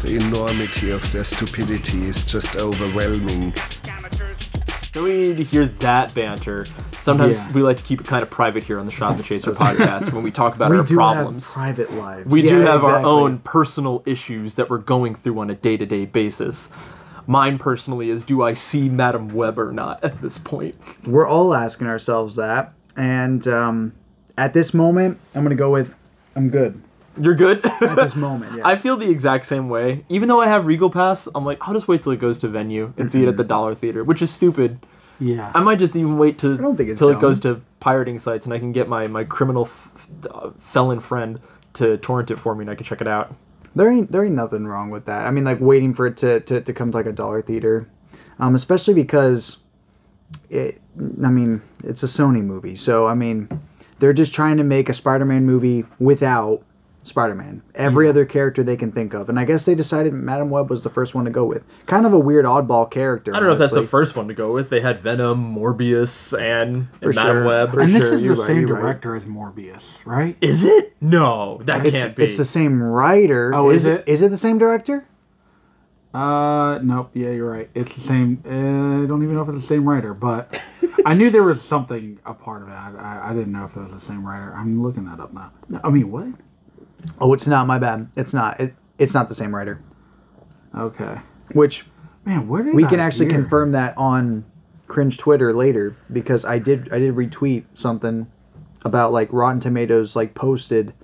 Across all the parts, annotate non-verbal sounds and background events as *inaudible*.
Cut! The enormity of their stupidity is just overwhelming. So we need to hear that banter. Sometimes Yeah. we like to keep it kind of private here on the Shot and the Chaser podcast when we talk about we our do problems. have private lives. we Yeah, do have our own personal issues that we're going through on a day to day basis. Mine personally is do I see Madame Web or not at this point? We're all asking ourselves that, and um, at this moment, I'm gonna go with I'm good. You're good? At this *laughs* moment, yes. I feel the exact same way. Even though I have Regal Pass, I'm like, I'll just wait till it goes to venue and see it at the Dollar Theater, which is stupid. yeah. I might just even wait to don't think it's till it goes to pirating sites and I can get my my criminal f- f- uh, felon friend to torrent it for me and I can check it out. There ain't there ain't nothing wrong with that. I mean, like waiting for it to to, to come to like a dollar theater, um, especially because it. I mean, it's a Sony movie, so I mean, they're just trying to make a Spider-Man movie without Spider-Man. Every other character they can think of, and I guess they decided Madame Web was the first one to go with. Kind of a weird oddball character. I don't know if that's the first one to go with. They had Venom, Morbius, and, For and Madam sure. Web. For and this sure, is you're the right, same you're right. director as Morbius, right? Is it? No, that It's, can't be. it's the same writer. Oh, is it? Is it the same director? Uh, nope. Yeah, you're right. It's the same. Uh, I don't even know if it's the same writer, but I knew there was something a part of it. I, I, I didn't know if it was the same writer. I'm looking that up now. No, I mean, what? Oh, it's not. My bad. It's not. It, it's not the same writer. Okay. Which Man, where did we I can actually hear? confirm that on cringe twitter later because i did i did retweet something about like rotten tomatoes like posted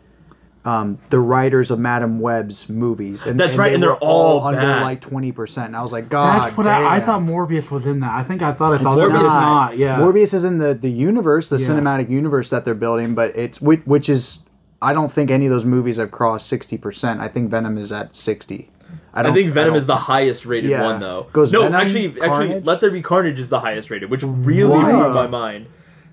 um, the writers of madame web's movies and That's and right, they and they're were all under like 20% and i was like god That's what I, I thought. Morbius was in that. I think I thought I saw It's that. but not. not. Yeah. Morbius is in the the universe, the Yeah. cinematic universe that they're building, but it's which, which is I don't think any of those movies have crossed sixty percent. I think Venom is at sixty. I don't- think Venom don't- is the highest rated Yeah. one though. Goes no, Venom, actually, actually, Let There Be Carnage is the highest rated, which really What? blew my mind.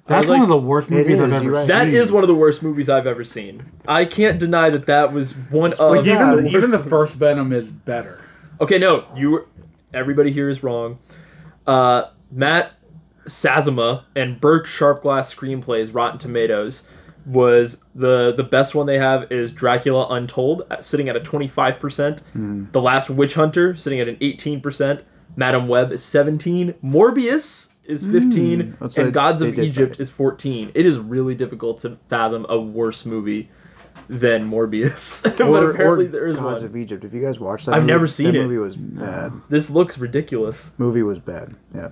That's was one of the worst It movies I've ever right. seen. That is one of the worst movies I've ever seen. I can't deny that that was one of Like the even, worst- even the first Venom is better. Okay, no, you. were- Everybody here is wrong. Uh, Matt Sazama and Burk Sharpless screenplays Rotten Tomatoes was the the best one they have is Dracula Untold uh, sitting at a 25%. Hmm. The Last Witch Hunter sitting at an 18%. Madame Web is 17. Morbius is hmm, 15 That's and Gods of Egypt is 14. It is really difficult to fathom a worse movie than Morbius. *laughs* but Or, apparently or there is Gods one. of Egypt. If you guys watched that, I've movie, never seen that it. movie was bad. This looks ridiculous. Movie was bad. Yeah.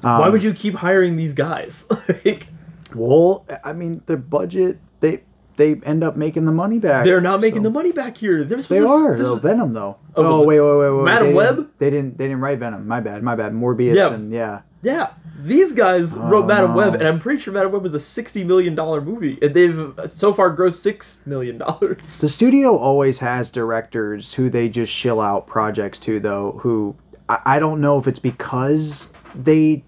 Why would um, you keep hiring these guys? *laughs* like, Well, I mean, their budget they they end up making the money back. they're not making the money back here. They're They supposed to- are. this though. was- Venom though. Oh, Oh, wait, wait, wait, wait. Madam they Web? Didn't, they didn't. They didn't write Venom. My bad. My bad. Morbius Yeah. and yeah. yeah, these guys wrote Madam no. Web, and I'm pretty sure Madame Web was a sixty million dollar movie, and they've uh, so far grossed six million dollars. *laughs* The studio always has directors who they just shill out projects to, though. Who I, I don't know if it's because they.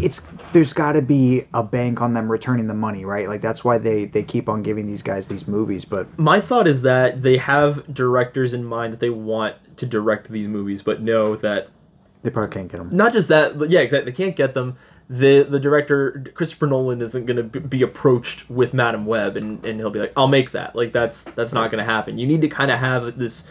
It's there's got to be a bank on them returning the money, right? Like that's why they they keep on giving these guys these movies. But My thought is that they have directors in mind that they want to direct these movies, but know that they probably can't get them. not just that but yeah exactly they can't get them the the director christopher nolan isn't going to be approached with madame web and, and he'll be like i'll make that like that's that's not going to happen you need to kind of have this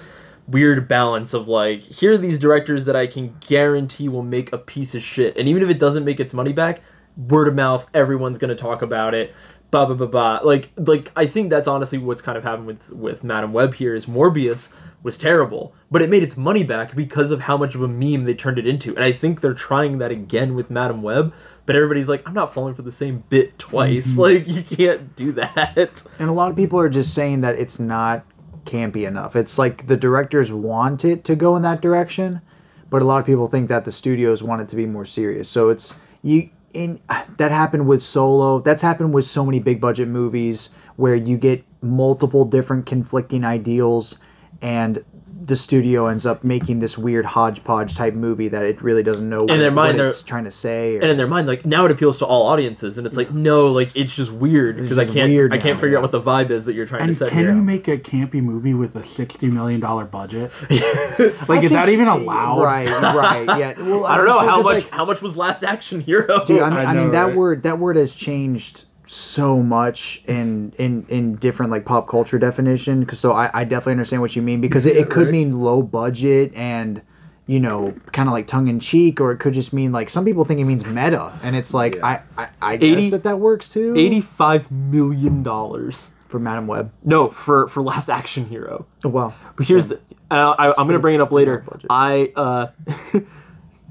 weird balance of like here are these directors that i can guarantee will make a piece of shit and even if it doesn't make its money back word of mouth everyone's going to talk about it blah blah blah blah like like i think that's honestly what's kind of happened with with madame web here is morbius was terrible, but it made its money back because of how much of a meme they turned it into. And I think they're trying that again with Madame Web, but everybody's like, I'm not falling for the same bit twice. Mm-hmm. Like, you can't do that. And a lot of people are just saying that it's not campy enough. It's like the directors want it to go in that direction, but a lot of people think that the studios want it to be more serious. So it's you that happened with Solo. That's happened with so many big budget movies where you get multiple different conflicting ideals and the studio ends up making this weird hodgepodge type movie that it really doesn't know what, their mind, what it's they're- trying to say. Or, and in their mind, like now it appeals to all audiences, and it's like no, like it's just weird because I can't, weird I can't now, figure yeah. out what the vibe is that you're trying to And set can here. you make a campy movie with a sixty million dollar budget? *laughs* like, is that even allowed? Right, right, yeah. *laughs* Well, I don't know how much. like, how much was Last Action Hero? dude. I mean, I I, mean know, that right? word that word has changed so much in in in different like pop culture definition. 'cause so I, I definitely understand what you mean because it, it could mean low budget and you know kind of like tongue in cheek, or it could just mean like some people think it means meta, and it's like I I, I 80 guess that that works too. Eighty-five million dollars. for Madame Web. No, for for Last Action Hero. Oh wow. But here's the. Uh, I, I'm going to bring it up later. I. uh *laughs*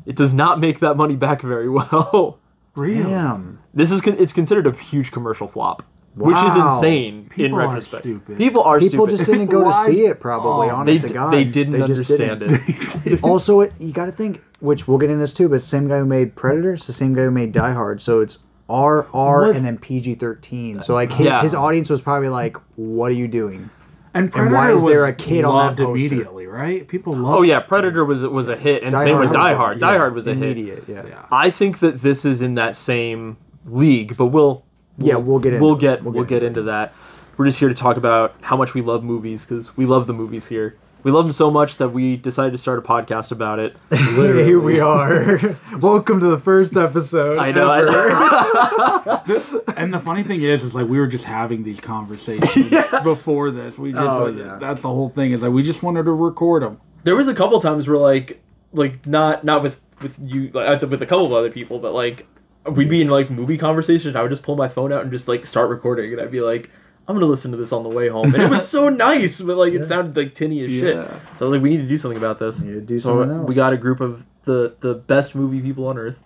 It does not make that money back very well. *laughs* Really? Damn. This is con- it's considered a huge commercial flop, which is Wow. insane in People are retrospect. stupid. People are People stupid. just didn't go to Why? see it. Probably, Oh, they, honest to God, they didn't just understand didn't. it. *laughs* also, it, you got to think, which we'll get in this too, but it's the same guy who made Predator, it's the same guy who made Die Hard. So it's R, R, Was- and then PG 13. So, like, his, Yeah. his audience was probably like, what are you doing? And, And why Predator is there a kid on that loved poster? immediately, right? People love. Oh yeah, Predator was was a hit, and Die same with Die Hard. yeah, Die Hard was a hit. Yeah. Yeah. I think that this is in that same league, but we'll, Yeah, we'll get we'll get We'll we'll get get into that. We're just here to talk about how much we love movies because we love the movies here. We love them so much that we decided to start a podcast about it. *laughs* Here we are. *laughs* Welcome to the first episode. I know. I, *laughs* And the funny thing is, is like we were just having these conversations before this. We just Oh, like, yeah. that's the whole thing. Is like we just wanted to record them. there was a couple times where like like not not with with you like with a couple of other people, but like we'd be in like movie conversations. I would just pull my phone out and just like start recording, and I'd be like. I'm gonna listen to this on the way home, and it was so *laughs* nice, but like it sounded like tinny as shit. Yeah. So I was like, we need to do something about this. Need do so something else. we got a group of the the best movie people on earth,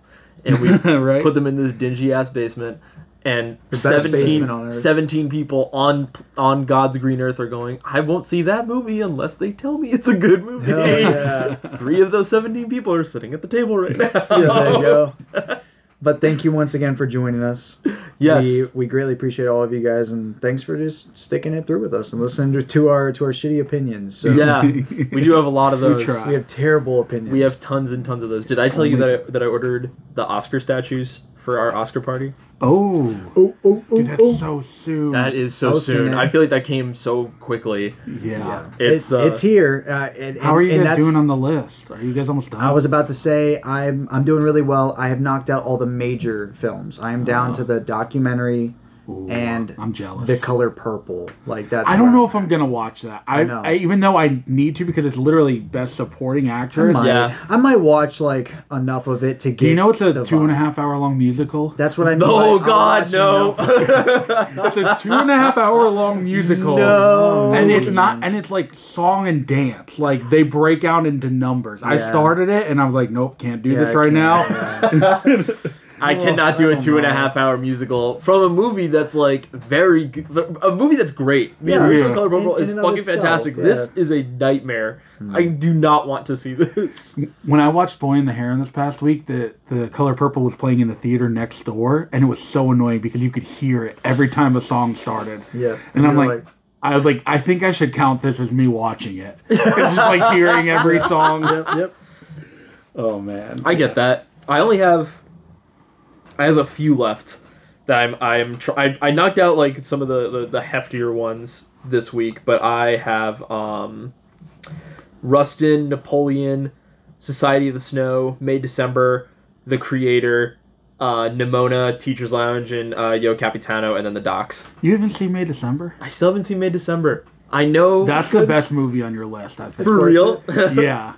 and we *laughs* Right. put them in this dingy ass basement. And best 17, basement on earth. 17 people on on God's green earth are going. I won't see that movie unless they tell me it's a good movie. Hell yeah. *laughs* Three of those 17 people are sitting at the table right now. yeah, there you go. But thank you once again for joining us. *laughs* Yes. we, we greatly appreciate all of you guys, and thanks for just sticking it through with us and listening to, to our to our shitty opinions. So Yeah, *laughs* we do have a lot of those. try. we have terrible opinions. We have tons and tons of those. Did I tell you that I, that I ordered the Oscar statues for our Oscar party? Oh, oh oh oh, dude, that's oh. so soon. That is so Close, soon. man. I feel like that came so quickly. yeah. It's It's uh, it's here. Uh, and, How are you and guys doing on the list? Are you guys almost done? I was about to say I'm I'm doing really well. I have knocked out all the major films. I am down to the documentary Ooh, and I'm jealous. the color purple. Like that. I don't know I'm if I'm gonna watch that. I, know. I even though I need to because it's literally best supporting I actress. might, Yeah. I might watch like enough of it to get. Do you know it's a the two and a half hour long musical? That's what I mean. *laughs* Oh by God, no! enough. *laughs* It's a two and a half hour long *laughs* musical. No. And it's not and it's like song and dance. Like they break out into numbers. I started it and I was like, nope, can't do Yeah, this right can't, now. Yeah. I cannot do a oh, two and a half hour musical from a movie that's like very good, a movie that's great. The Yeah. original Yeah. Color Purple In- is in fucking itself, fantastic. yeah. This is a nightmare. Hmm. I do not want to see this. *laughs* when I watched Boy and the Heron this past week, the the color purple was playing in the theater next door, and it was so annoying because you could hear it every time a song started. Yeah. And I'm you're like, I was like, I think I should count this as me watching it. *laughs* It's just like hearing every song. yep, yep. Oh man. I get that. I only have, I have a few left that I'm I'm tr- I, I knocked out like some of the, the the heftier ones this week, but I have um, Rustin, Napoleon, Society of the Snow, May December, The Creator, uh, Nimona, Teachers Lounge, and uh, Io Capitano, and then the Docs. You haven't seen May December? I still haven't seen May December. I know That's the best movie on your list, I think. for real. yeah.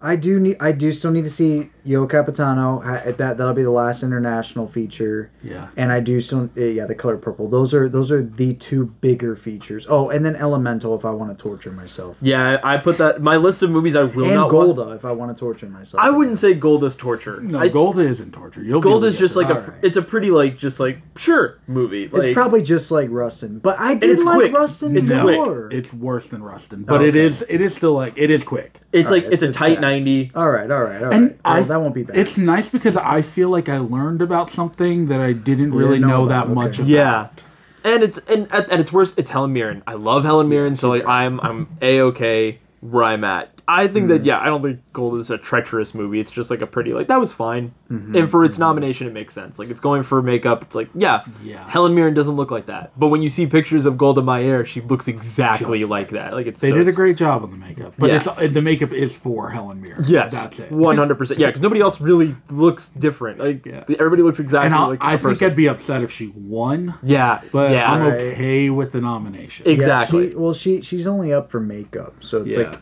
I do need. I do still need to see Io Capitano. Ha- That that'll be the last international feature. Yeah. And I do still. uh, Yeah, the color purple. Those are those are the two bigger features. Oh, and then Elemental if I want to torture myself. yeah, I put that my list of movies I will And not Golda Wa- if I want to torture myself. I wouldn't say Golda's torture. No, I, Golda isn't torture. You'll be Gold able is just like through a. it. Alright. It's a pretty like just like sure movie. It's probably just like Rustin, but I did it's like quick. Rustin It's more. It's worse than Rustin, but it Okay. is it is still like it is quick. it's like Alright, it's, a it's tight fast. ninety. All right, all right, all right. And Well, I, that won't be bad. It's nice because I feel like I learned about something that I didn't really know know, about, that much okay. about. Yeah. and it's and at, at its worst, it's Helen Mirren. I love Helen Mirren, so like I'm I'm a okay where I'm at. I think that yeah, I don't think Gold is a treacherous movie. It's just like a pretty like that was fine, Mm-hmm. and for its nomination, it makes sense. Like it's going for makeup. It's like yeah, Yeah. Helen Mirren doesn't look like that, but when you see pictures of Golda Meir, she looks exactly Just like that. Like it's They so did a great job on the makeup, but Yeah. it's uh, the makeup is for Helen Mirren. Yes, that's it. One hundred percent. Yeah, because nobody else really looks different. Like Yeah. everybody looks exactly And I'll, like I a think person. I'd be upset if she won, yeah, but yeah. I'm Right. okay with the nomination. Exactly. Yeah, she, well, she she's only up for makeup, so it's Yeah. like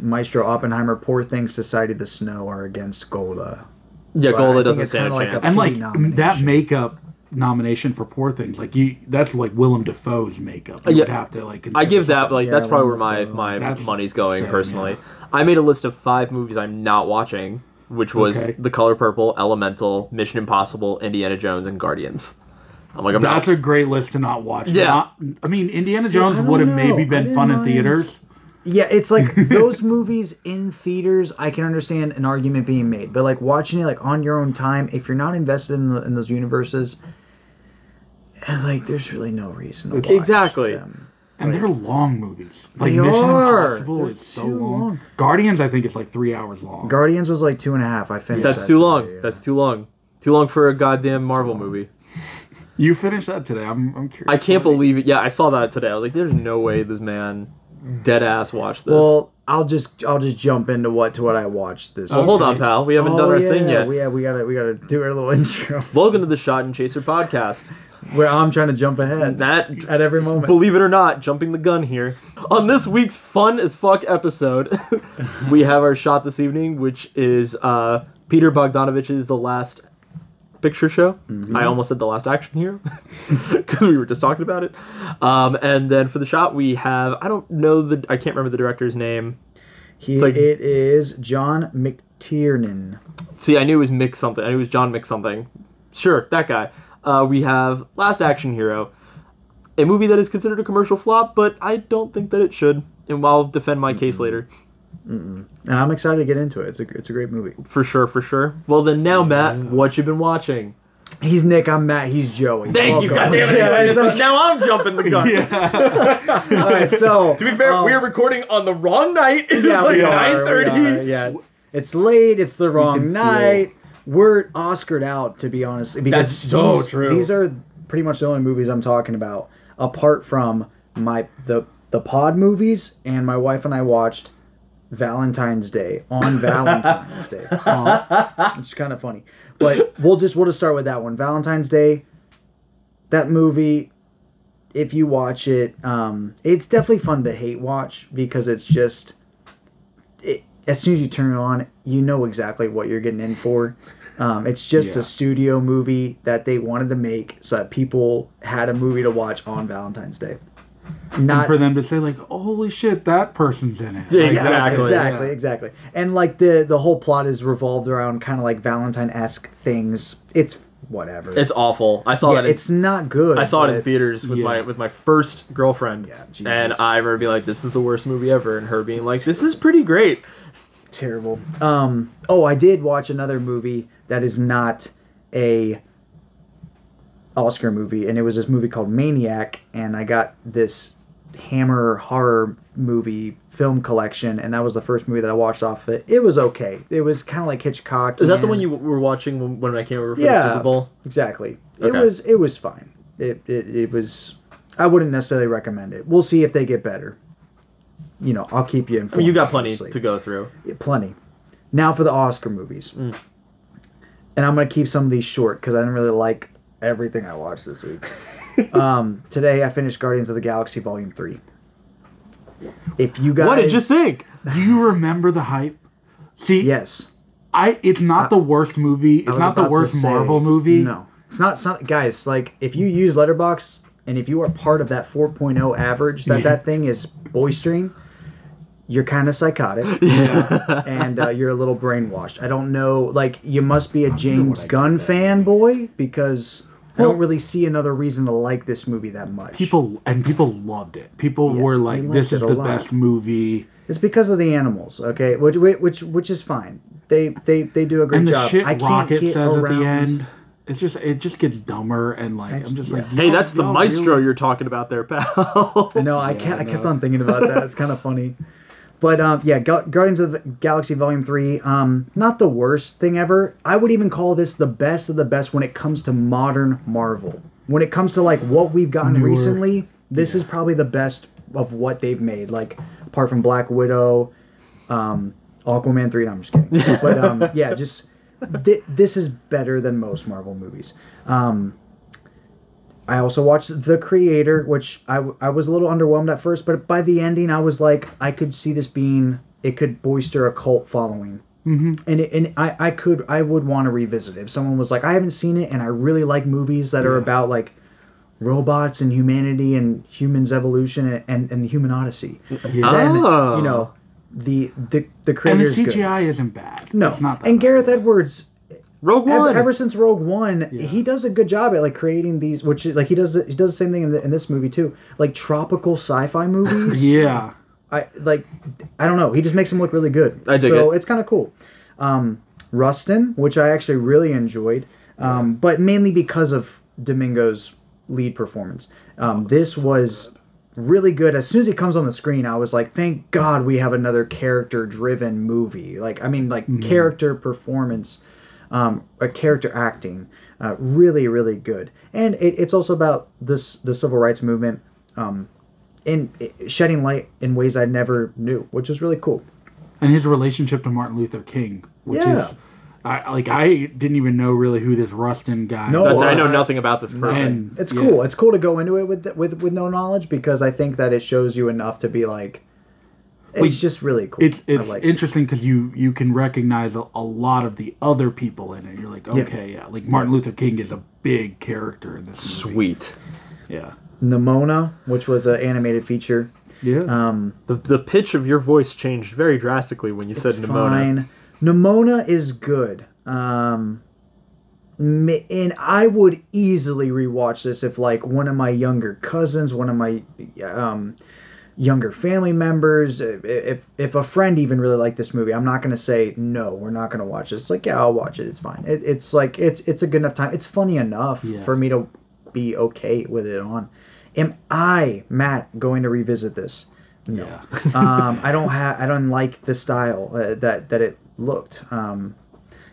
Maestro Oppenheimer, Poor Things, Society of the Snow are against Golda. yeah, But I Golda think doesn't stand a like chance. a- and like nomination. that makeup nomination for Poor Things, like you, that's like Willem Dafoe's makeup. Uh, you Yeah. would have to like. I give that like Yeah, that's probably where my my That's money's going same, personally. yeah. I made a list of five movies I'm not watching, which was Okay. The Color Purple, Elemental, Mission Impossible, Indiana Jones, and Guardians. I'm like I'm That's not. a great list to not watch. Yeah. Not- I mean, Indiana See, Jones would have maybe been fun in mind. Theaters. Yeah, it's like *laughs* those movies in theaters. I can understand an argument being made, but like watching it like on your own time, if you're not invested in, the, in those universes, eh, like there's really no reason. To watch Exactly. them. And they're long movies. Like They Mission are. Impossible They're is so long. long. Guardians, I think, is like three hours long. Guardians was like two and a half. I finished. That's that too long. today, yeah. That's too long. Too long for a goddamn Marvel movie. you finished that today. I'm, I'm curious. I can't believe it. Yeah, I saw that today. I was like, there's no way this man dead ass watched this. Well, I'll just I'll just jump into what to what I watched this. well, hold on, pal. We haven't Oh, done our yeah, thing yet. We, yeah, we gotta we gotta do our little *laughs* intro. Welcome to the Shot and Chaser podcast. Where I'm trying to jump ahead That at every moment. Believe it or not, jumping the gun here. On this week's fun as fuck episode, *laughs* we have our shot this evening, which is uh, Peter Bogdanovich's The Last Picture Show. Mm-hmm. I almost said The Last Action Hero because *laughs* we were just talking about it. Um, and then for the shot, we have I don't know the I can't remember the director's name. He, like- it is John McTiernan. See, I knew it was Mick something. I knew it was John Mick something. Sure, that guy. Uh, we have Last Action Hero, a movie that is considered a commercial flop, but I don't think that it should. And I'll defend my case later. And I'm excited to get into it. It's a it's a great movie. For sure, for sure. Well, then now, Matt, what you been watching? He's Nick. I'm Matt. He's Joey. Thank you, Welcome. goddamn it! *laughs* Yeah, it's now I'm jumping the gun. *laughs* all right, so To be fair, um, we're recording on the wrong night. *laughs* It's yeah, like we are, nine we are, thirty. Yeah, it's, it's late. It's the wrong can feel- night. We're Oscared out, to be honest. Because That's so these, true. These are pretty much the only movies I'm talking about, apart from my the the pod movies. And my wife and I watched Valentine's Day on Valentine's Day, *laughs* uh, which is kind of funny. But we'll just we'll just start with that one. Valentine's Day. That movie if you watch it, um, it's definitely fun to hate watch because it's just it, as soon as you turn it on, you know exactly what you're getting in for. Um, it's just Yeah. a studio movie that they wanted to make so that people had a movie to watch on Valentine's Day. And Not for them to say like, "Holy shit, that person's in it." Yeah, Like, exactly. exactly, yeah. exactly. And like the the whole plot is revolved around kind of like Valentine esque things. It's whatever. It's awful. I saw yeah, that. In, it's not good. I saw it in theaters with Yeah. my with my first girlfriend, Yeah, Jesus. and I remember being like, "This is the worst movie ever," and her being like, "This is pretty great." terrible. Um. Oh, I did watch another movie that is not a Oscar movie, and it was this movie called Maniac, and I got this Hammer horror movie film collection, and that was the first movie that I watched off of it. It was okay. It was kind of like Hitchcock. Is that the one you were watching when, when I came over for the Super Bowl? exactly. Okay. It was. It was fine. It, it it was. I wouldn't necessarily recommend it. We'll see if they get better. You know, I'll keep you I informed. mean, you got plenty obviously. to go through. plenty. Now for the Oscar movies, Mm. and I'm gonna keep some of these short because I didn't really like everything I watched this week. um, *laughs* today I finished Guardians of the Galaxy Volume Three. If you guys, What did you think? Do you remember the hype? See, Yes, I it's not the worst movie. It's not the about to worst say, Marvel movie. No, it's not. It's not, guys. Like if you use Letterboxd and if you are part of that 4.0 average that that thing is boistering, you're kind of psychotic. *laughs* and uh, you're a little brainwashed. I don't know. Like you must be a James Gunn fanboy because I Well- don't really see another reason to like this movie that much. People and people loved it. People Yeah, were like, "This is the lot. best movie." it's because of the animals, okay? Which which which is fine. They they they do a great And the job. shit I can't Rocket get says around. at the end. It's just it just gets dumber and like I'm just like Hey, that's the maestro really- you're talking about there, pal. I know. I Yeah, kept, I I kept on thinking about that. It's *laughs* kind of funny. But um, yeah, Gu- Guardians of the Galaxy Volume Three. Um, not the worst thing ever. I would even call this the best of the best when it comes to modern Marvel. When it comes to like what we've gotten Newer. recently, this is probably the best of what they've made. Like apart from Black Widow, um, Aquaman three. No, I'm just kidding. *laughs* But um, yeah, just th- this is better than most Marvel movies. Um, I also watched The Creator, which I, I was a little underwhelmed at first, but by the ending, I was like, I could see this being, it could bolster a cult following. Mm-hmm. And, it, and I, I could, I would want to revisit it. If someone was like, I haven't seen it, and I really like movies that are about like robots and humanity and humans' evolution and, and, and the human odyssey. Then, Ah. you know, the, the, the creator and the creator's good. CGI isn't bad. No, it's not that and bad. Gareth Edwards Rogue ever, One. ever since Rogue One, he does a good job at like creating these, which like he does he does the same thing in, the, in this movie too, like tropical sci-fi movies. *laughs* Yeah. I like, I don't know. He just makes them look really good. I dig so it. it's kind of cool. Um, Rustin, which I actually really enjoyed, um, but mainly because of Domingo's lead performance. Um, this was really good. As soon as he comes on the screen, I was like, thank God we have another character-driven movie. Like, I mean, like character performance, um, a character acting, uh, really, really good. And it, it's also about this the civil rights movement. Um, in shedding light in ways I never knew, which was really cool. and his relationship to Martin Luther King, which Yeah. is, I like I didn't even know really who this Rustin guy. No, was. I know nothing about this person. And It's yeah. cool. It's cool to go into it with with with no knowledge because I think that it shows you enough to be like, it's Wait, just really cool. It's it's like interesting because you you can recognize a, a lot of the other people in it. You're like, okay, yeah, like Martin Luther King is a big character in this movie. Sweet. Yeah, Nimona, which was an animated feature. yeah. Um, The, the pitch of your voice changed very drastically when you said it's Nimona. fine. Nimona is good. Um, and I would easily rewatch this if like one of my younger cousins, one of my um, younger family members, if if a friend even really liked this movie, I'm not gonna say no, we're not gonna watch this. Like yeah, I'll watch it. It's fine. It, it's like it's it's a good enough time. It's funny enough Yeah. for me to be okay with it on. Am I Matt going to revisit this? No. Yeah. *laughs* um, I don't *laughs* have. I don't like the style uh, that that it looked. Um,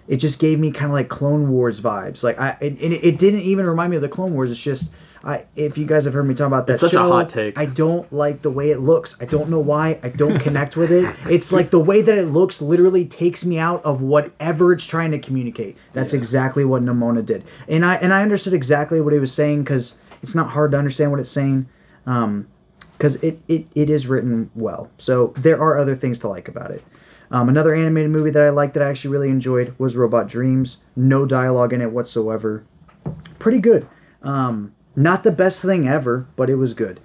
it just gave me kind of like Clone Wars vibes. Like I, it, it, it didn't even remind me of the Clone Wars. It's just, I. If you guys have heard me talk about that It's such a show, hot take. I don't like the way it looks. I don't know why. I don't connect with it. *laughs* It's like the way that it looks literally takes me out of whatever it's trying to communicate. That's exactly what Nimona did, and I and I understood exactly what he was saying because it's not hard to understand what it's saying. Um, because it, it, it is written well. So there are other things to like about it. Um, another animated movie that I liked that I actually really enjoyed was Robot Dreams. No dialogue in it whatsoever. Pretty good. Um, not the best thing ever, but it was good.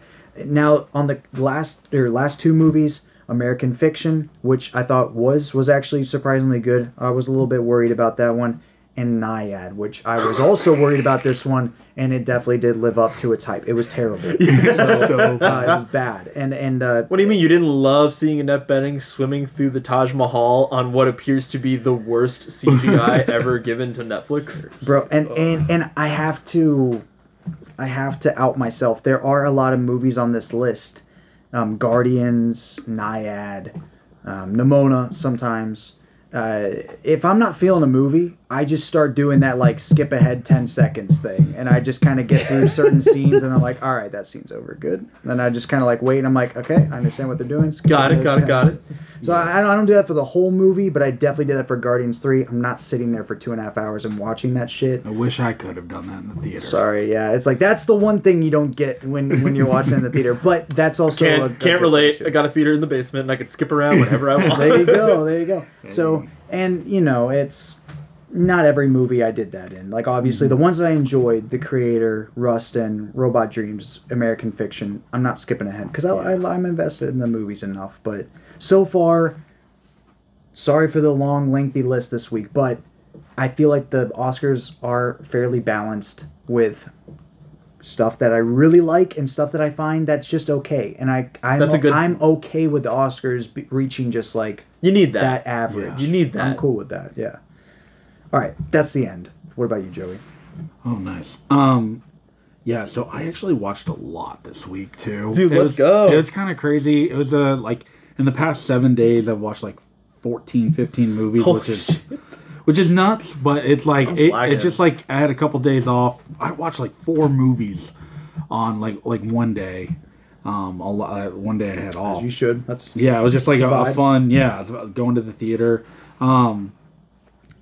Now on the last or last two movies, American Fiction, which I thought was was actually surprisingly good. I was a little bit worried about that one, and Nyad, which I was also worried about this one, and it definitely did live up to its hype. It was terrible. *laughs* So, uh, it was bad. And and uh, What do you mean you didn't love seeing Annette Bening swimming through the Taj Mahal on what appears to be the worst CGI *laughs* ever given to Netflix? bro and and and i have to i have to out myself. There are a lot of movies on this list. Um, guardians nyad um, nimona sometimes. Uh, if i'm not feeling a movie i just start doing that like skip ahead 10 seconds thing. And i just kind of get through certain *laughs* scenes and i'm like all right that scene's over good. And then i just kind of like wait and i'm like okay i understand what they're doing Skip Got it, got it, got it. So I, I don't- I don't do that for the whole movie, but I definitely did that for Guardians Three. I'm not sitting there for two and a half hours and watching that shit. I wish I could have done that in the theater. Sorry, yeah, it's like that's the one thing you don't get when when you're watching in the theater. *laughs* But that's also a- a Can't good can't relate. thing, I got a theater in the basement and I could skip around whenever I *laughs* want. There you go, there you go. *laughs* So and you know it's not every movie I did that in. Like obviously the mm-hmm. ones that I enjoyed, The Creator, Rustin, Robot Dreams, American Fiction. I'm not skipping ahead because I, I, I'm invested in the movies enough. But so far, sorry for the long, lengthy list this week, but I feel like the Oscars are fairly balanced with stuff that I really like and stuff that I find that's just okay. And I I'm That's a good- I'm okay with the Oscars be- reaching just like You need that that. average. You need that. I'm cool with that. Yeah. All right, that's the end. What about you, Joey? Oh, nice. Um, yeah. So I actually watched a lot this week too. Dude, It let's was- go. It was kind of crazy. It was uh, like in the past seven days, I've watched like 14, 15 movies, Holy which is which is nuts. But it's like it, it's just like I had a couple days off. I watched like four movies on like like one day. Um, a lot, uh, one day I had off. You should. That's Yeah, it was just like a, a fun. Yeah, it's about going to the theater. Um,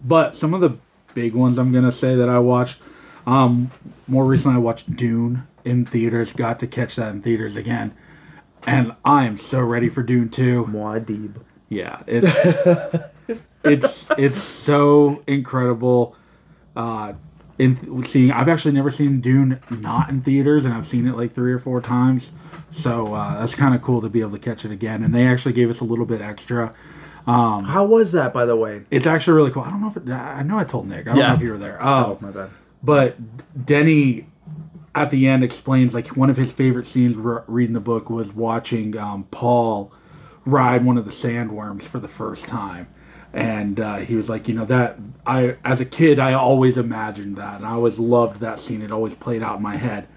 but some of the big ones I'm gonna say that I watched. Um, more recently, I watched Dune in theaters. Got to catch that in theaters again, and I am so ready for Dune two. Muad'Dib. Yeah, it's *laughs* it's it's so incredible. Uh, in seeing, I've actually never seen Dune not in theaters, and I've seen it like three or four times. So uh, that's kind of cool to be able to catch it again. And they actually gave us a little bit extra. How was that, by the way? It's actually really cool. I don't know if it, I know I told Nick. I don't Yeah. know if you were there. Um, Oh, my bad. but Denis at the end explains like one of his favorite scenes re- reading the book was watching um, Paul ride one of the sandworms for the first time. And uh, he was like, you know, that I, as a kid, I always imagined that. And I always loved that scene. It always played out in my head.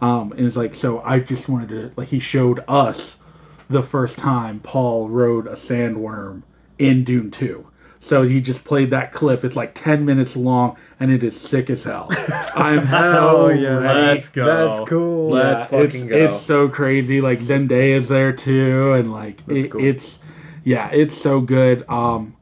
Um, and it's like, so I just wanted to, like, he showed us the first time Paul rode a sandworm in Dune 2. So he just played that clip. It's like 10 minutes long and it is sick as hell. I'm *laughs* so ready. Let's go. That's cool. Let's fucking it's, go. It's so crazy. Like Zendaya Zendaya's there too, and like it, cool. it's yeah, it's so good. Um,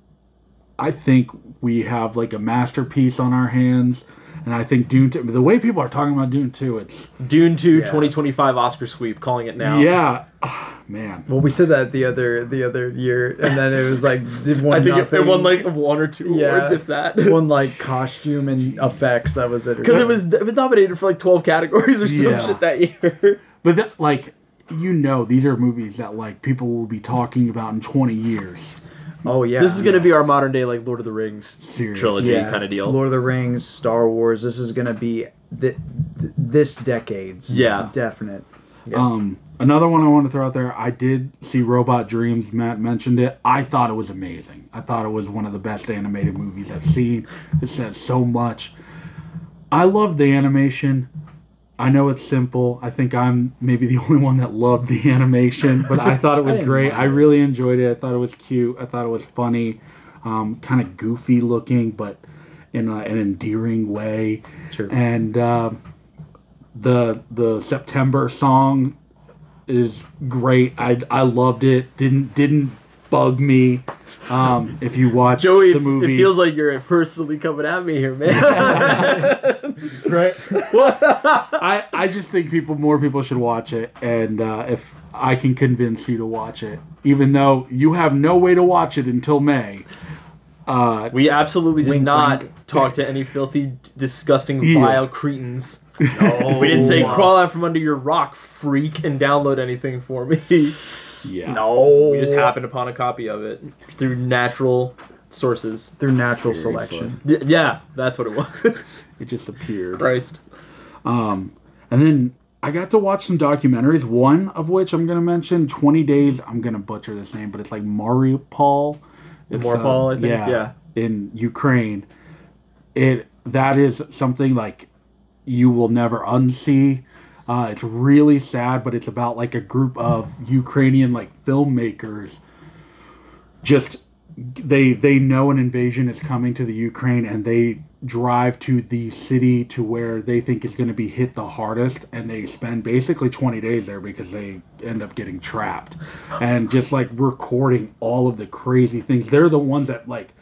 I think we have like a masterpiece on our hands, and I think Dune. 2, the way people are talking about Dune two, it's Dune 2 2025 Oscar sweep, calling it now. yeah, Ah, man. Well, we said that the other the other year, and then it was like did one I think it, nothing. it won like one or two Yeah. awards, if that. one like costume and effects. That was it. Because it was it was nominated for like 12 categories or some Yeah. shit that year. *laughs* But that, like you know, these are movies that like people will be talking about in twenty years. Oh yeah. this is gonna be our modern day like Lord of the Rings Serious. trilogy yeah, kind of deal. Lord of the Rings, Star Wars. This is gonna be th- th- this decade's. Yeah. definite. Um, another one I want to throw out there. I did see Robot Dreams. Matt mentioned it. I thought it was amazing. I thought it was one of the best animated movies I've seen. It says so much. I love the animation. I know it's simple. I think I'm maybe the *laughs* only one that loved the animation, but I thought it was *laughs* didn't great. I really enjoyed it. I thought it was cute. I thought it was funny, um, kind of goofy looking, but in a, an endearing way. Sure. And um the the September song is great. I I loved it. Didn't didn't bug me. Um, if you watch Joey, the movie, it feels like you're personally coming at me here, man. *laughs* right. Well, I I just think people more people should watch it, and uh, if I can convince you to watch it, even though you have no way to watch it until May. Uh, we absolutely did Wink, not wink. talk to any filthy, disgusting, Yeah. vile cretins. we didn't say crawl out from under your rock, freak, and download anything for me. Yeah. No. we just happened upon a copy of it through natural sources. through natural selection. Y- yeah, that's what it was. It just appeared. Christ. Um, and then I got to watch some documentaries, one of which I'm going to mention 20 Days. I'm going to butcher this name, but it's like Mariupol. It's, uh, Mariupol, I think, yeah. In Ukraine. It That is something like you will never unsee. Uh, it's really sad, but it's about like a group of Ukrainian like filmmakers. Just they they know an invasion is coming to the Ukraine and they drive to the city to where they think is going to be hit the hardest and they spend basically 20 days there because they end up getting trapped. And just like recording all of the crazy things. They're the ones that like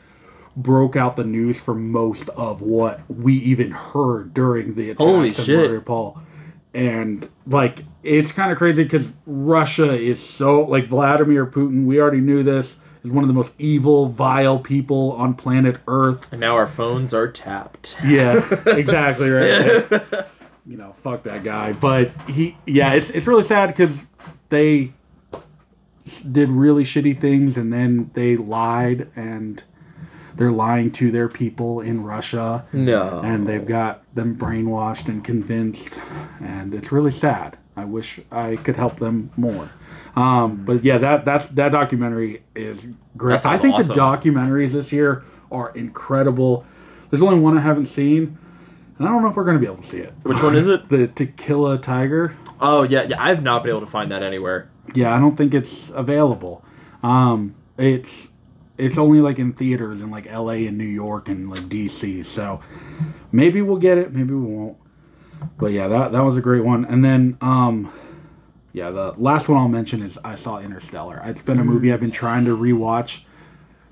broke out the news for most of what we even heard during the attacks Holy shit. Mariupol and like it's kind of crazy because Russia is so like Vladimir Putin. We already knew this is one of the most evil, vile people on planet Earth. And now our phones are tapped. Yeah, *laughs* exactly right. you know, fuck that guy. But he, yeah, it's it's really sad because they did really shitty things and then they lied and they're lying to their people in Russia No. and they've got them brainwashed and convinced, and it's really sad. I wish I could help them more. Um, but yeah, that that's that documentary is great. I think awesome. the documentaries this year are incredible. There's only one I haven't seen, and I don't know if we're gonna be able to see it. Which one is it? *laughs* The To Kill a Tiger. Oh yeah, yeah. I've not been able to find that anywhere. Yeah, I don't think it's available. Um, it's it's only like in theaters in like L.A. and New York and like D.C. So maybe we'll get it, maybe we won't. But yeah, that that was a great one. And then um, yeah, the last one I'll mention is I saw Interstellar. It's been a movie I've been trying to rewatch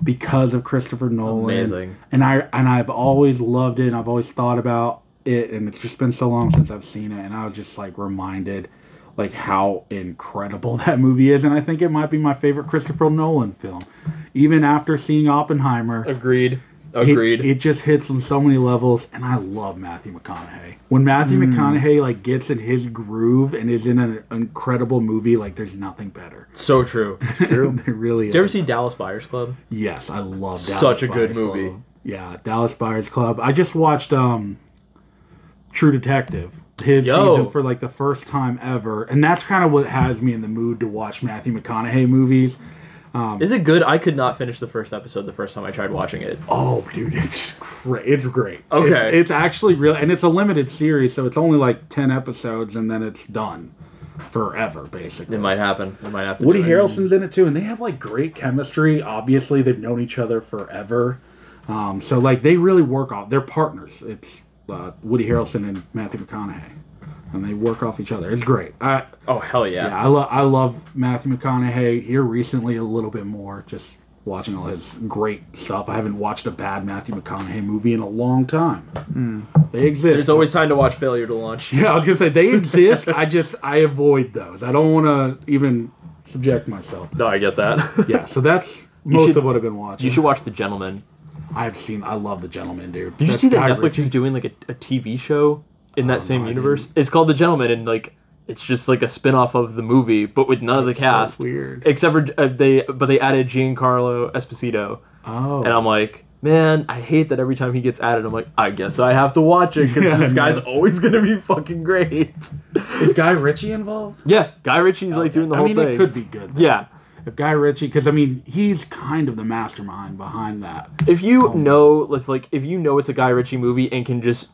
because of Christopher Nolan. Amazing. And I and I've always loved it and I've always thought about it and it's just been so long since I've seen it and I was just like reminded like how incredible *laughs* that movie is and I think it might be my favorite Christopher Nolan film. Even after seeing Oppenheimer, Agreed. Agreed. It, just hits on so many levels, and I love Matthew McConaughey. When Matthew Hmm. McConaughey like gets in his groove and is in an incredible movie, like there's nothing better. so true. *laughs* True, it really is. Did you ever see Dallas Buyers Club? Yes, I love Dallas Such a good movie. Club. Yeah, Dallas Buyers Club. I just watched um True Detective. His Yo. season for like the first time ever, and that's kind of what has me in the mood to watch Matthew McConaughey movies. Is it good? I could not finish the first episode the first time I tried watching it. Oh, dude, it's great. It's great. Okay. It's, it's actually real, and it's a limited series, so it's only like ten episodes, and then it's done forever, basically. It might happen. It might have to. Woody. Harrelson's in it too, and they have like great chemistry. Obviously, they've known each other forever, um, so like they really work off. They're partners. It's uh, Woody Harrelson and Matthew McConaughey, and they work off each other. It's great. I, Oh hell yeah! yeah, I love I love Matthew McConaughey here recently a little bit more. Just watching all his great stuff. I haven't watched a bad Matthew McConaughey movie in a long time. They exist. There's always time to watch Failure to Launch. yeah. I was gonna say they *laughs* exist. I just I avoid those. I don't want to even subject myself. No, I get that. Yeah, so that's *laughs* most should- of what I've been watching. you should watch The Gentlemen. I've seen. I love the gentlemen, dude. Did you That's see that Guy Netflix Ritchie. is doing like a, a TV show in that same no, I universe? It's called The Gentlemen, and like it's just like a spin off of the movie, but with none of the so cast. weird. Except for uh, they, but they added Giancarlo Esposito, Oh, and I'm like, man, I hate that every time he gets added, I'm like, I guess I have to watch it because *laughs* Yeah, this guy's no. always gonna be fucking great. is Guy Ritchie involved? yeah, Guy Ritchie's like doing the I whole mean, thing. it could be good. though. Yeah. If Guy Ritchie, because I mean, he's kind of the mastermind behind that. If you know, if like, if you know it's a Guy Ritchie movie and can just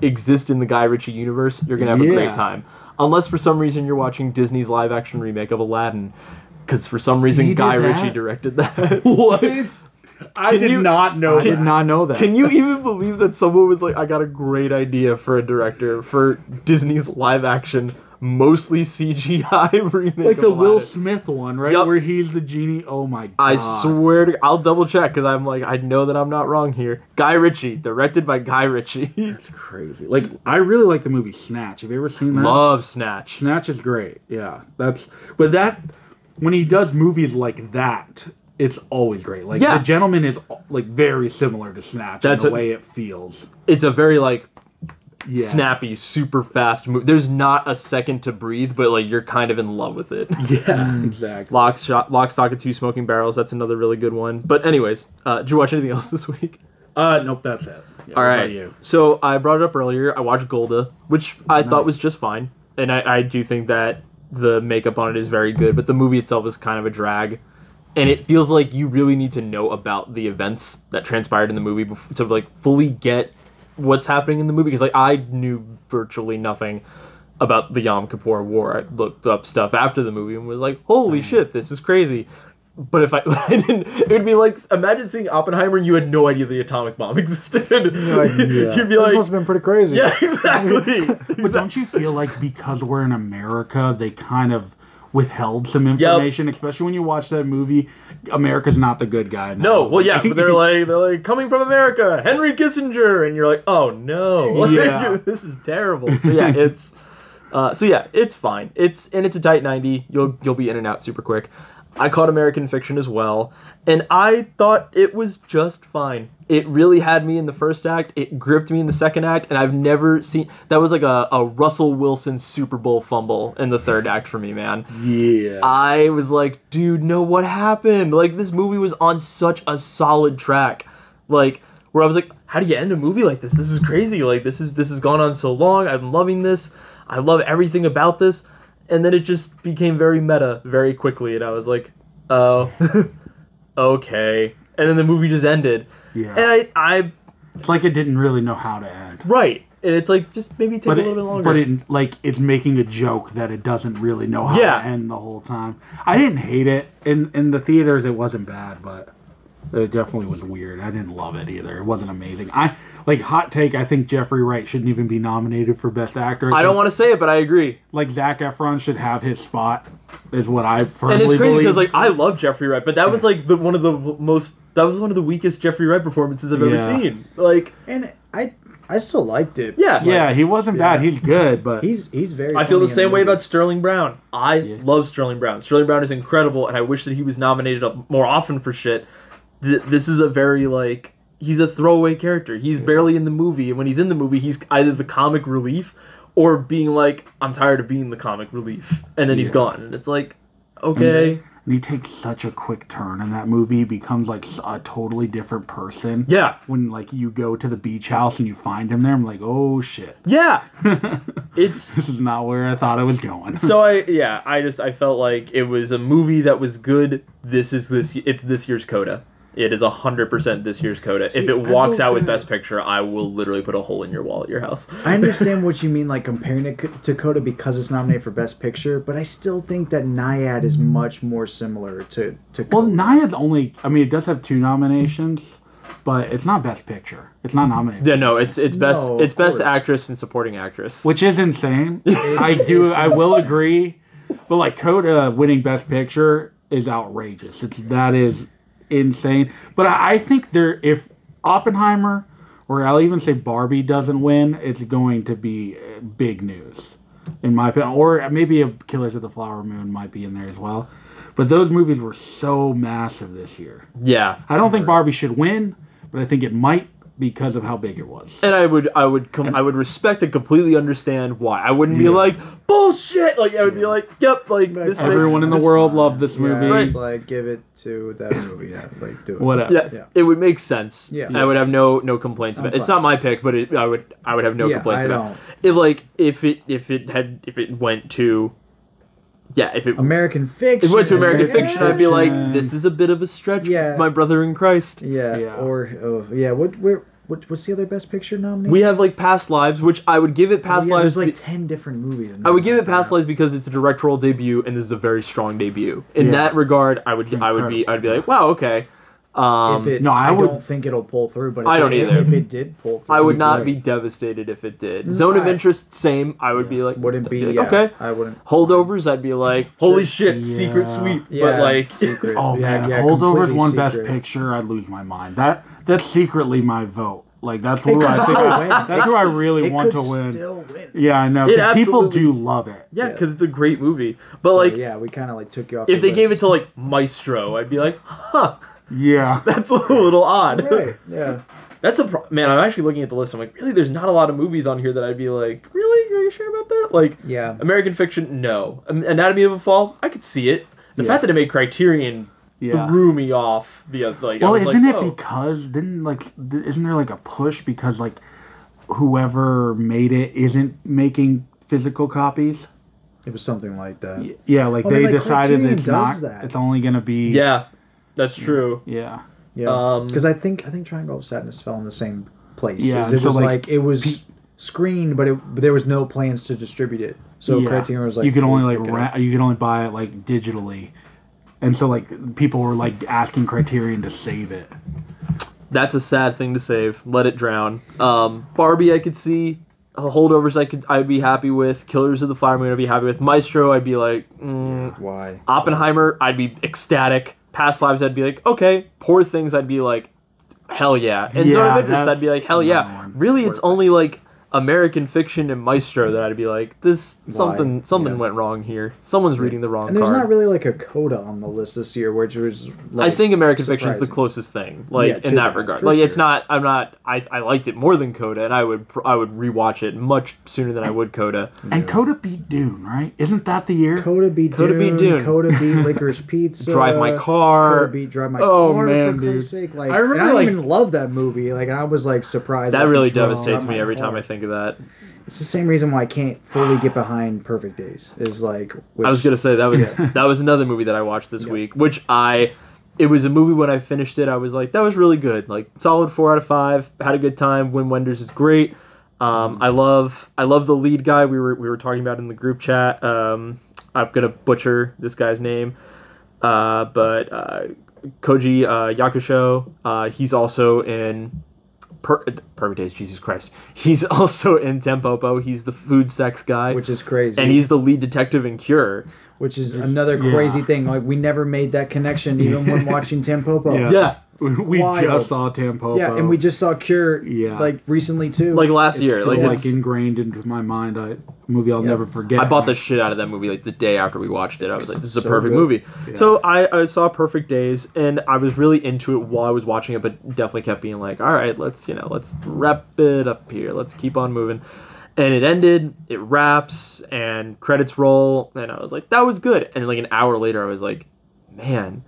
exist in the Guy Ritchie universe, you're gonna have a great time. Unless for some reason you're watching Disney's live action remake of Aladdin, because for some reason He Guy that? Ritchie directed that. *laughs* *laughs* What? I Can did you- not know. I did not know that. Can you even believe that someone was like, I got a great idea for a director for Disney's live action, mostly CGI *laughs* remake? Like the Will Smith one, right? Yup. Where he's the genie. Oh my god. I swear to I'll double check because I'm like, I know that I'm not wrong here. Guy Ritchie, directed by Guy Ritchie. *laughs* That's crazy. Like I really like the movie Snatch. Have you ever seen that? Love Snatch. Snatch is great. Yeah, that's. But that when he does movies like that, it's always great. Like Yeah. the Gentlemen is like very similar to Snatch That's in the a- way it feels. It's a very like Yeah. snappy, super fast move. There's not a second to breathe, but like you're kind of in love with it. *laughs* Yeah, exactly. Lock, shot, Lock, Stock, and Two Smoking Barrels. That's another really good one. But anyways, uh, did you watch anything else *laughs* this week? Uh, nope, that's it. Yeah, All what about you. So I brought it up earlier. I watched Golda, which I thought was just fine, and I, I do think that the makeup on it is very good, but the movie itself is kind of a drag, and it feels like you really need to know about the events that transpired in the movie to like fully get what's happening in the movie. Because like I knew virtually nothing about the Yom Kippur War. I looked up stuff after the movie and was like, "Holy shit, this is crazy." But if I, *laughs* I didn't, it would be like imagine seeing Oppenheimer and you had no idea the atomic bomb *laughs* existed. *laughs* You'd be This like, must have been pretty crazy. yeah, exactly. But don't you feel like because we're in America, they kind of withheld some information, especially when you watch that movie? America's not the good guy. now. No, well, yeah, but they're *laughs* like they're like coming from America, Henry Kissinger, and you're like, oh no, *laughs* Like, Yeah. *laughs* this is terrible. So yeah, it's uh, so yeah, it's fine. It's and it's a tight ninety. You'll you'll be in and out super quick. I caught American Fiction as well, and I thought it was just fine. It really had me in the first act. It gripped me in the second act, and I've never seen that was like a, a Russell Wilson Super Bowl fumble in the third act for me, man. yeah, I was like, dude, no, what happened? Like, this movie was on such a solid track. Like, where I was like, how do you end a movie like this? This is crazy. Like, this is this has gone on so long. I'm loving this. I love everything about this. And then it just became very meta very quickly, and I was like, oh, *laughs* okay. And then the movie just ended. Yeah. And I, I it's like it didn't really know how to end. Right. and it's like just maybe take but a it, little bit longer. but it like it's making a joke that it doesn't really know how Yeah. to end the whole time. I didn't hate it in in the theaters. It wasn't bad, but it definitely was weird. I didn't love it either. It wasn't amazing. I like hot take. I think Jeffrey Wright shouldn't even be nominated for best actor. I don't want to say it, but I agree. like Zac Efron should have his spot. Is what I firmly And it's crazy believe. because like I love Jeffrey Wright, but that was like the one of the most that was one of the weakest Jeffrey Wright performances I've ever Yeah. seen. Like And I I still liked it. yeah, yeah, he wasn't bad. He's good, but He's he's very. I feel the funny in same way about Sterling Brown. I love Sterling Brown. Sterling Brown is incredible, and I wish that he was nominated up more often for shit. Th- this is a very like he's a throwaway character. He's barely in the movie, and when he's in the movie, he's either the comic relief or being like, "I'm tired of being the comic relief," and then he's gone. And it's like, okay, and he takes such a quick turn in that movie. He becomes like a totally different person. yeah, When like you go to the beach house and you find him there, I'm like, oh shit, yeah. *laughs* it's this is not where I thought I was going. so I yeah I just I felt like it was a movie that was good. This is this it's this year's Coda. It is hundred percent this year's Coda. if it walks out with Best Picture, I will literally put a hole in your wall at your house. I understand *laughs* what you mean, like comparing it to Coda because it's nominated for Best Picture, but I still think that Nyad is much more similar to to. well, Coda. Nyad's only. I mean, it does have two nominations, but it's not Best Picture. It's not nominated. Yeah, no, it's it's best No, it's best course. actress and supporting actress. which is insane. *laughs* I do. I will agree, but like Coda winning Best Picture is outrageous. It's that is insane. But I, I think there, if Oppenheimer or I'll even say Barbie doesn't win, it's going to be uh, big news, in my opinion. Or maybe a Killers of the Flower Moon might be in there as well. But those movies were so massive this year. yeah, I don't think Barbie should win, but I think it might because of how big it was. and I would I would com- I would respect and completely understand why. I wouldn't be like bullshit. Like I would be like, yep, like this. Everyone makes, in the this- world loved this yeah, movie. it's like give it to that movie. Yeah, like do it. Whatever. Yeah, Yeah. it would make sense. Yeah. I would have no no complaints about. it. It's not my pick, but it, I would I would have no Yeah, complaints I about. don't. If like if it if it had if it went to, yeah, if it American Fiction. if it went to American Yeah. Fiction, I'd be like, this is a bit of a stretch, Yeah. my brother in Christ. Yeah, Yeah. or oh, yeah. What where what, what's the other Best Picture nomination? We have like Past Lives, which I would give it Oh, Past yeah, Lives. There's like be- ten different movies. I would give it Past Lives because it's a directorial debut, and this is a very strong debut. In Yeah. that regard, I would I would be I'd be like, wow, okay. Um, If it, no, I I, would- don't think it'll pull through. But if I don't it, either. If it did pull through, I would not great. be devastated if it did. Zone of interest, same. I would be like, Wouldn't I'd be. like, yeah, okay. I wouldn't. Holdovers, I'd be like, *laughs* holy shit, secret sweep. Yeah, But like, *laughs* secret. Oh man, yeah, Holdovers completely won Best. Picture. I'd lose my mind. That that's secretly my vote. Like that's who I think. I, win. that's who I really It want could to win. Still win. Yeah, I know. It 'cause People do love it. yeah, Yeah. because it's a great movie. But So, like, yeah, we kind of like took you off. if the they gave it to like Maestro, I'd be like, huh, Yeah. *laughs* that's a little odd. Right, yeah. That's a pro- man. I'm actually looking at the list. I'm like, really? There's not a lot of movies on here that I'd be like, really? Are you sure about that? Like, Yeah. American Fiction, no. Anatomy of a Fall, I could see it. The Yeah. fact that it made Criterion Yeah. threw me off. The oth- like, I Well, isn't like, it whoa. because didn't like th- isn't there like a push because like whoever made it isn't making physical copies? It was something like that. Y- Yeah, like Well, I they mean, like, decided it's not. that. It's only gonna be. Yeah, that's true. Yeah. Yeah, Um, because I think I think Triangle of Sadness fell in the same place. Yeah, it so, was like, like, it was screened, but it but there was no plans to distribute it. So yeah. Criterion was like, you could only like pick it up. rent, you could only buy it like digitally, and so like people were like asking Criterion to save it. That's a sad thing to save. Let it drown. Um, Barbie, I could see. Uh, Holdovers, I could. I'd be happy with. Killers of the Flower Moon, I'd be happy with. Maestro, I'd be like. Mm. Why? Oppenheimer, I'd be ecstatic. Past Lives, I'd be like, okay. Poor Things, I'd be like, hell yeah. And Zone Yeah, of Interest, I'd be like, hell yeah. Really, it's only like American Fiction and Maestro that I'd be like, this something something Yeah. went wrong here. Someone's reading the wrong And there's card. not really like a coda on the list this year, which was. Like, I think American Fiction is the closest thing, like Yeah, in that that, regard. for Like it's not. I'm not. I, I liked it more than Coda, and I would I would rewatch it much sooner than I would Coda. And Coda beat Dune, right? Isn't that the year? Coda beat Coda Dune, beat Dune. Coda beat *laughs* Licorice Pizza. Drive My Car. Coda beat Drive My Oh, Car. man, for dude. Sake, like I remember, and I like- even love that movie. Like I was like surprised. That really devastates Drive me My every Car. time I think of that. It's the same reason why I can't fully get behind Perfect Days. Is like which, I was gonna say that was *laughs* that was another movie that I watched this week, which I it was a movie when I finished it. I was like, that was really good, like solid four out of five. Had a good time. Wim Wenders is great. Um, I love I love the lead guy we were we were talking about in the group chat. Um, I'm gonna butcher this guy's name, uh, but uh, Koji uh, Yakusho. Uh, he's also in per- Perfect Days. Jesus Christ, he's *laughs* also in Tampopo. He's the food sex guy, which is crazy. and he's the lead detective in Cure. which is another crazy thing. Like we never made that connection even when *laughs* watching Tampopo. Yeah. Yeah, We Wild. just saw Tampopo. Yeah, and we just saw Cure Yeah. like recently too. like last It's year. still, Like, like, it's, ingrained into my mind. I, a movie I'll never forget. I bought the shit out of that movie like the day after we watched it. I was like, "This is a perfect good. movie." So I, I saw Perfect Days, and I was really into it while I was watching it, but definitely kept being like, "All right, let's you know, let's wrap it up here. Let's keep on moving." And it ended. It wraps, and credits roll, and I was like, "That was good." And like an hour later, I was like, "Man."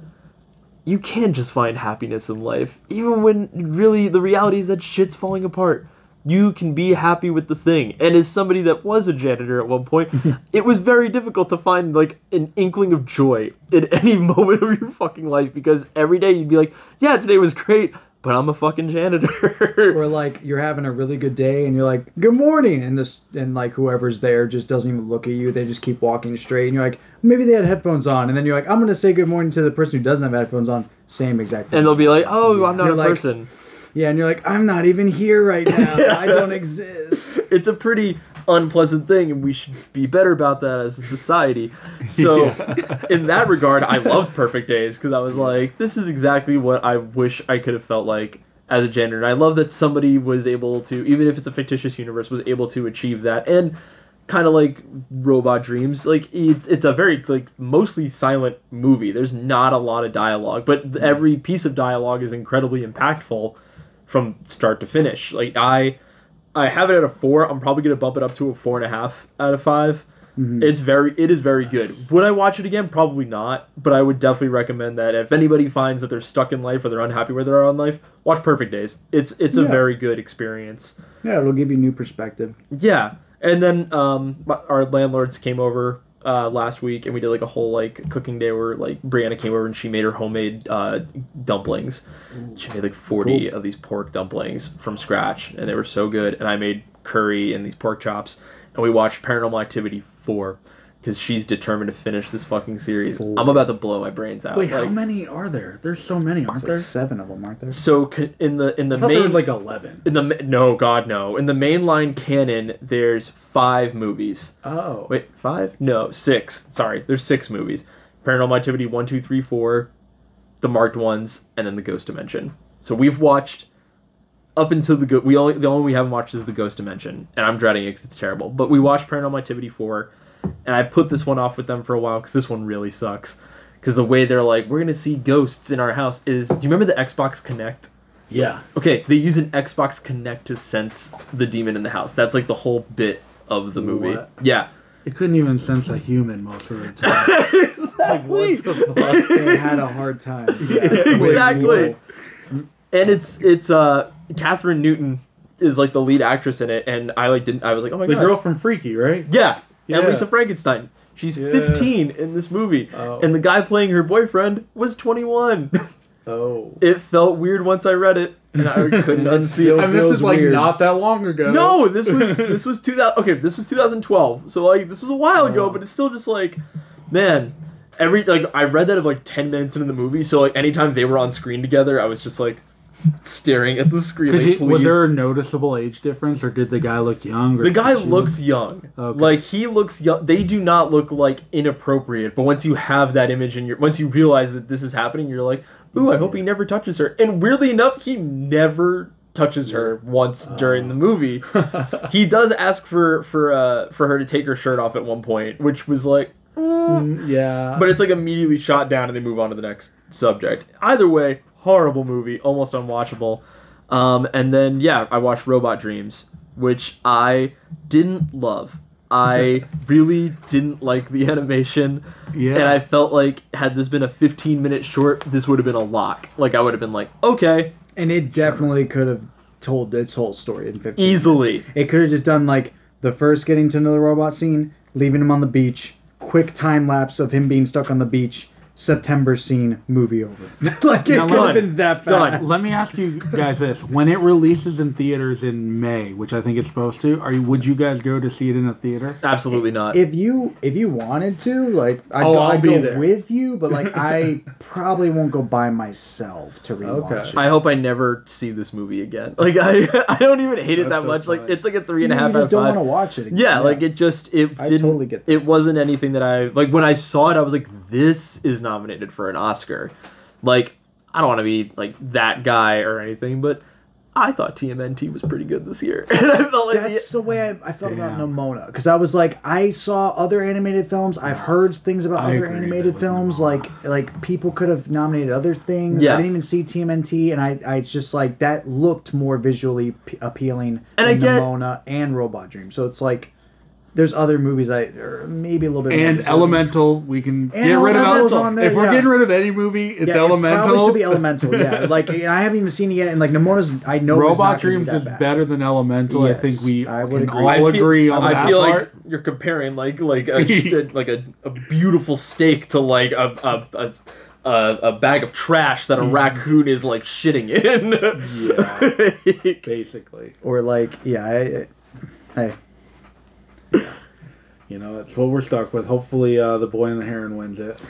You can just find happiness in life, even when really the reality is that shit's falling apart you can be happy with the thing. And as somebody that was a janitor at one point, *laughs* it was very difficult to find like an inkling of joy in *laughs* any moment of your fucking life because every day you'd be like, yeah, today was great, but I'm a fucking janitor. *laughs* or like you're having a really good day and you're like good morning and this and like whoever's there just doesn't even look at you they just keep walking straight and you're like maybe they had headphones on and then you're like i'm gonna say good morning to the person who doesn't have headphones on same exact thing and they'll be like, oh, I'm not You're a like- person. Yeah and you're like i'm not even here right now *laughs* i don't exist It's a pretty unpleasant thing, and we should be better about that as a society. So, *laughs* in that regard, I loved Perfect Days because I was like, this is exactly what I wish I could have felt like as a janitor. And I love that somebody was able to, even if it's a fictitious universe, was able to achieve that. And kind of like Robot Dreams, like it's it's a very like mostly silent movie. There's not a lot of dialogue, but mm. every piece of dialogue is incredibly impactful from start to finish. Like I I have it at a four. I'm probably gonna bump it up to a four and a half out of 5 It's very, it is very good. Would I watch it again? Probably not. But I would definitely recommend that if anybody finds that they're stuck in life or they're unhappy where they are in life, watch Perfect Days. It's it's a very good experience. yeah it'll give you new perspective Yeah, and then um, our landlords came over uh, last week, and we did like a whole like cooking day where like Brianna came over and she made her homemade uh, dumplings. She made like forty of these pork dumplings from scratch, and they were so good. And I made curry and these pork chops, and we watched Paranormal Activity four because she's determined to finish this fucking series. I'm about to blow my brains out. Wait, how many are there? There's so many, aren't there? There's seven of them aren't there So in the in the I main there was like eleven. in the no god no in the mainline canon there's five movies Oh, Wait, five? No, six. Sorry, there's six movies. Paranormal Activity one, two, three, four, the marked ones, and then the Ghost Dimension. So we've watched up until the go- we only the only we haven't watched is the Ghost Dimension, and I'm dreading it because it's terrible. But we watched Paranormal Activity four, and I put this one off with them for a while because this one really sucks. Because the way they're like, we're gonna see ghosts in our house is. Do you remember the Xbox Kinect? yeah. Okay, they use an Xbox Kinect to sense the demon in the house. That's like the whole bit of the movie. What? Yeah. It couldn't even sense a human most of the *laughs* time. exactly. they had a hard time *laughs* exactly. And it's it's uh Kathryn Newton is like the lead actress in it, and I like didn't I was like oh my the god the girl from Freaky, right? yeah Yeah. Lisa Frankenstein she's Yeah. 15 in this movie Oh. and the guy playing her boyfriend was 21 *laughs* Oh. it felt weird once I read it and I *laughs* couldn't unsee still- it And this is like weird. not that long ago. no this was *laughs* this was 2000 okay this was 2012 so like this was a while Oh. ago but it's still just like man every like i read that of like 10 minutes into the movie so like anytime they were on screen together i was just like staring at the screen like, you, was there a noticeable age difference, or did the guy look younger? The guy looks young Okay. like he looks young they do not look like inappropriate but once you have that image and you're once you realize that this is happening you're like ooh i hope he never touches her and weirdly enough he never touches her once during the movie *laughs* he does ask for for uh for her to take her shirt off at one point which was like Mm, Yeah. but it's like immediately shot down and they move on to the next subject either way horrible movie almost unwatchable um and then yeah i watched robot dreams which i didn't love i *laughs* really didn't like the *laughs* animation Yeah. and i felt like had this been a 15 minute short this would have been a lock like i would have been like okay and it definitely could have told its whole story in 15 Easily. minutes. It could have just done like the first getting to know the robot scene, leaving him on the beach, quick time lapse of him being stuck on the beach, September scene, movie over. *laughs* like it Now, could let- have been that fast. Done. Let me ask you guys this: When it releases in theaters in May, which I think it's supposed to, are you? Would you guys go to see it in a theater? Absolutely not. If you if you wanted to, like, I'd, Oh, go, I'll I'd be go there. with you, but like, *laughs* I probably won't go by myself to rewatch Okay. it. I hope I never see this movie again. *laughs* Like I, I don't even hate it That's that so much. Like it's like a three and you a half just out don't want to watch it. Again. yeah, like it just it I didn't. totally get that. It wasn't anything that I like when I saw it. I was like, this is nominated for an Oscar. Like I don't want to be like that guy or anything, but I thought TMNT was pretty good this year, *laughs* and I felt like That's the way I, I felt about Nimona because I was like, I saw other animated films. I've heard things about I other animated films. Nimona. Like, like people could have nominated other things. Yeah. I didn't even see TMNT, and I, I just like that looked more visually p- appealing. And than I get- Nimona and Robot Dream. So it's like, there's other movies I or maybe a little bit. And deserving. Elemental, we can And get rid of Elemental's Elemental. on there, if we're yeah. getting rid of any movie, it's Yeah, Elemental. It probably should be Elemental. Yeah, *laughs* like I haven't even seen it yet, and like Nimona's, I know. is not Robot be Dreams that is bad. better than Elemental. Yes, I think we I would can agree. all I feel- agree on I that feel part. like you're comparing like like a *laughs* like a, a beautiful steak to like a a, a a, a bag of trash that a mm. raccoon is like shitting in. Yeah. *laughs* Basically, Or like, yeah, I, I, hey, you know, that's what we're stuck with. Hopefully, uh, the Boy and the Heron wins it,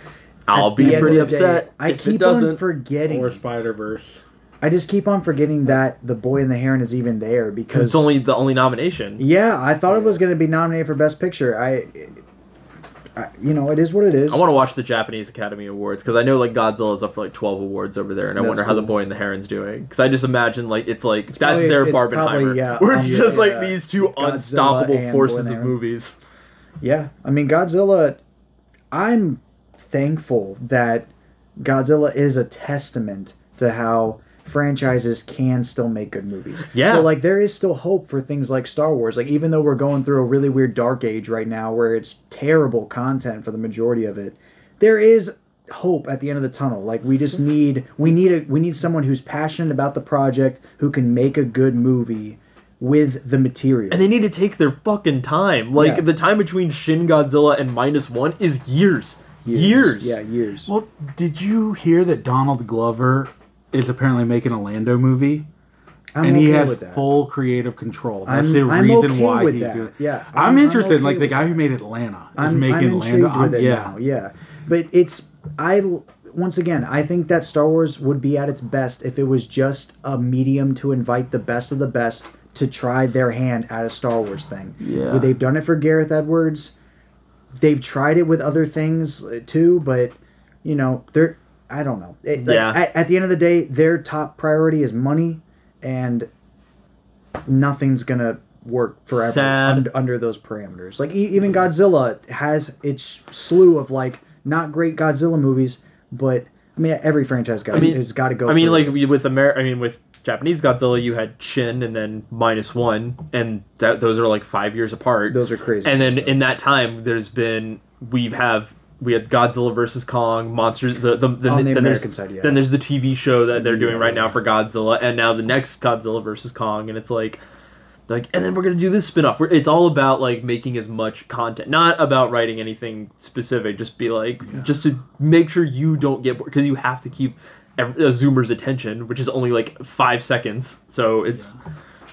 I'll At be pretty of the day, upset I if it keep on doesn't. forgetting. or Spider Verse. I just keep on forgetting that the boy and the heron is even there Because because it's only the only nomination. yeah, I thought it was going to be nominated for best picture. I, I, you know, it is what it is. I want to watch the Japanese Academy Awards because I know like Godzilla's up for like twelve awards over there, and I That's wonder how the. Boy and the Heron's doing. Because I just imagine like it's like that's probably- their Barbenheimer, probably, yeah, where it's um, just yeah, like yeah. these two Godzilla unstoppable forces of movies. Yeah, I mean Godzilla. I'm thankful that Godzilla is a testament to how franchises can still make good movies. Yeah. So like there is still hope for things like Star Wars. Like even though we're going through a really weird dark age right now where it's terrible content for the majority of it, there is hope at the end of the tunnel. Like we just need we need a we need someone who's passionate about the project who can make a good movie with the material. And they need to take their fucking time. Like Yeah. the time between Shin Godzilla and minus one is years. Years. Yeah, years. Well, did you hear that Donald Glover is apparently making a Lando movie? I'm and he has full creative control. That's I'm- the reason okay why he's that. doing. Yeah, I'm, I'm- interested. okay like the guy who made Atlanta is I'm, making I'm intrigued Lando. with I'm- it yeah, now. Yeah, but it's I once again I think that Star Wars would be at its best if it was just a medium to invite the best of the best to try their hand at a Star Wars thing. Yeah. Well, they've done it for Gareth Edwards. They've tried it with other things uh, too, but you know they're I don't know. It, like, Yeah. At, at the end of the day, their top priority is money, and nothing's gonna work forever under, under those parameters. Like e- even Godzilla has its slew of like not great Godzilla movies, but I mean every franchise got I mean- has got to go. I mean, like it. with Amer, I mean with Japanese Godzilla, you had Shin and then minus one, and that those are like five years apart. those are crazy. and then in that time, there's been we have we had Godzilla versus Kong, monsters. The the, the On the then there's- American side, yeah. Then there's the TV show that they're doing right now for Godzilla, and now the next Godzilla versus Kong, and it's like. Like and then we're gonna do this spin-off. We're- It's all about like making as much content, not about writing anything specific. Just be like, just to make sure you don't get bored, because you have to keep ev- a zoomer's attention, which is only like five seconds. So it's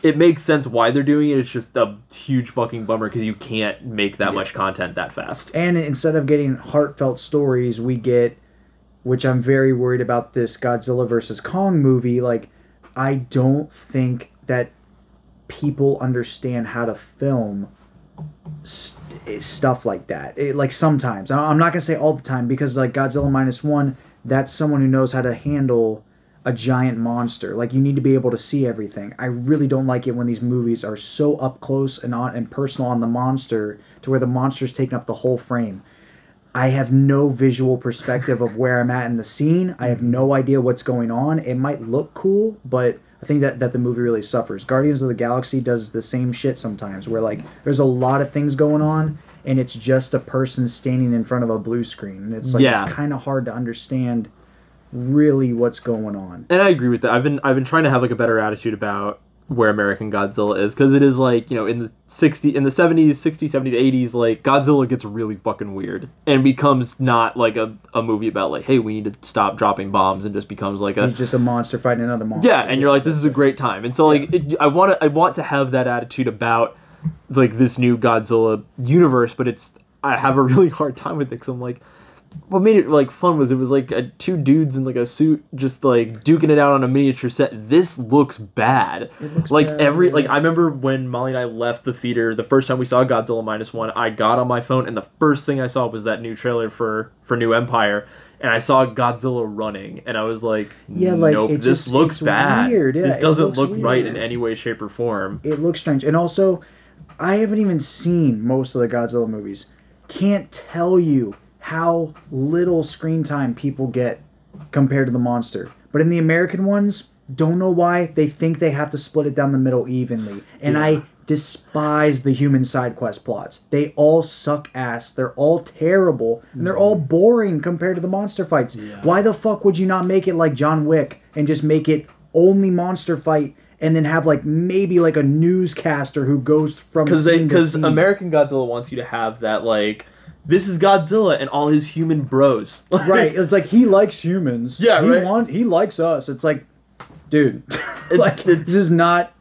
it makes sense why they're doing it. It's just a huge fucking bummer because you can't make that much content that fast. and instead of getting heartfelt stories, we get, which I'm very worried about this Godzilla versus Kong movie. Like, I don't think that people understand how to film st- stuff like that. It, like sometimes, I'm not gonna say all the time because like Godzilla minus one, that's someone who knows how to handle a giant monster. Like you need to be able to see everything. I really don't like it when these movies are so up close and on and personal on the monster to where the monster's taking up the whole frame. I have no visual perspective of where I'm at in the scene. I have no idea what's going on. It might look cool, but I think that, that the movie really suffers. Guardians of the Galaxy does the same shit sometimes, where like there's a lot of things going on, and it's just a person standing in front of a blue screen. And it's like Yeah. it's kind of hard to understand really what's going on. And I agree with that. I've been I've been trying to have like a better attitude about where American Godzilla is because it is like you know in the 60 in the 70s 60s 70s 80s like Godzilla gets really fucking weird and becomes not like a, a movie about like hey we need to stop dropping bombs and just becomes like a He's just a monster fighting another monster. yeah and you're like this is a great time and so like it, I want to I want to have that attitude about like this new Godzilla universe but it's I have a *laughs* really hard time with it because I'm like what made it like fun was it was like a, two dudes in like a suit just like duking it out on a miniature set. This looks bad. like bad, every yeah. like I remember when Molly and I left the theater the first time we saw Godzilla minus one. I got on my phone and the first thing I saw was that new trailer for for New Empire. And I saw Godzilla running, and I was like, Yeah, like, nope, this just- looks bad. weird, yeah, this doesn't looks look right in any way, shape, or form." it looks strange. And also, I haven't even seen most of the Godzilla movies. Can't tell you how little screen time people get compared to the monster. But in the American ones, don't know why they think they have to split it down the middle evenly. And I despise the human side quest plots. They all suck ass. They're all terrible. And they're all mm. boring compared to the monster fights. Why the fuck would you not make it like John Wick and just make it only monster fight and then have like maybe like a newscaster who goes from because they scene to because. American Godzilla wants you to have that like this is Godzilla and all his human bros. *laughs* Right it's like he likes humans Yeah, he right. want he likes us it's like dude *laughs* like it's- this is not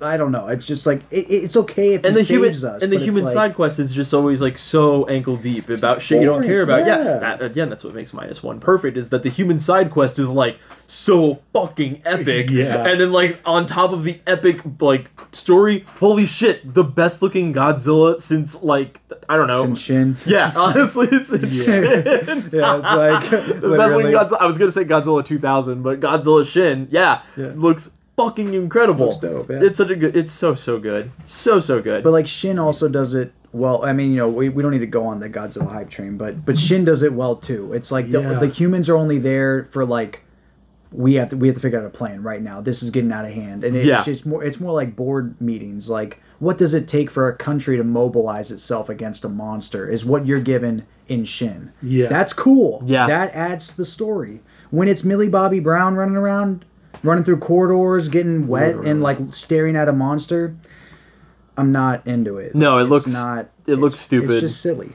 I don't know it's just like it, it's okay if And he the human us and the human like- side quest is just always like so ankle deep about shit you don't care about. Yeah, yeah. that again, that's what makes minus one perfect. Is that the human side quest is like so fucking epic. *laughs* Yeah. and then like on top of the epic like story, holy shit, the best looking Godzilla since like I don't know. Shin Shin. Yeah, *laughs* honestly, it's Shin. *laughs* yeah it's like the best looking Godzilla. I was gonna say Godzilla 2000, but Godzilla Shin, yeah, Yeah. looks fucking incredible. Looks dope, yeah. It's such a good. It's so so good, so so good. But like Shin also does it well. I mean, you know, we, we don't need to go on the Godzilla hype train, but but Shin does it well too. It's like the, Yeah. the humans are only there for like we have to we have to figure out a plan right now. This is getting out of hand, and it's Yeah. just more it's more like board meetings. Like, what does it take for a country to mobilize itself against a monster? Is what you're given in Shin. Yeah. that's cool. Yeah. that adds to the story. When it's Millie Bobby Brown running around, running through corridors, getting wet, and like staring at a monster. I'm not into it. No, it It's looks- not. it looks stupid. It's just silly.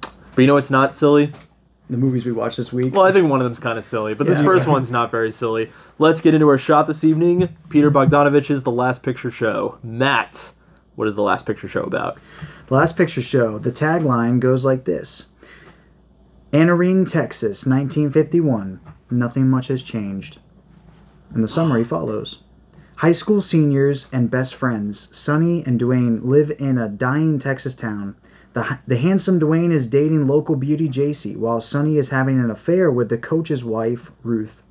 but you know it's not silly? The movies we watched this week. Well, I think one of them's kind of silly, but this first one's not very silly. Let's get into our shot this evening. Peter Bogdanovich's The Last Picture Show. Matt, what is The Last Picture Show about? The Last Picture Show. The tagline goes like this: Anarene, Texas, 1951. Nothing much has changed. And the summary follows. High school seniors and best friends, Sonny and Duane, live in a dying Texas town. The, the handsome Duane is dating local beauty Jacy, while Sonny is having an affair with the coach's wife, Ruth.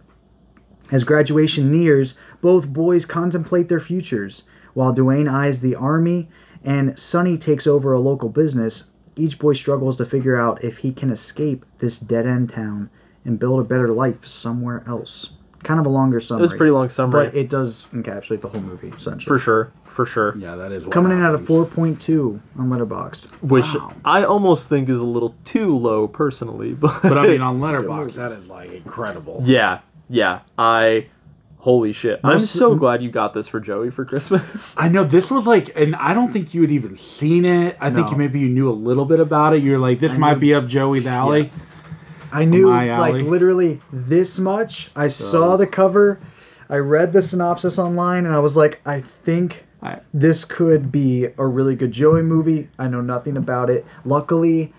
As graduation nears, both boys contemplate their futures. While Duane eyes the army and Sonny takes over a local business, each boy struggles to figure out if he can escape this dead end town and build a better life somewhere else. Kind of a longer summary. It was a pretty long summary. But it does encapsulate the whole movie, essentially. For sure, for sure. Yeah, that is what Coming in at a 4.2 on Letterboxd. Which Wow. I almost think is a little too low personally, *laughs* but But I mean, on *laughs* Letterboxd, that is like incredible. yeah, yeah. I holy shit. I'm so glad you got this for Joey for Christmas. *laughs* I know this was like, and I don't think you had even seen it. I think you maybe you knew a little bit about it. You're like, this might knew- be up Joey's alley. I knew like literally this much. I saw the cover, I read the synopsis online, and I was like, I think I- this could be a really good Joey movie. I know nothing about it. Luckily,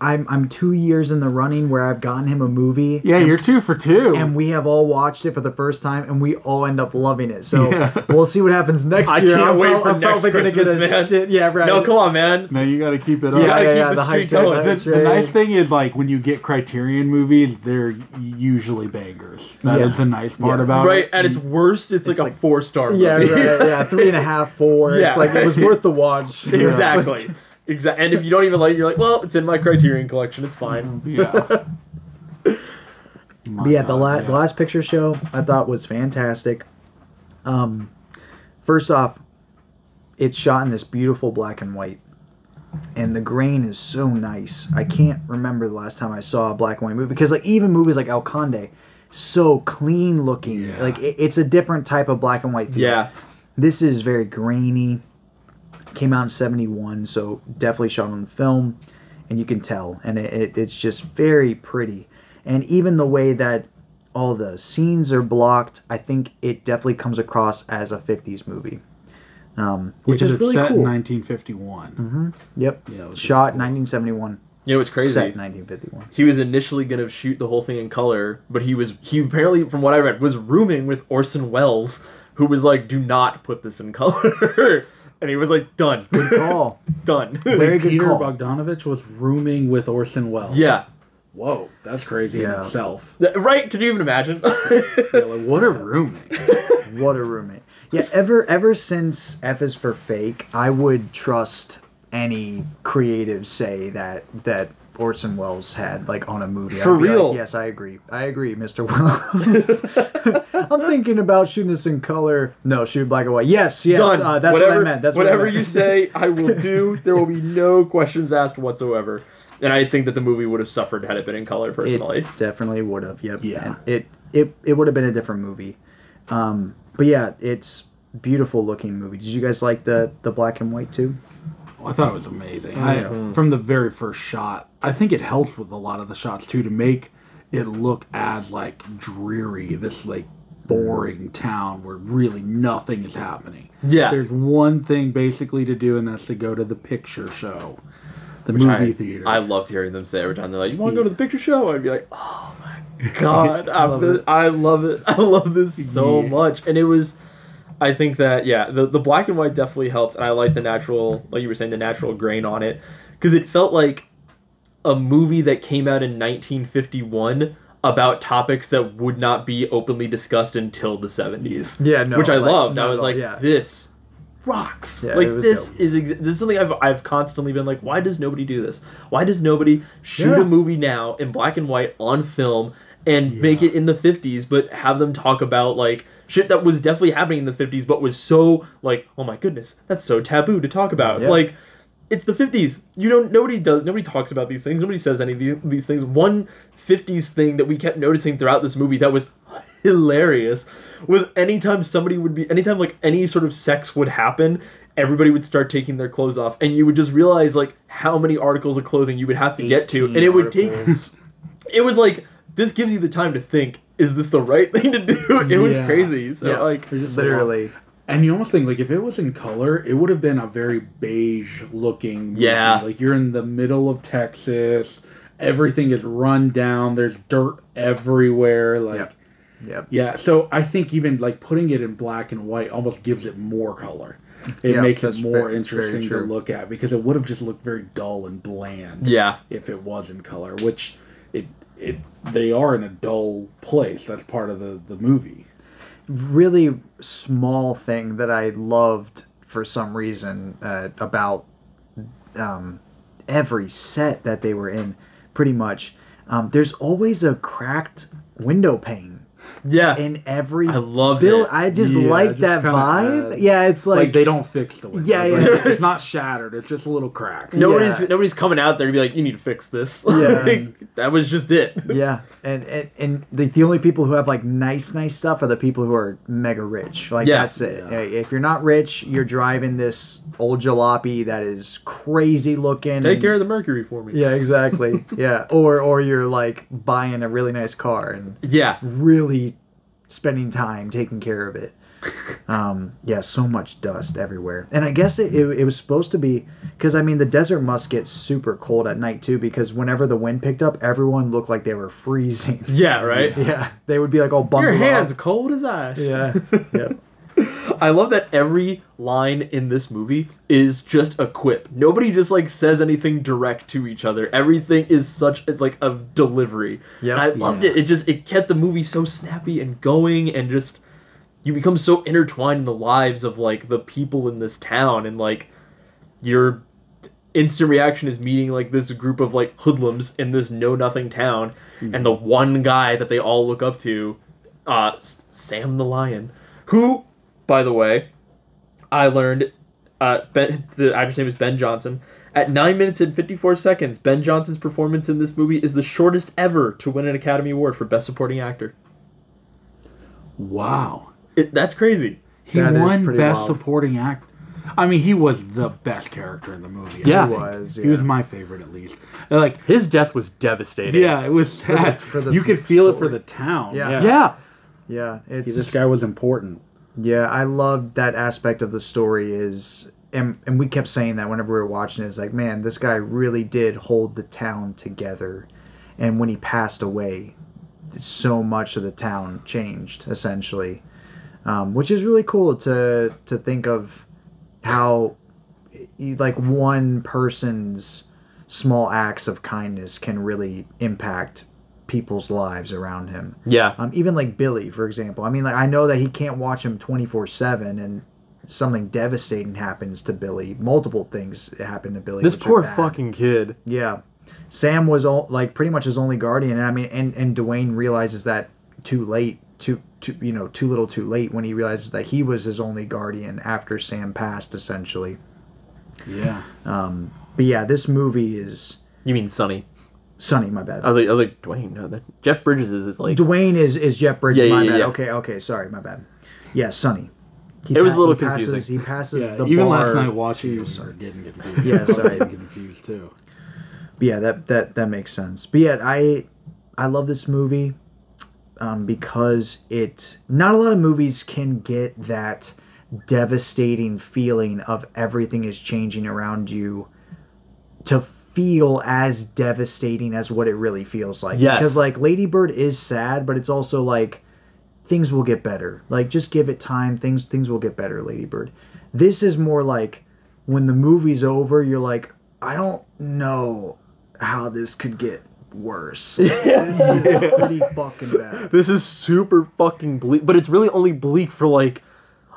I'm I'm two years in the running where I've gotten him a movie. Yeah, you're two for two. And we have all watched it for the first time, and we all end up loving it. So Yeah. *laughs* we'll see what happens next I year. can't I'm wait prob- for I'm next probably gonna get Christmas, a man. shit. Yeah, right. no, come on, man. no, you got to keep it up. Yeah, Yeah, gotta yeah, keep yeah, the the streak going. the the, hype the train. nice thing is like when you get Criterion movies, they're usually bangers. That is Yeah. the nice part Yeah. about Right, it. Right, at its mm. worst, it's, like, like- a four star movie. Yeah, right, yeah, three and a half, four. *laughs* Yeah. It's like it was worth the watch. *laughs* exactly. Exactly. And if you don't even like, it, you're like, well, it's in my Criterion collection. It's fine. Yeah. *laughs* But yeah, the, la- the last picture show I thought was fantastic. Um, first off, it's shot in this beautiful black and white, and the grain is so nice. I can't remember the last time I saw a black and white movie because like even movies like El Conde, so clean looking. Yeah. Like it, it's a different type of black and white. Theater. Yeah. This is very grainy. Came out in '71, so definitely shot on film, and you can tell, and it, it, it's just very pretty. And even the way that all the scenes are blocked, I think it definitely comes across as a '50s movie, um, which Because is it's really set cool. in 1951. Yep, Yeah, it was shot cool. 1971, You know what's crazy? set 1951. he was initially gonna shoot the whole thing in color, but he was he apparently, from what I read, was rooming with Orson Welles, who was like, "Do not put this in color," *laughs* and he was like, "Done, Good Call. *laughs* done." Very good Peter call. Bogdanovich was rooming with Orson Welles. yeah, Whoa, that's crazy Yeah. in itself. Th- right? Could you even imagine? *laughs* Yeah, like, what a roommate. *laughs* What a roommate. Yeah, ever ever since F is for fake, I would trust any creative say that that Orson Welles had like on a movie. For be like, real? yes, I agree. I agree, Mr. Welles. *laughs* I'm thinking about shooting this in color. No, shoot black and white. Yes, yes. Done. Uh, that's whatever, what I meant. That's what whatever meant. you say, I will do. *laughs* There will be no questions asked whatsoever. And I think that the movie would have suffered had it been in color. Personally, It definitely would have. Yep. Yeah. It it it would have been a different movie. Um, but yeah, it's beautiful looking movie. Did you guys like the the black and white too? I thought it was amazing. I, from the very first shot, I think it helps with a lot of the shots too to make it look as like dreary, this like boring town where really nothing is happening. Yeah. there's one thing basically to do, and that's to go to the picture show, the Which movie I, theater. I loved hearing them say every time they're like, "You want to go to the picture show?" I'd be like, "Oh my *laughs* god, I love it! I love it! *laughs* I love this *laughs* so Yeah. much!" And it was, I think that yeah, the the black and white definitely helped, and I like the natural, like you were saying, the natural grain on it, because it felt like a movie that came out in 1951 about topics that would not be openly discussed until the 70s. Yeah, no, which I like, loved. I was all, like, yeah. this rocks. Yeah, like this dope. is ex- this is something I've I've constantly been like, why does nobody do this? Why does nobody shoot Yeah. a movie now in black and white on film and make it in the 50s, but have them talk about like shit that was definitely happening in the 50s, but was so like, oh my goodness, that's so taboo to talk about. Yeah. Like it's the 50s. You don't nobody does nobody talks about these things. Nobody says any of the- these things. One 50s thing that we kept noticing throughout this movie that was *laughs* hilarious was anytime somebody would be anytime like any sort of sex would happen, everybody would start taking their clothes off and you would just realize like how many articles of clothing you would have to get to and it would take *laughs* it was like this gives you the time to think is this the right thing to do? *laughs* It was Yeah. crazy. So Yeah. like There's just Literally. And you almost think like if it was in color, it would have been a very beige looking. movie. Yeah. like you're in the middle of Texas. Everything is run down. There's dirt everywhere. Like, Yep. Yep. yeah. So I think even like putting it in black and white almost gives it more color. It Yeah, makes it more very interesting to look at because it would have just looked very dull and bland. yeah. if it was in color, which it they are in a dull place. That's part of the the movie. really small thing that I loved for some reason uh, about um, every set that they were in, pretty much. Um, there's always a cracked window pane Yeah. in every I love build. it. I just Yeah, like just that vibe. adds- yeah, it's Like, like, they don't fix the window. Yeah, Like, yeah. it's not shattered. It's just a little crack. Nobody's Yeah. nobody's coming out there to be like, you need to fix this. *laughs* Yeah. Like, that was just it. yeah, and and, and the, the only people who have like nice nice stuff are the people who are mega rich. Like Yeah. that's it. Yeah. If you're not rich, you're driving this old jalopy that is crazy looking. Take and- care of the mercury for me. Yeah, exactly. *laughs* yeah, or or you're like buying a really nice car and Yeah. really spending time taking care of it. Um, yeah, so much dust everywhere, and I guess it, it, it was supposed to be because I mean the desert must get super cold at night too because whenever the wind picked up, everyone looked like they were freezing. Yeah, right? *laughs* yeah, they would be like all Your bundled hands up. cold as ice. Yeah, *laughs* yeah. I love that every line in this movie is just a quip. Nobody just like says anything direct to each other. Everything is such like a delivery. Yep. And I loved Yeah. it. It just it kept the movie so snappy and going and just you become so intertwined in the lives of like the people in this town and like your instant reaction is meeting like this group of like hoodlums in this know nothing town and the one guy that they all look up to uh Sam the Lion who by the way I learned uh ben, the actor's name is Ben Johnson at 9 minutes and 54 seconds Ben Johnson's performance in this movie is the shortest ever to win an Academy Award for best supporting actor Wow. It, that's crazy. He That is won best wild. supporting Actor. I mean, he was the best character in the movie. Yeah. He was, He was my favorite, at least. Like, His death was devastating. yeah, it was sad. for the you could feel it for the town. Yeah. Yeah. Yeah, it's This guy was important. Yeah, I love that aspect of the story is and and we kept saying that whenever we were watching it, it's like, man, this guy really did hold the town together. And when he passed away, so much of the town changed essentially. Um, which is really cool to to think of how like one person's small acts of kindness can really impact people's lives around him. Yeah. Um, even like Billy, for example. I mean, like I know that he can't watch him twenty four seven, and something devastating happens to Billy. Multiple things happen to Billy. This which poor fucking kid. Yeah, Sam was all, like pretty much his only guardian. I mean, and and Duane realizes that too late, too too you know too little, too late when he realizes that he was his only guardian after Sam passed, essentially. Yeah. Um. But yeah, this movie is You mean Sonny? Sonny. My bad. I was like, I was like, Duane. No, that Jeff Bridges is, is like. Duane is is Jeff Bridges. Yeah, my yeah, bad. yeah. Okay, okay, sorry, my bad. Yeah, Sonny. He It was a little he passes, confusing. He passes Yeah, the even bar. last night watching, you were getting confused. Yeah, I was sorry. *laughs* getting confused too. But yeah, that that that makes sense. But yeah, I I love this movie um, because it not a lot of movies can get that devastating feeling of everything is changing around you to feel as devastating as what it really feels like. Yes. Because like Lady Bird is sad, but it's also like things will get better. Like just give it time. Things things will get better, Lady Bird. This is more like when the movie's over, you're like, I don't know how this could get worse. *laughs* this is pretty fucking bad. This is super fucking bleak, but it's really only bleak for like.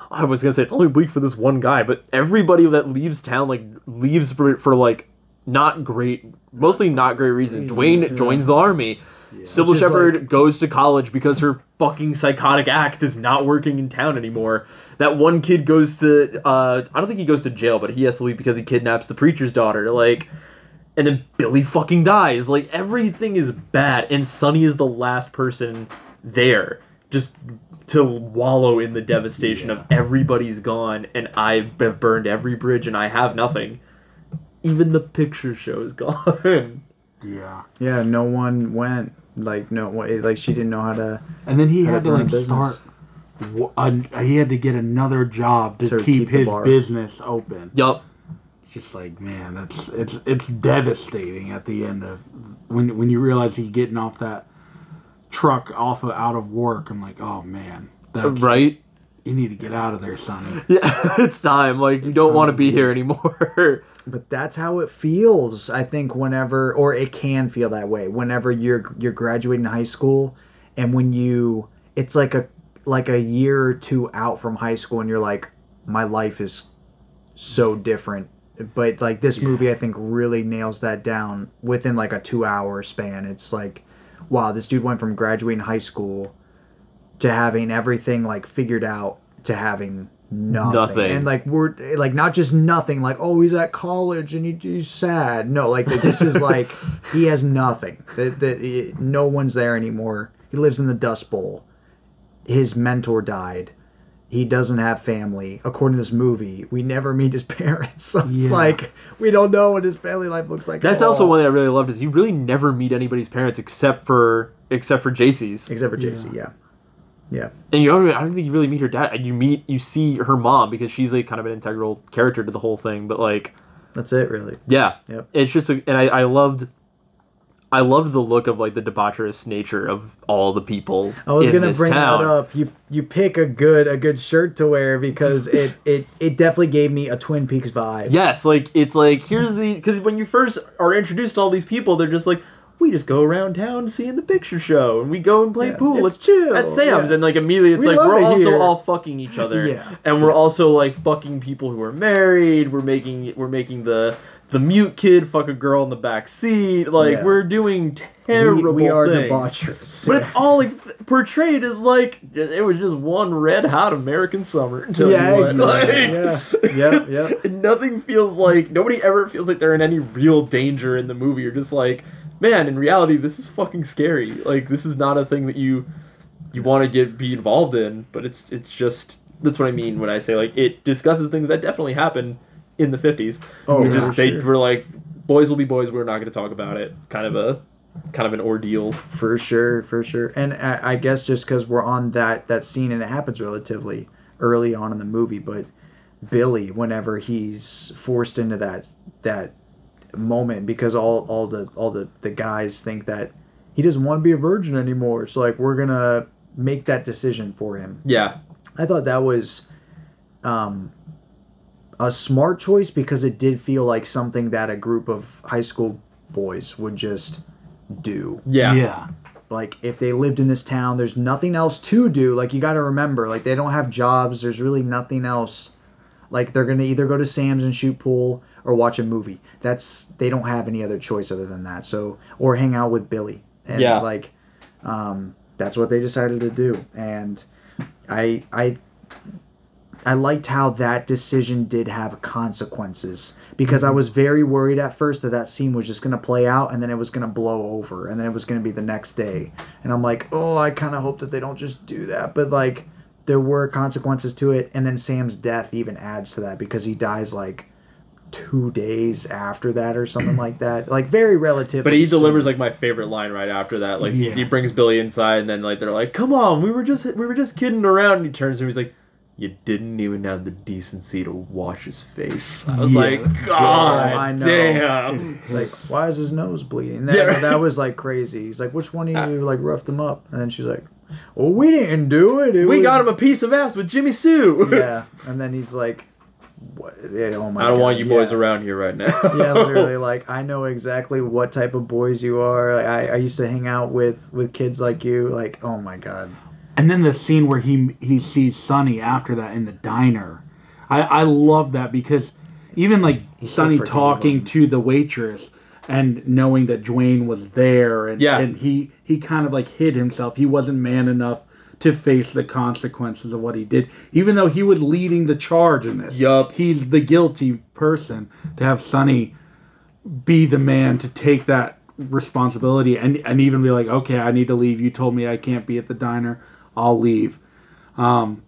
I was gonna say it's only bleak for this one guy, but everybody that leaves town like leaves for for like not great, mostly not great reason. Duane joins the army. Cybill Which is Shepherd like- goes to college because her fucking psychotic act is not working in town anymore. That one kid goes to uh I don't think he goes to jail, but he has to leave because he kidnaps the preacher's daughter. Like and then Billy fucking dies. Like everything is bad, and Sonny is the last person there, just to wallow in the devastation of everybody's gone, and I have burned every bridge, and I have nothing. Even the picture show is *laughs* gone. Yeah. Yeah, no one went. Like no, one- like she didn't know how to. And then he Had had to to run a like start. w- a- He had to get another job to, To keep, keep his business open. yup. It's just like man, that's it's it's devastating at the end of when when you realize he's getting off that truck off of out of work. I'm like, oh man, that's, Right? You need to get out of there, Sonny. *laughs* Yeah, *laughs* it's time. Like you don't want to be here anymore. *laughs* But that's how it feels. I think whenever, or it can feel that way whenever you're you're graduating high school, and when you, it's like a like a year or two out from high school, and you're like, my life is so different. But like this movie, I think really nails that down within like a two hour span. It's like, wow, this dude went from graduating high school to having everything like figured out to having nothing. Nothing. And like we're like not just nothing, like, oh he's at college and he, he's sad. No, like this is like *laughs* he has nothing. The, the, no one's there anymore. He lives in the Dust Bowl. His mentor died. He doesn't have family. According to this movie, we never meet his *laughs* parents. So it's Yeah. like we don't know what his family life looks like. at That's also one thing I really loved is you really never meet anybody's parents except for except for Jacy's. except for JC. Yeah, yeah. And you don't I don't think you really meet her dad. You meet you see her mom because she's like kind of an integral character to the whole thing. But like That's it, really. yeah, Yep. it's just a, and I, I loved I loved the look of like the debaucherous nature of all the people. I was gonna bring town. that up. You you pick a good a good shirt to wear because *laughs* it it it definitely gave me a Twin Peaks vibe. Yes, like it's like here's the because when you first are introduced to all these people, they're just like we just go around town seeing the picture show and we go and play Yeah, pool at, chill, at Sam's yeah. and like immediately it's We like we're it also here. all fucking each other Yeah. and we're also like fucking people who are married. We're making we're making the the mute kid fuck a girl in the back seat. Like Yeah. we're doing terrible we are things. debaucherous. But it's all like portrayed as like it was just one red hot American summer. Yeah, exactly. Like- yeah, yep. and *laughs* nothing feels like nobody ever feels like they're in any real danger in the movie. You're just like, man, in reality, this is fucking scary. Like this is not a thing that you you want to get be involved in, but it's it's just that's what I mean when I say like it discusses things that definitely happened in the 50s. Oh, for just they sure. were like boys will be boys, we're not going to talk about it. Kind of a kind of an ordeal. For sure, for sure. And I, I guess just because we're on that that scene and it happens relatively early on in the movie, but Billy, whenever he's forced into that that moment, because all all the all the the guys think that he doesn't want to be a virgin anymore, so like we're gonna make that decision for him. Yeah. I thought that was um, a smart choice because it did feel like something that a group of high school boys would just do. Yeah. Yeah. Like if they lived in this town, there's nothing else to do. Like you got to remember, like they don't have jobs. There's really nothing else. Like they're gonna either go to Sam's and shoot pool or watch a movie. That's they don't have any other choice other than that. So or hang out with Billy. And Yeah. like um, that's what they decided to do. And I I I liked how that decision did have consequences because I was very worried at first that that scene was just going to play out and then it was going to blow over and then it was going to be the next day. And I'm like, "Oh, I kind of hope that they don't just do that." But like there were consequences to it and then Sam's death even adds to that because he dies like 2 days after that or something like that. Like very relative. But he delivers like my favorite line right after that. Like Yeah. he brings Billy inside, and then like they're like, "Come on, we were just we were just kidding around." And he turns to him, he's like, "You didn't even have the decency to wash his face." I was Yeah. like, "God, I know. damn." like why is his nose bleeding that, Yeah, right. that was like crazy he's like which one of you like roughed him up and then she's like well we didn't do it, it We was- got him a piece of ass with Jimmy Sue. yeah *laughs* and then he's like what oh my I don't God, want you boys yeah. around here right now. *laughs* yeah literally *laughs* like i know exactly what type of boys you are like, I, I used to hang out with with kids like you like oh my god And then the scene where he he sees Sonny after that in the diner, I I love that because even like still Sonny talking to the waitress and knowing that Duane was there and Yeah. and he he kind of like hid himself. He wasn't man enough to face the consequences of what he did, even though he was leading the charge in this. Yup. he's the guilty person to have Sonny be the man to take that responsibility and and even be like, okay, I need to leave. You told me I can't be at the diner. I'll leave. Um,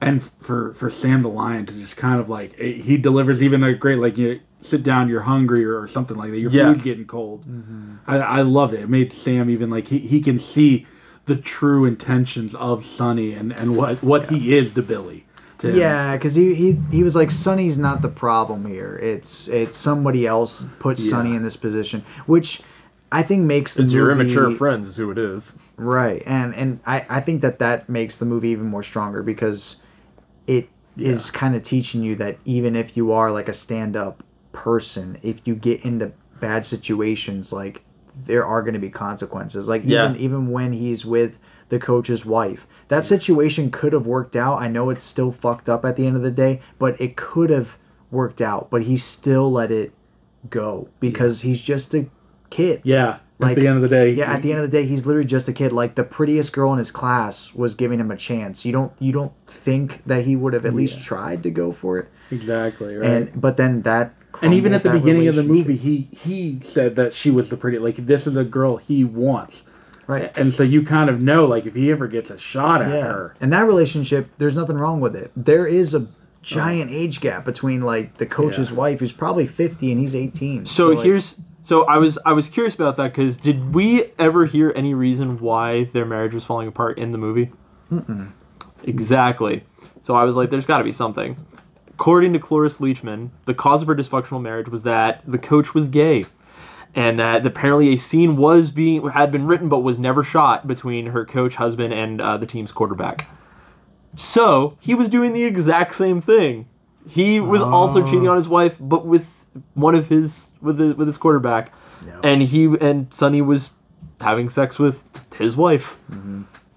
and for for Sam the Lion to just kind of like eh, he delivers even a great like you sit down, you're hungry or, or something like that. Your Yeah. food's getting cold. I, I loved it. It made Sam even like he, he can see the true intentions of Sonny and and what what he is to Billy. To yeah because he, he he was like sonny's not the problem here it's it's somebody else put sonny in this position which i think makes the it's your immature friends is who it is. Right, and and I I think that that makes the movie even more stronger because it is kind of teaching you that even if you are like a stand up person, if you get into bad situations, like there are going to be consequences. Like Yeah. even even when he's with the coach's wife, that situation could have worked out. I know it's still fucked up at the end of the day, but it could have worked out. But he still let it go because he's just a kid. Yeah. Like at the end of the day. Yeah, at the end of the day, he's literally just a kid. Like the prettiest girl in his class was giving him a chance. You don't you don't think that he would have at least tried to go for it? Exactly. Right. And but then that and even at the beginning of the movie, he he said that she was the pretty. Like this is a girl he wants. right? And so you kind of know, like, if he ever gets a shot at Yeah, her, and that relationship, there's nothing wrong with it. There is a giant oh. age gap between like the coach's Yeah. wife, who's probably 50 and he's 18. So, like, here's so I was I was curious about that because did we ever hear any reason why their marriage was falling apart in the movie? Mm-mm. Exactly. So I was like, there's got to be something. According to Cloris Leachman, the cause of her dysfunctional marriage was that the coach was gay, and that apparently a scene was being had been written but was never shot between her coach husband and uh, the team's quarterback. So he was doing the exact same thing. He was also cheating on his wife, but with one of his with the, with his quarterback, and he and Sonny was having sex with his wife.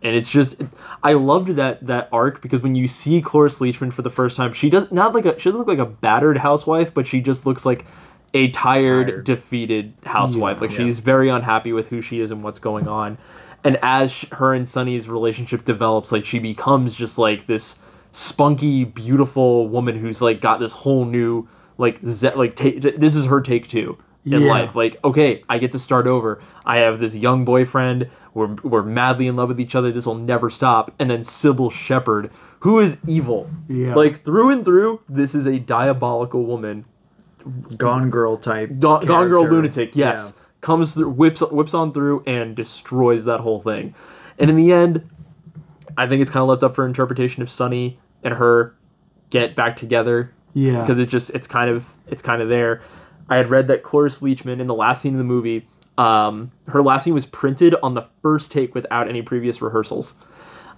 And it's just, I loved that that arc because when you see Cloris Leachman for the first time, she does not like a she doesn't look like a battered housewife, but she just looks like a tired, Tired. defeated housewife. like she's very unhappy with who she is and what's going on. And as sh- her and Sonny's relationship develops, like she becomes just like this spunky, beautiful woman who's like got this whole new like ze- like ta- this is her take two in Yeah. life. Like, okay, I get to start over. I have this young boyfriend. We're we're madly in love with each other. This will never stop. And then Cybill Shepherd, who is evil. Yeah. Like through and through, this is a diabolical woman. Gone Girl type. Gone, Gone Girl lunatic. Yes, comes through, whips whips on through and destroys that whole thing. And in the end, I think it's kind of left up for interpretation if Sonny and her get back together Yeah. because it just it's kind of it's kind of there. I had read that Cloris Leachman in the last scene of the movie, um, her last scene was printed on the first take without any previous rehearsals.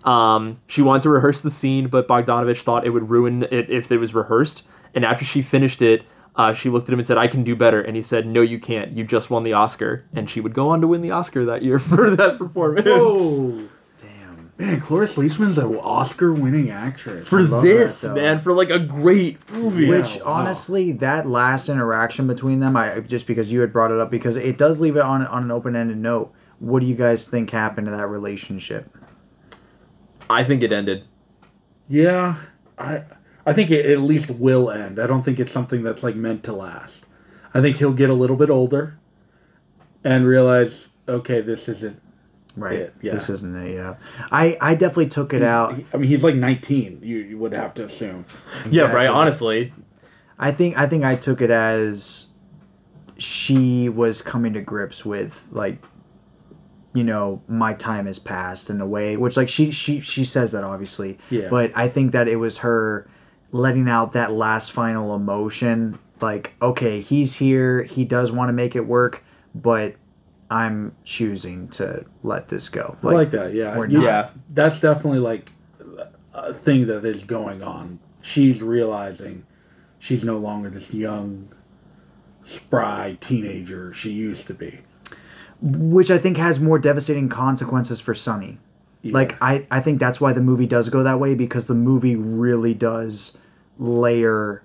Um, she wanted to rehearse the scene, but Bogdanovich thought it would ruin it if it was rehearsed. And after she finished it, uh, she looked at him and said, "I can do better." And he said, "No, you can't. You just won the Oscar." And she would go on to win the Oscar that year *laughs* for that performance. Whoa. Damn. Man, Cloris Leachman's an Oscar-winning actress. For this that, man, for like a great movie. Which Yeah, wow. honestly, that last interaction between them, I just because you had brought it up, because it does leave it on on an open ended note. What do you guys think happened to that relationship? I think it ended. Yeah, I I think it at least will end. I don't think it's something that's like meant to last. I think he'll get a little bit older and realize, okay, this isn't. Right. Yeah, yeah. This isn't a. Uh, I I definitely took it out. I mean, he's like 19. You you would have to assume. Yeah, right. Honestly, I think I think I took it as she was coming to grips with like you know my time has passed in a way which like she she she says that obviously Yeah. but I think that it was her letting out that last final emotion like okay he's here he does want to make it work but I'm choosing to let this go I like that. Yeah, we're You- not- Yeah. That's definitely like a thing that is going on. She's realizing she's no longer this young, spry teenager she used to be. which I think has more devastating consequences for Sonny. Like I, I think that's why the movie does go that way because the movie really does layer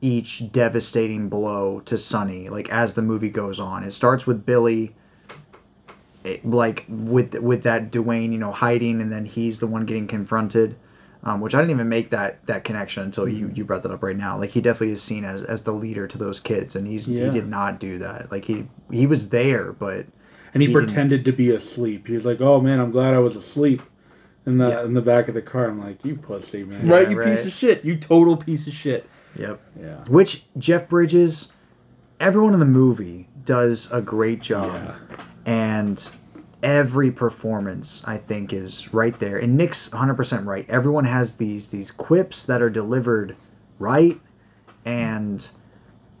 each devastating blow to Sonny like as the movie goes on. It starts with Billy it- like with with that Duane, you know, hiding and then he's the one getting confronted. Um, which I didn't even make that that connection until you, you brought that up right now. Like he definitely is seen as, as the leader to those kids, and he's Yeah. he did not do that. Like he he was there, but And he, He didn't- pretended to be asleep. He was like, "Oh man, I'm glad I was asleep." In the Yeah. in the back of the car, I'm like, "You pussy, man!" right? Yeah, You piece of shit. You total piece of shit. Yep. Yeah. Which Jeff Bridges, everyone in the movie does a great job, and every performance I think is right there. And Nick's 100% right. Everyone has these these quips that are delivered right, and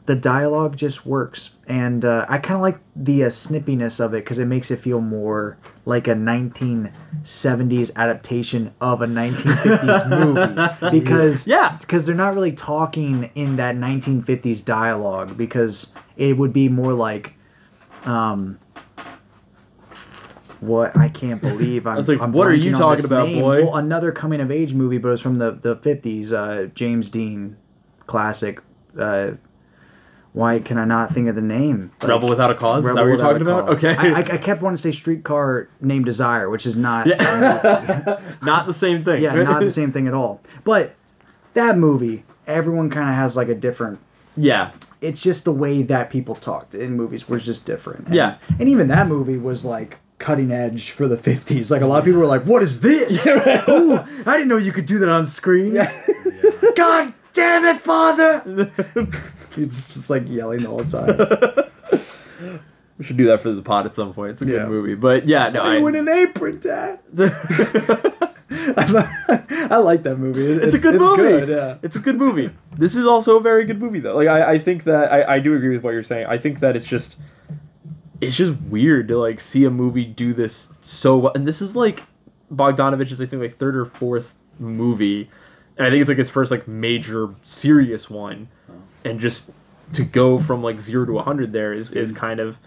the dialogue just works. And uh, I kind of like the uh, snippiness of it because it makes it feel more like a 1970s adaptation of a 1950s *laughs* movie because Yeah. because they're not really talking in that 1950s dialogue because it would be more like um what I can't believe *laughs* I'm, was like, I'm what are you talking about, name. boy? Well, another coming of age movie but it was from the the 50s uh James Dean classic uh why can I not think of the name? Like, Rebel without a cause. Is that Rebel what you're talking about? Cause. Okay. I, I, I kept wanting to say Streetcar Named Desire, which is not *laughs* *laughs* not the same thing. yeah, not the same thing at all. But that movie, everyone kind of has like a different. yeah. It's just the way that people talked in movies was just different. And, Yeah. and even that movie was like cutting edge for the 50s. Like a lot of people were like, "What is this? *laughs* Ooh, I didn't know you could do that on screen." God damn it, father! *laughs* You're just, just like yelling the whole time. *laughs* We should do that for the pod at some point. It's a Yeah. good movie. But yeah, no, I, you in an apron, Dad. I li- I like that movie. It- it's, a good movie. good, yeah. It's a good movie. This is also a very good movie though. Like I, I think that I, I do agree with what you're saying. I think that it's just it's just weird to like see a movie do this so well. And this is like Bogdanovich's I think like third or fourth movie. And I think it's like his first like major serious one. And just to go from like zero to hundred there is, is kind of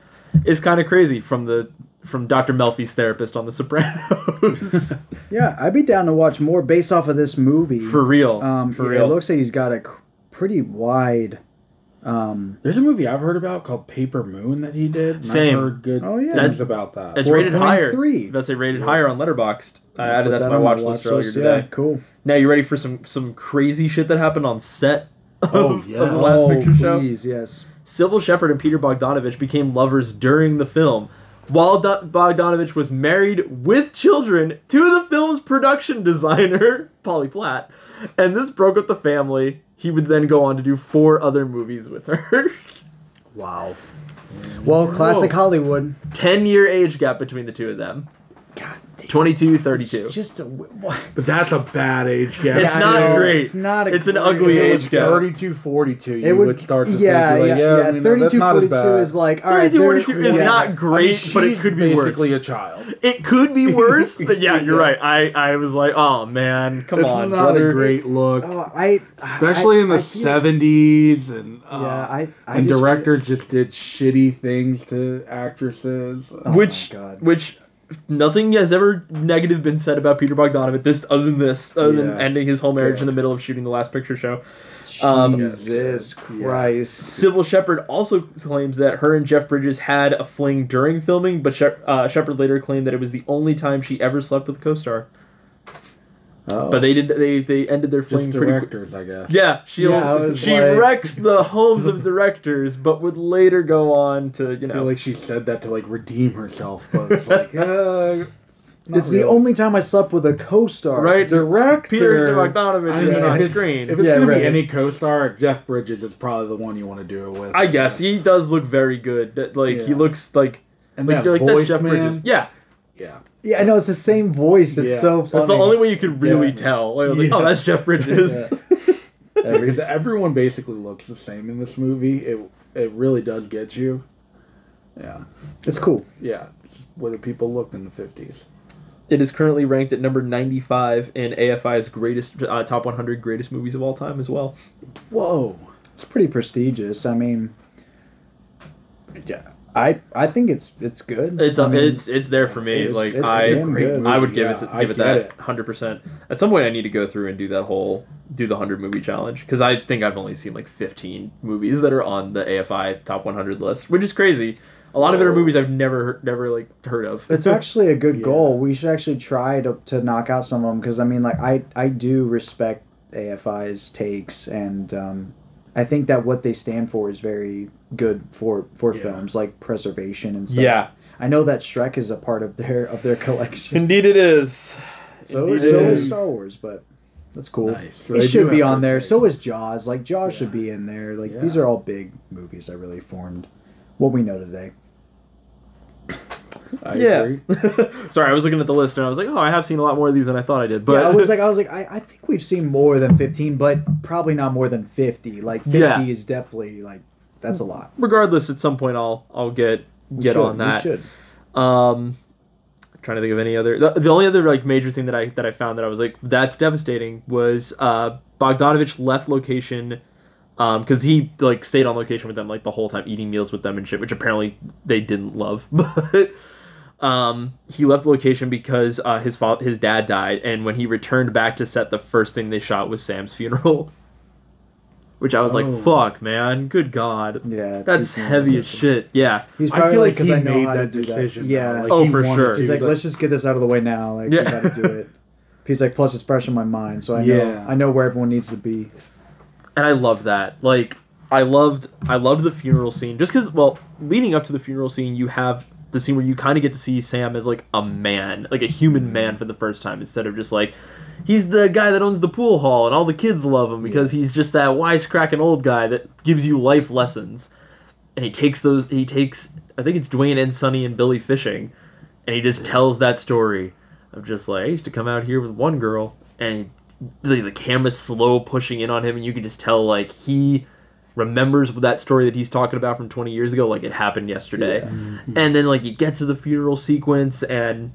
is kind of crazy from the from Dr. Melfi's therapist on The Sopranos. *laughs* Yeah, I'd be down to watch more based off of this movie. For real. Um, For yeah, real. It looks like he's got a c- pretty wide. Um, There's a movie I've heard about called Paper Moon that he did. Same. I've heard good Oh, yeah. things That- about that. It's rated higher. 4.3. That's a rated higher on Letterboxd. I added that to my watch my list earlier today. yeah, cool. Now you ready for some some crazy shit that happened on set of, Oh, yeah. of the last oh, picture show? please, yes. Cybill Shepherd and Peter Bogdanovich became lovers during the film. While Do- Bogdanovich was married with children to the film's production designer, *laughs* Polly Platt, and this broke up the family. He would then go on to do four other movies with her. *laughs* Wow. Well, classic Hollywood. 10 year age gap between the two of them. God damn. 22, 32. Just a what? But that's a bad age gap. It's I not know, great. it's not a It's an ugly If it age was gap. 32, 42, you It would, would start to yeah, think, yeah, like, yeah, yeah. you know, 32, that's 42 bad. is like all right. 32, there- 42 is yeah. not great, I mean, but it could be worse. basically a child. It could be *laughs* worse, but yeah, you're right. I, I was like, oh man, come It's on, not brother. a great look. Oh, I Especially I- in the I feel- 70s and uh, Yeah, I- I and just feel- directors just did shitty things to actresses. Oh which, my God. which, nothing has ever negative been said about Peter Bogdanovich. This, other than this, other than ending his whole marriage in the middle of shooting the Last Picture Show. Um, Jesus Christ. Cybill Shepherd also claims that her and Jeff Bridges had a fling during filming, but Shep- uh, Shepherd later claimed that it was the only time she ever slept with a co-star. Oh, But they did they they ended their flame. just pretty directors, I guess. Yeah, she Yeah, she like- wrecks the homes of directors, but would later go on to you I feel know like she said that to like redeem herself, but it's like, *laughs* uh, not It's the only time I slept with a co-star. Right. Director. Peter Bogdanovich I is mean, on if it's, screen. if it's Yeah, gonna right. be any co-star, Jeff Bridges is probably the one you want to do it with. I guess he does look very good. That- Like he looks like and like, that you're like voice, that's Jeff man. Bridges. Yeah, Yeah, Yeah, I know it's the same voice. It's Yeah. so funny. that's the only way you could really Yeah. tell. I was like, oh, that's Jeff Bridges. because *laughs* everyone basically looks the same in this movie. It it really does get you. Yeah, It's cool. yeah. Whether people looked in the fifties. It is currently ranked at number 95 in AFI's greatest uh, top 100 greatest movies of all time as well. Whoa. It's pretty prestigious. I mean, yeah, I I think it's it's good. It's I uh, mean, it's it's there for me. it's- like it's I. I would give Yeah, it give it that hundred percent. At some point, I need to go through and do that whole do the hundred movie challenge because I think I've only seen like fifteen movies that are on the AFI top one hundred list, which is crazy. A lot of it are movies I've never never like heard of. It's actually a good *laughs* Yeah. goal. We should actually try to, to knock out some of them because I mean, like I I do respect AFI's takes, and um, I think that what they stand for is very good for for Yeah. films like preservation and stuff. yeah, I know that Shrek is a part of their of their *laughs* collection. indeed it is. so Indeed so it is is. Star Wars, but that's cool. Nice. It They should be on there. taste. So is Jaws. Like Jaws Yeah. should be in there. Like Yeah. these are all big movies that really formed what we know today. I yeah. agree. *laughs* Sorry, I was looking at the list and I was like, oh, I have seen a lot more of these than I thought I did. But yeah, I was like, I was like, *laughs* I, I think we've seen more than fifteen, but probably not more than fifty. Like fifty Yeah. is definitely like that's a lot. regardless, at some point I'll I'll get We get should, on that. We should. Um, trying to think of any other. The, the only other like major thing that I that I found that I was like that's devastating was uh, Bogdanovich left location because he like stayed on location with them like the whole time eating meals with them and shit, which apparently they didn't love. *laughs* But um, he left the location because uh, his fa- his dad died, and when he returned back to set, the first thing they shot was Sam's funeral. *laughs* Which I was Oh. like, "Fuck, man! Good God, Yeah, that's heavy as shit." Yeah, He's I feel like like because he I made how that decision. That. Yeah. Like, Oh, he for sure. to. he's like, let's just get this out of the way now. Like Yeah. we got to do it. He's like, plus it's fresh in my mind, so I know I know where everyone needs to be. and I loved that. Like I loved I loved the funeral scene just because well, leading up to the funeral scene, you have the scene where you kind of get to see Sam as like a man, like a human mm-hmm. man for the first time, instead of just like he's the guy that owns the pool hall and all the kids love him because he's just that wisecracking old guy that gives you life lessons. And he takes those. He takes. I think it's Duane and Sonny and Billy fishing, and he just tells that story of just like I used to come out here with one girl, and the, the camera's slow pushing in on him, and you can just tell like he remembers that story that he's talking about from 20 years ago like it happened yesterday. And then like you get to the funeral sequence and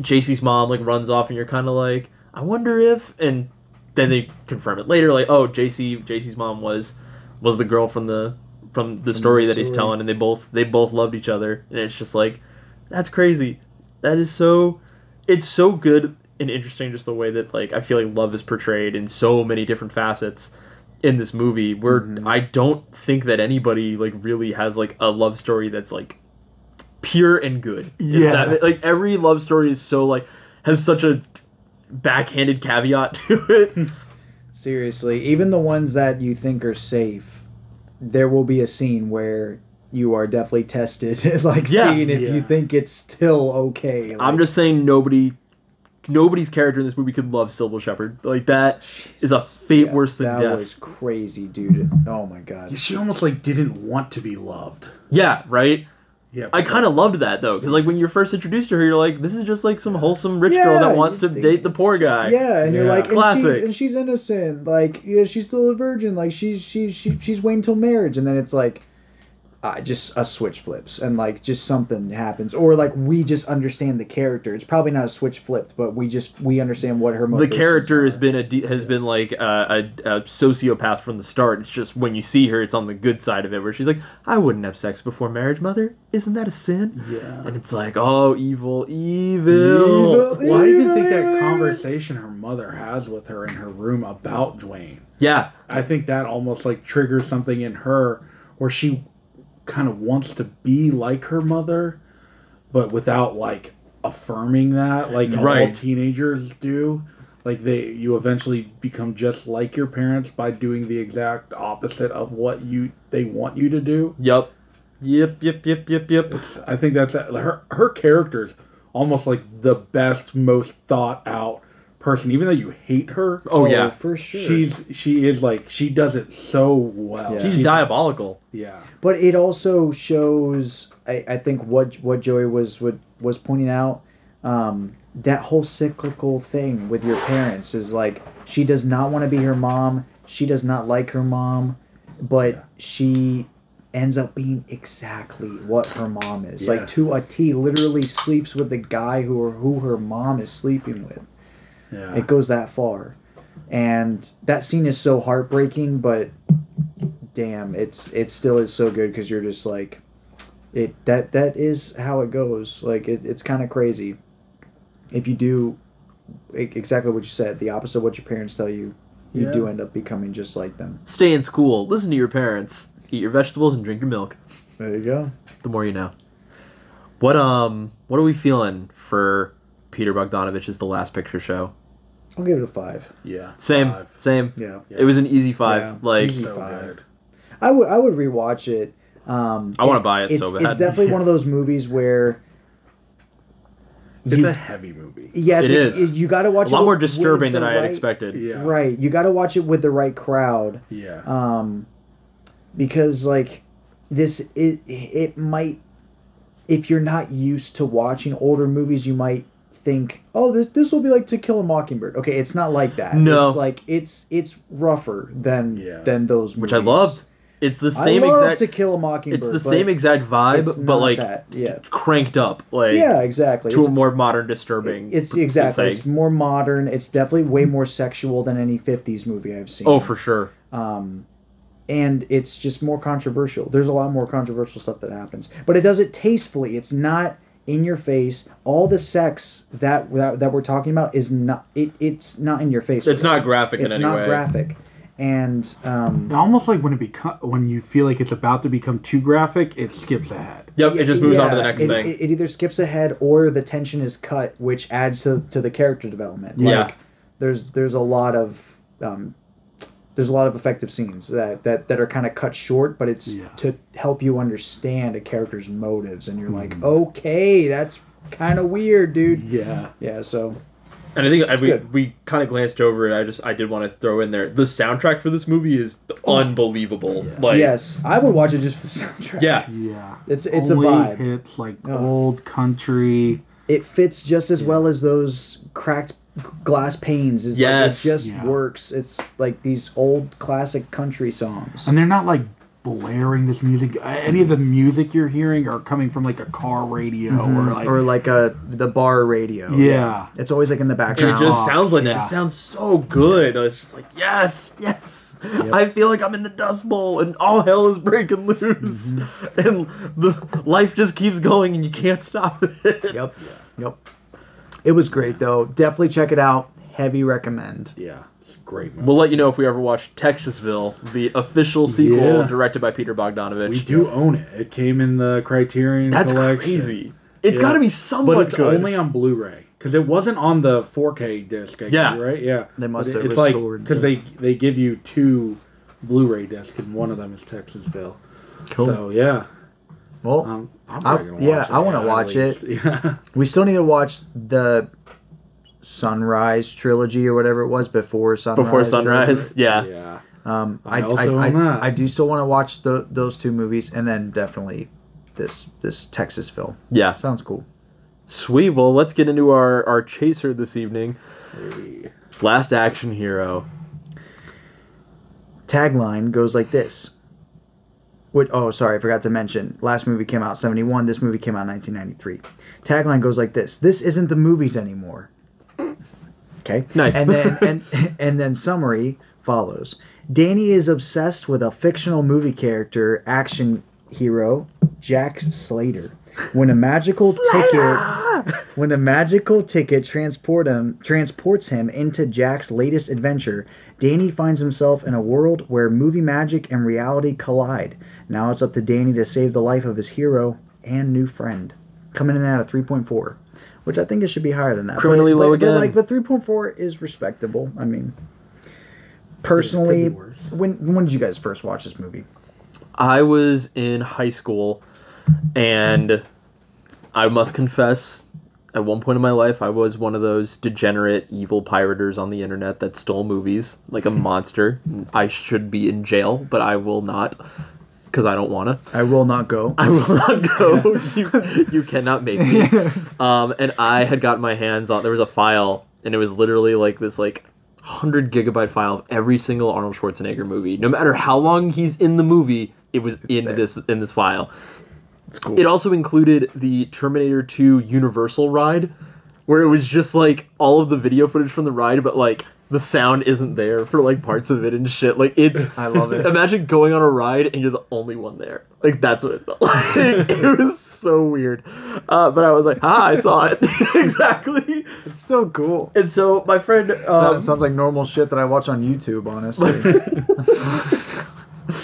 Jacy's mom like runs off and you're kind of like I wonder if and then they confirm it later like oh Jacy Jacy's mom was was the girl from the from the story that he's telling and they both they both loved each other and it's just like that's crazy. That is so it's so good and interesting just the way that like I feel like love is portrayed in so many different facets in this movie where Mm-hmm. I don't think that anybody like really has like a love story that's like pure and good. Yeah. That- like every love story is so like has such a backhanded caveat *laughs* to it. Seriously, even the ones that you think are safe, there will be a scene where you are definitely tested, *laughs* like Yeah. seeing if Yeah. you think it's still okay. I'm just saying nobody nobody's character in this movie could love Cybill Shepherd. Like that is a fate yeah, worse than that death. That was crazy, dude. Oh my god. She almost like didn't want to be loved. Yeah, right? Yeah, I kind of loved that though, because like when you're first introduced to her, you're like, this is just like some wholesome rich girl that wants to date the poor guy. Yeah, and you're Yeah. like, and Classic. she's, and she's innocent. Like, yeah, she's still a virgin. Like, she's she's she, she's waiting till marriage, and then it's like, uh, just a switch flips, and like just something happens, or like we just understand the character. It's probably not a switch flipped, but we just we understand what her The motivations character are. has been a de- has been like a, a, a sociopath from the start. It's just when you see her, it's on the good side of it, where she's like, "I wouldn't have sex before marriage, mother. Isn't that a sin?" Yeah. And it's like, "Oh, evil, evil." Evil. Well, I even think that conversation her mother has with her in her room about Duane. Yeah, I think that almost like triggers something in her where she kind of wants to be like her mother, but without like affirming that, like all teenagers do. Like they, you eventually become just like your parents by doing the exact opposite of what you they want you to do. Yep. Yep. Yep. Yep. Yep. Yep. I think that's her. Her character's almost like the best, most thought out person. Even though you hate her, Oh, yeah. for sure. she's she is like she does it so well. Yeah. She's diabolical. Yeah. but it also shows I, I think what what Joey was what was pointing out um, that whole cyclical thing with your parents is like she does not want to be her mom she does not like her mom but she ends up being exactly what her mom is Yeah. like to a T literally sleeps with the guy who who her mom is sleeping with Yeah. it goes that far and that scene is so heartbreaking but damn it's it still is so good because you're just like it that that is how it goes like it, it's kind of crazy if you do e- exactly what you said the opposite of what your parents tell you you Yeah. do end up becoming just like them Stay in school. Listen to your parents. Eat your vegetables and drink your milk. there you go The more you know. What um what are we feeling for Peter Bogdanovich's The Last Picture Show? I'll give it a five yeah. Same, Five. same. yeah It was an easy five. Yeah. Like Easy. So Five. good. i would i would rewatch it um I wanna buy it it's, so it's bad. definitely one of those movies where It's a heavy movie. yeah it's It a- is. you got to watch a it lot with- more disturbing the than I had expected. Yeah. Right. You got to watch it with the right crowd. Yeah. Um, because like this, it it might, if you're not used to watching older movies, you might think, oh, this this will be like To Kill a Mockingbird. Okay, it's not like that. No. it's like it's it's rougher than Yeah. than those movies. Which I loved. It's the I same love exact To Kill a Mockingbird. It's the same exact vibe, it's but like that. yeah. cranked up. Like Yeah, exactly. to It's- a more modern disturbing It's exactly. thing. It's more modern. It's definitely way more sexual than any '50s movie I've seen. Oh, for sure. Um, and it's just more controversial. There's a lot more controversial stuff that happens, but it does it tastefully. It's not in your face. All the sex that that, that we're talking about is not. It, it's not in your face. It's not graphic in It's any not way. graphic, and um, Almost like when it become when you feel like it's about to become too graphic, it skips ahead. Yep, it just moves on to the next it, thing. It, it either skips ahead or the tension is cut, which adds to, to the character development. Yeah. There's there's a lot of um, there's a lot of effective scenes that that, that are kind of cut short, but it's Yeah. to help you understand a character's motives, and you're like, mm-hmm. okay, that's kind of weird, dude. Yeah. Yeah. So And I think I, we, good. we kind of glanced over it. I just I did want to throw in there the soundtrack for this movie is unbelievable. Like yes, I would watch it just for the soundtrack. yeah, Yeah. It's- it's a vibe. Hits like uh-huh. old country. it fits just as well as those cracked g- glass panes. Is Yes. like, it just Yeah. works. It's like these old classic country songs. And they're not like blaring this music. Any of the music you're hearing are coming from like a car radio or like or like a the bar radio. Yeah. it's always like in the background. it just sounds like that. yeah. It sounds so good. It's just like yes, yes. I feel like I'm in the Dust Bowl and all hell is breaking loose, Mm-hmm. *laughs* and the life just keeps going and you can't stop it. Yep, yep. It was great though. Definitely check it out. Heavy recommend. yeah, it's a great. Movie. We'll let you know if we ever watch Texasville, the official sequel Yeah. directed by Peter Bogdanovich. we do own it. It came in the Criterion That's collection. crazy. It's Yeah. got to be somewhat but it's good. only on Blu-ray because it wasn't on the 4K disc. I Yeah. think, right. Yeah, They must But have it's like restored because they they give you two Blu-ray discs and one of them is Texasville. Cool. So yeah, Well, um, I'm I- probably gonna yeah, it, I wanna at watch it. *laughs* Yeah. we still need to watch the Sunrise trilogy or whatever it was before Sunrise. Before Sunrise, yeah. yeah. Um, I I, also I, own I, that. I do still want to watch the those two movies, and then definitely this this Texasville. Yeah. Sounds cool. Sweet. Well, let's get into our, our chaser this evening. Last Action Hero. Tagline goes like this. Which, oh, sorry, I forgot to mention. Last movie came out 71. This movie came out 1993. Tagline goes like this. This isn't the movies anymore. Okay. Nice. And then and and then summary follows. Danny is obsessed with a fictional movie character, action hero, Jack Slater. When a magical ticket when a magical ticket transport him transports him into Jack's latest adventure, Danny finds himself in a world where movie magic and reality collide. Now it's up to Danny to save the life of his hero and new friend. Coming in at a 3.4, which I think it should be higher than that. But- Criminally but, low but, again. like, but 3.4 is respectable. I mean, personally, Could be worse. when when did you guys first watch this movie? I was in high school, and I must confess, at one point in my life, I was one of those degenerate, evil pirators on the internet that stole movies like a *laughs* monster. I should be in jail, but I will not, because I don't want to. I will not go. I will not *laughs* go. you, you cannot make me. *laughs* Um, and I had gotten my hands on. There was a file, and it was literally like this, like hundred gigabyte file of every single Arnold Schwarzenegger movie. No matter how long he's in the movie, it was in there. this in this file. It's cool. It also included the Terminator 2 Universal ride, where it was just like all of the video footage from the ride, but like the sound isn't there for like parts of it and shit. Like it's *laughs* I love it. Imagine going on a ride and you're the only one there. Like that's what it felt *laughs* like. it was so weird. Uh, but I was like, ah, I saw it. *laughs* exactly. It's still cool. And so my friend um, it sounds like normal shit that I watch on YouTube, honestly.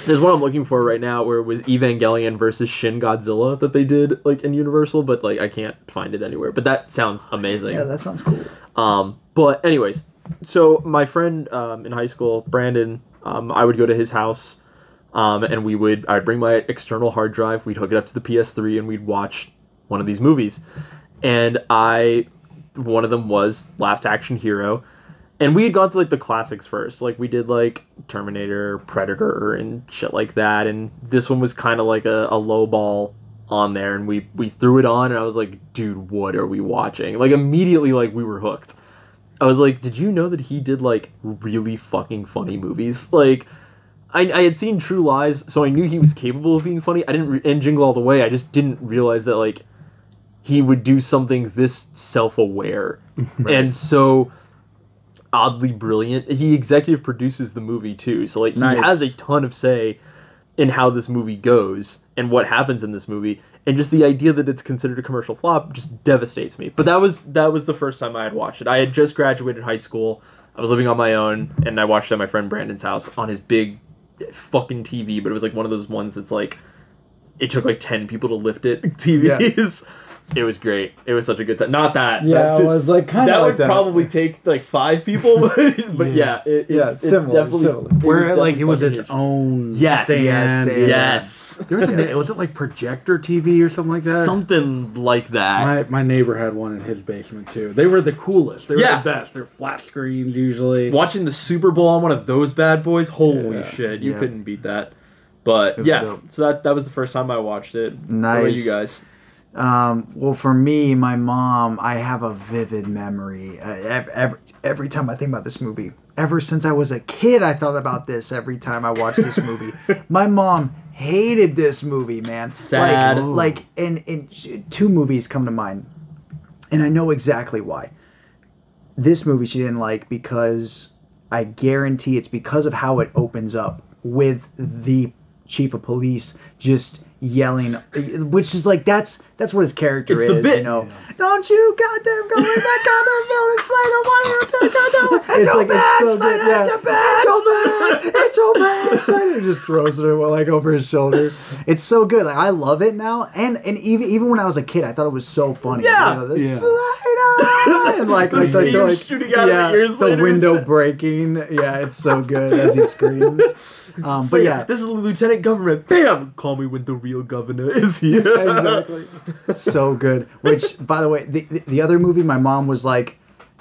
There's one I'm looking for right now where it was Evangelion versus Shin Godzilla that they did like in Universal, but like I can't find it anywhere. But that sounds amazing. yeah, that sounds cool. Um, but anyways, so my friend um, in high school, Brandon, um, I would go to his house, um, and we would I'd bring my external hard drive, we'd hook it up to the PS3, and we'd watch one of these movies. And I, one of them was Last Action Hero, and we had gone through like the classics first, like we did like Terminator, Predator, and shit like that. And this one was kind of like a, a low ball on there, and we we threw it on, and I was like, dude, what are we watching? Like immediately, like we were hooked. I was like, did you know that he did like really fucking funny movies? Like, I, I had seen True Lies, so I knew he was capable of being funny. I didn't, re- and Jingle All the Way, I just didn't realize that like he would do something this self-aware *laughs* and so oddly brilliant. He executive produces the movie too, so like he has a ton of say in how this movie goes and what happens in this movie and just the idea that it's considered a commercial flop just devastates me. But that was that was the first time i had watched it. I had just graduated high school. I was living on my own and i watched it at my friend brandon's house on his big fucking tv but it was like one of those ones that's like it took like 10 people to lift it. *laughs* Tvs it was great it was such a good time not that Yeah, that, it was like kind that of would like that. Would probably take like five people *laughs* but, but yeah, it, Yeah, it's, it's similar, definitely similar. it Where was like it was its huge. own Yes. stand. Yes, stand. Yes. There was a na- *laughs* was it like projector TV or something like that? Something like that. My, my neighbor had one in his basement too. They were the coolest. They were Yeah. the best. They're flat screens usually. Watching the Super Bowl on one of those bad boys, holy Yeah. shit, you Yeah. couldn't beat that. But yeah, dope. so that that was the first time I watched it. What about Nice. you guys? Um, well, for me, my mom, I have a vivid memory. Uh, every, every time I think about this movie, ever since I was a kid, I thought about this every time I watched this movie. *laughs* my mom hated this movie, man. Sad. Like, like and, and two movies come to mind, and I know exactly why. This movie she didn't like because I guarantee it's because of how it opens up with the chief of police just yelling which is like that's that's what his character It's is the bit. you know don't you goddamn go in that goddamn building Slater what are you doing goddamn it's like it's so good yeah it's your man. And *laughs* just throws it like over his shoulder. It's so good. Like I love it now. And and even even when I was a kid, I thought it was so funny. Yeah. You know, Yeah. Slater! *laughs* and like The like, like, like shooting out of the ears the window breaking. Yeah, it's so good as he screams. *laughs* *laughs* Um, but yeah, this is the Lieutenant Government. Bam! Call me when the real governor is here. exactly. *laughs* so good. Which, by the way, the, the, the other movie, my mom was like,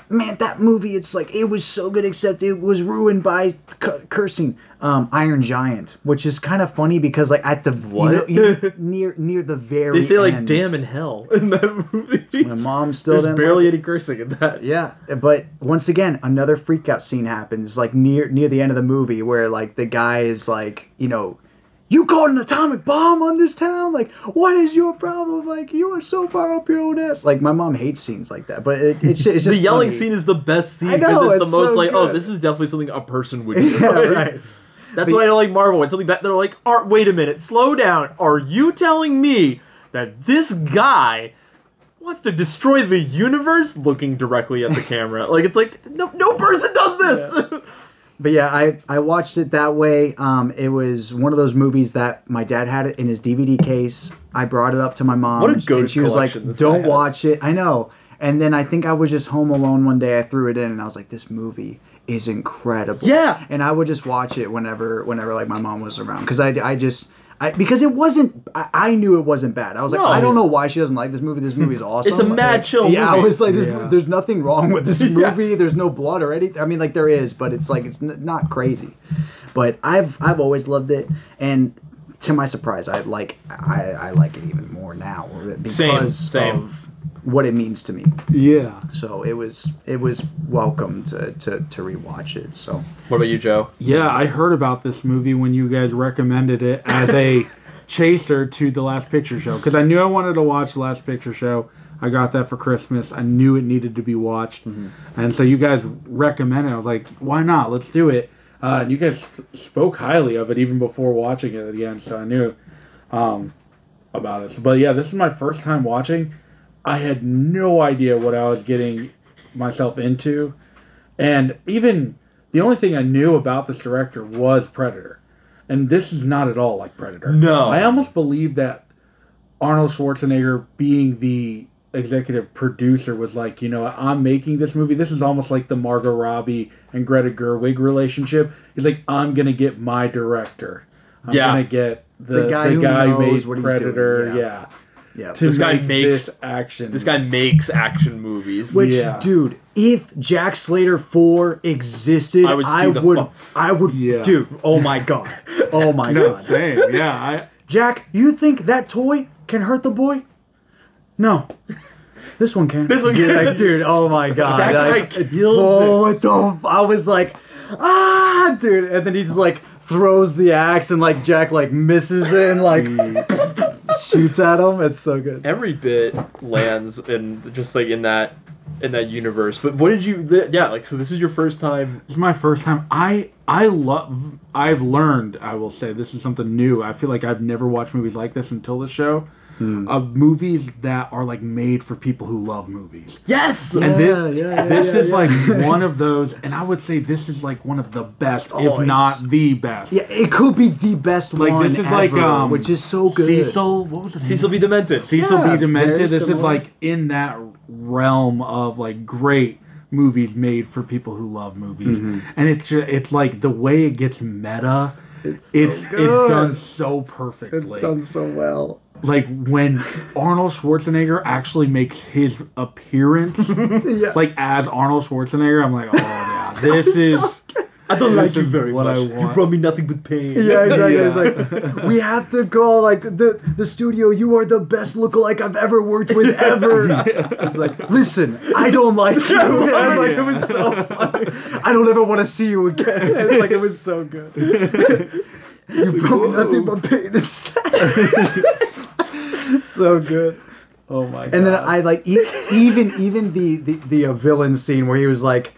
"Man, that movie, it's like it was so good, except it was ruined by cu- cursing." Um, Iron Giant, which is kind of funny because like at the What? You know, you- *laughs* near near the very They say like end, "damn" in hell *laughs* in that movie. My mom still There's barely like any cursing in that. Yeah, but once again, another freak out scene happens like near near the end of the movie where like the guy is like, you know, you called an atomic bomb on this town. Like, what is your problem? Like, you are so far up your own ass. Like, my mom hates scenes like that, but it, it's, it's *laughs* just the yelling funny. scene is the best scene because it's, it's the most so like, oh, this is definitely something a person would *laughs* do. Yeah, Like, right. That's why I don't like Marvel. When something bad, they're like, "Are wait a minute, slow down. Are you telling me that this guy wants to destroy the universe?" Looking directly at the camera, like it's like no, no person does this. *laughs* But yeah, I, I watched it that way. Um, it was one of those movies that my dad had it in his DVD case. I brought it up to my mom. What a goat and she was like, collection this "Don't has." watch it." I know. And then I think I was just home alone one day. I threw it in, and I was like, "This movie is incredible." Yeah. And I would just watch it whenever, whenever like my mom was around, because I, I just. I, because it wasn't, I, I knew it wasn't bad. I was like, No. I don't know why she doesn't like this movie. This movie is awesome. *laughs* It's a mad chill Yeah, I was like, this, Yeah. there's nothing wrong with this *laughs* Yeah. movie. There's no blood or anything. I mean, like there is, but it's like it's n- not crazy. But I've I've always loved it, and to my surprise, I like I, I like it even more now because Same, same. of what it means to me. Yeah. So it was it was welcome to to to rewatch it. So what about you, Joe? Yeah, I heard about this movie when you guys recommended it as a chaser to the Last Picture Show because I knew I wanted to watch the Last Picture Show. I got that for Christmas. I knew it needed to be watched, and so you guys recommended. it. I was like, why not? Let's do it. Uh, and you guys sp- spoke highly of it even before watching it again, so I knew um, about it. But yeah, this is my first time watching. I had no idea what I was getting myself into. And even the only thing I knew about this director was Predator. And this is not at all like Predator. No. I almost believe that Arnold Schwarzenegger being the executive producer was like, you know, I'm making this movie. This is almost like the Margot Robbie and Greta Gerwig relationship. He's like, I'm gonna get my director. I'm Yeah. gonna get the, The guy who guy knows who made what he's Predator. doing, yeah. yeah. Yeah. To This guy makes- this action. This guy makes action movies. Which, Yeah. dude, if Jack Slater four existed, I I would would, see the fu- I would, Yeah. dude. Oh my god, oh my *laughs* No, god. same. Yeah, I Jack, you think that toy can hurt the boy? No. This one can. This one can. like, dude, oh my god. That guy like, kills oh, what the I was like, ah, dude. And then he just like throws the axe and like Jack like misses it and like shoots at him. It's so good. every bit lands in just like in that in that universe. But what did you? th- yeah, like so. This is your first time. This is my first time. I I love. I've learned. I will say this is something new. I feel like I've never watched movies like this until the show. Hmm. Of movies that are like made for people who love movies. Yes. And this, yeah, yeah, this yeah, is yeah. like *laughs* one of those, and I would say this is like one of the best, Oh, if not the best. Yeah, it could be the best Like one Like this is ever, like um, which is so good. Cecil, what was the? Cecil B. Demented. Cecil Yeah, B. Demented. very This is like in that realm of like great movies made for people who love movies, Mm-hmm. and it's ju- it's like the way it gets meta. It's so It's good. it's done so perfectly. It's done so well. Like when Arnold Schwarzenegger actually makes his appearance, *laughs* Yeah. like as Arnold Schwarzenegger, I'm like, oh yeah, *laughs* this is I don't like you very much. You brought me nothing but pain. Yeah, exactly. Yeah. It's like *laughs* we have to call like the the studio. You are the best lookalike I've ever worked with ever. It's like, listen, I don't like you. I was like, it was so funny. I don't ever want to see you again. It's like it was so good. You me nothing but pain and *laughs* sadness. so good. oh my god. And then I like e- even even the the the uh, villain scene where he was like,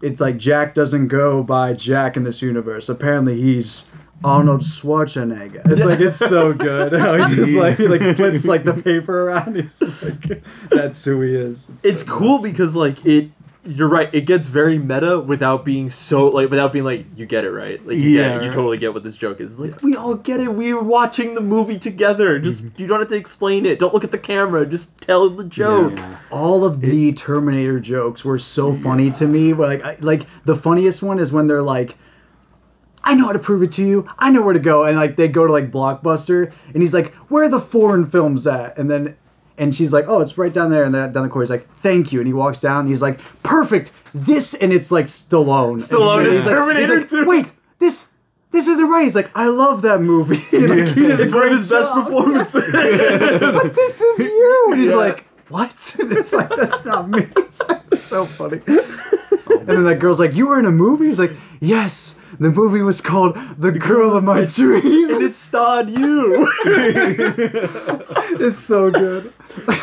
it's like Jack doesn't go by Jack in this universe. Apparently he's Arnold Schwarzenegger. It's like it's so good. How he just like he like flips like the paper around. He's like, that's who he is. It's so cool because like it you're right. It gets very meta without being so like without being like you get it right. Like you get Yeah, it. You right. totally get what this joke is. It's like we all get it. We were watching the movie together. Just Mm-hmm. you don't have to explain it. Don't look at the camera. Just tell the joke. Yeah. all of the Terminator jokes were so funny to me. Where like, I, like the funniest one is when they're like, "I know how to prove it to you. I know where to go," and like they go to like Blockbuster, and he's like, "Where are the foreign films at?" And then, and she's like, "Oh, it's right down there." And then down the corner, he's like, "Thank you," and he walks down, and he's like, "Perfect." This, and it's like Stallone. Stallone is like, Terminator he's like, Wait, this. This isn't right. He's like, I love that movie. *laughs* Like, It's one of his best job. performances. *laughs* Like, this is you. And he's Yeah. like, what? And *laughs* it's like, that's not me. It's, like, so funny. And then that girl's like, you were in a movie? He's like, yes. The movie was called The Girl of My Dreams. and it starred you. *laughs* It's so good.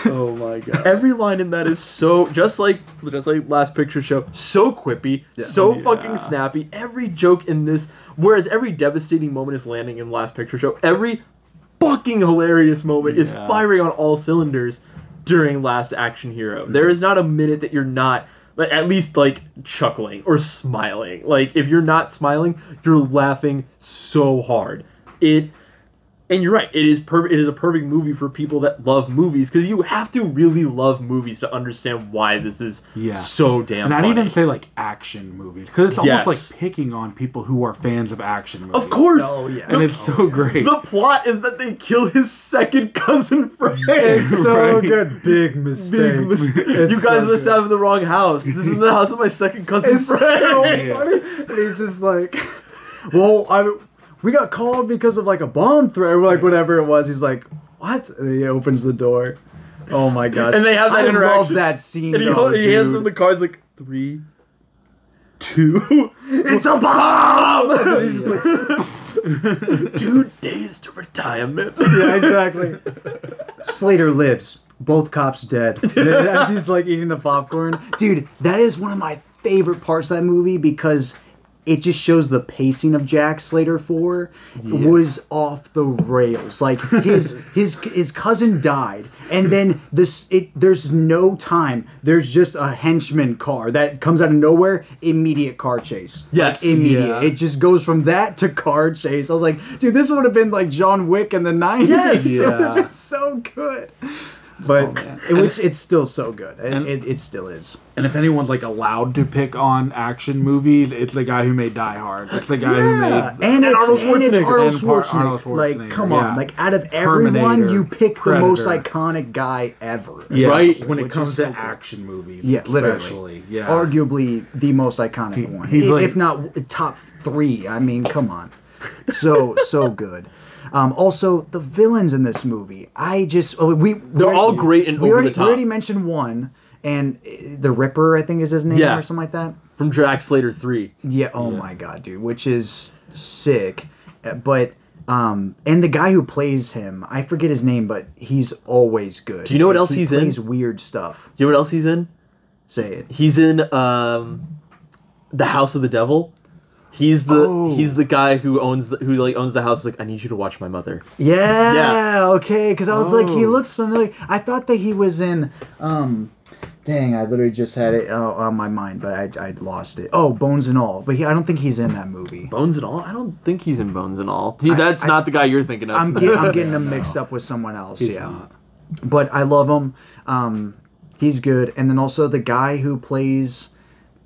oh my god! Every line in that is so just like just like last picture show, so quippy, so oh, fucking snappy. Every joke in this, whereas every devastating moment is landing in last picture show, every fucking hilarious moment is firing on all cylinders during Last Action Hero. There is not a minute that you're not like at least like chuckling or smiling. Like if you're not smiling, you're laughing so hard. It and you're right. It is perfect. It is a perfect movie for people that love movies because you have to really love movies to understand why this is Yeah. so damn. And I'd funny. even say like action movies because it's Yes. almost like picking on people who are fans of action movies. of course. Oh, yeah. and it's so oh, great. The plot is that they kill his second cousin *laughs* Frank. It's so Right. good. Big mistake. Big mis- *laughs* you guys so must good. have the wrong house. This is the *laughs* house of my second cousin It's Frank. so Yeah. funny. And he's just like, well, I we got called because of like a bomb threat or like whatever it was. He's like, what? And he opens the door. Oh my *laughs* gosh. And they have that I interaction. love that scene. And he, though, he hands dude. him the cards like three, two. *laughs* It's a bomb. *laughs* He's like, Two days to retirement. yeah, exactly. Slater lives. Both cops dead. As he's like eating the popcorn. Dude, that is one of my favorite parts of that movie because it just shows the pacing of Jack Slater 4 was off the rails. Like his *laughs* his his cousin died and then this it there's no time. There's just a henchman car that comes out of nowhere, immediate car chase. Yes. Like, immediate. Yeah. It just goes from that to car chase. I was like, dude, this would have been like John Wick in the 90s. Yes. *laughs* It would have Yeah. so good. But oh, it, which it's still so good. It, And- it, it still is. And if anyone's like allowed to pick on action movies, it's the guy who made Die Hard. It's the guy who made and, it's Arnold and it's Schwarzenegger. Arnold Schwarzenegger. Like, Schwarzenegger, come yeah. on! Like, out of everyone, you pick the most iconic guy ever. yeah, Right, when it which comes to so action movies. Yeah, literally. especially. Yeah, Arguably the most iconic one, he's I- like- if not top three. I mean, come on, so so good. Um, also, the villains in this movie, I just oh, we They're all great and we over already, the top. We already mentioned one, and uh, the Ripper, I think is his name Yeah. or something like that. From Jack Slater 3. Yeah. Oh my god, dude, which is sick. Uh, But um, and the guy who plays him, I forget his name, but he's always good. Do you know what Like, else he he's in? plays weird stuff. Do you know what else he's in? Say it. He's in um, The House of the Devil. He's the Oh. he's the guy who owns the, who like owns the house. Like I need you to watch my mother. Yeah. Yeah. Okay. Because I was like, he Oh. looks familiar. I thought that he was in. Um, dang, I literally just had it uh, on my mind, but I I lost it. Oh, Bones and All. But he, I don't think he's in that movie. Bones and all. I don't think he's in Bones and all. See, I- that's I- not the guy you're thinking of. I'm, get, I'm getting him *laughs* mixed up with someone else. yeah. But I love him. Um, he's good. And then also the guy who plays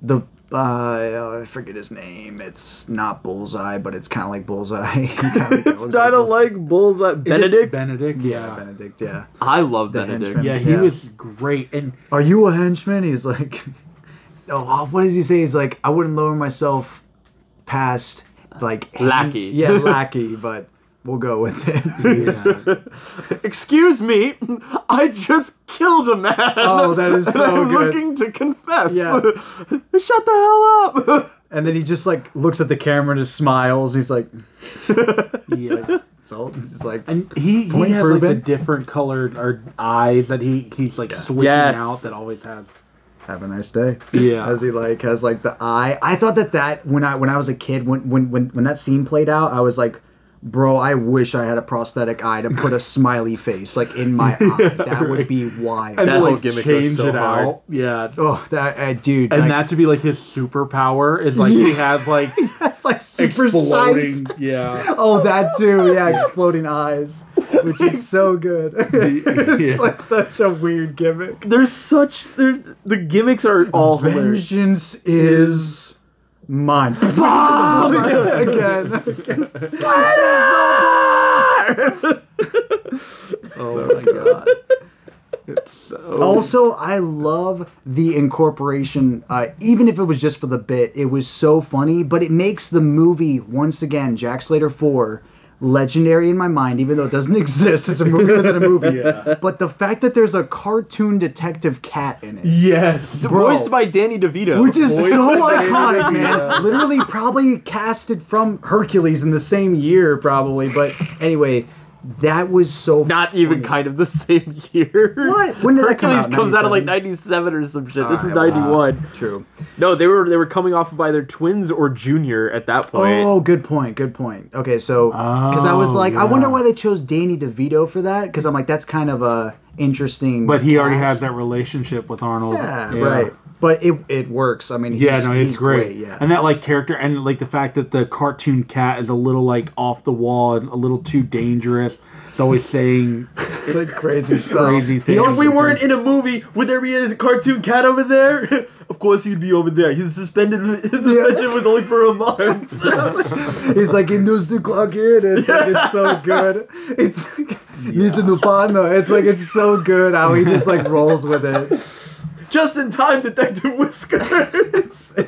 the uh, I forget his name. It's not Bullseye, but it's kind of *laughs* like Bullseye. it's kind of like Bullseye. Benedict. Benedict. yeah, Yeah, Benedict. Yeah. I love The Benedict. henchman. yeah, he Yeah. was great. And Are you a henchman? He's like, *laughs* oh, what does he say? He's like, I wouldn't lower myself past like hen- Lackey. Yeah, lackey, but we'll go with it. yeah, *laughs* Excuse me, I just killed a man. Oh, that is *laughs* and so I'm good. looking to confess. Yeah. *laughs* Shut the hell up. and then he just like looks at the camera and just smiles. He's like, yeah. so he's like, And he, he Point has like the different colored or eyes that he he's like switching Yes. out that always has. have a nice day. Yeah. As he like has like the eye. I thought that that when I when I was a kid when when when when that scene played out, I was like, Bro, I wish I had a prosthetic eye to put a smiley face like in my *laughs* eye. That would be wild. and That whole like gimmick was so it hard. out. Yeah. oh, that uh, dude. And like, that to be like his superpower is like he has like *laughs* that's like super sight. Yeah. Oh, that too. Yeah, exploding eyes, which is so good. *laughs* it's yeah. like such a weird gimmick. There's such there the gimmicks are all hilarious. Is mine. *laughs* Bomb *laughs* again. Oh my god. It's so... Also, I love the incorporation. Uh, even if it was just for the bit, it was so funny. But it makes the movie once again, Jack Slater Four, legendary in my mind. Even though it doesn't *laughs* exist, it's a movie within a movie. *laughs* But the fact that there's a cartoon detective cat in it. Yes. Bro. Voiced by Danny DeVito. Which is Boy, so iconic, man. Literally, probably casted from Hercules in the same year, probably. But anyway, that was so. not even kind of the *laughs* same year. What? When did that come Hercules out? comes out of like 97? 97 or some shit. This is Alright, wow. 91. True. No, they were they were coming off of either twins or junior at that point. Oh, good point. Good point. Okay, so because I was Oh, like, I wonder why they chose Danny DeVito for that. Because I'm like, that's kind of a interesting. But he already has that relationship with Arnold. Yeah, right. But it it works. I mean, he's, Yeah, no, it's he's great. Yeah. And that like character and like the fact that the cartoon cat is a little like off the wall and a little too dangerous. It's always saying *laughs* like crazy stuff. crazy things. If we weren't in a movie, would there be a cartoon cat over there? *laughs* of course he'd be over there. He's suspended. His suspension was only for a month. *laughs* He's like, he knows to clock in. It's like, it's so good. It's like, Nisa Nupano. It's like, it's so good how he just like rolls with it. Just in time, Detective Whiskers. *laughs*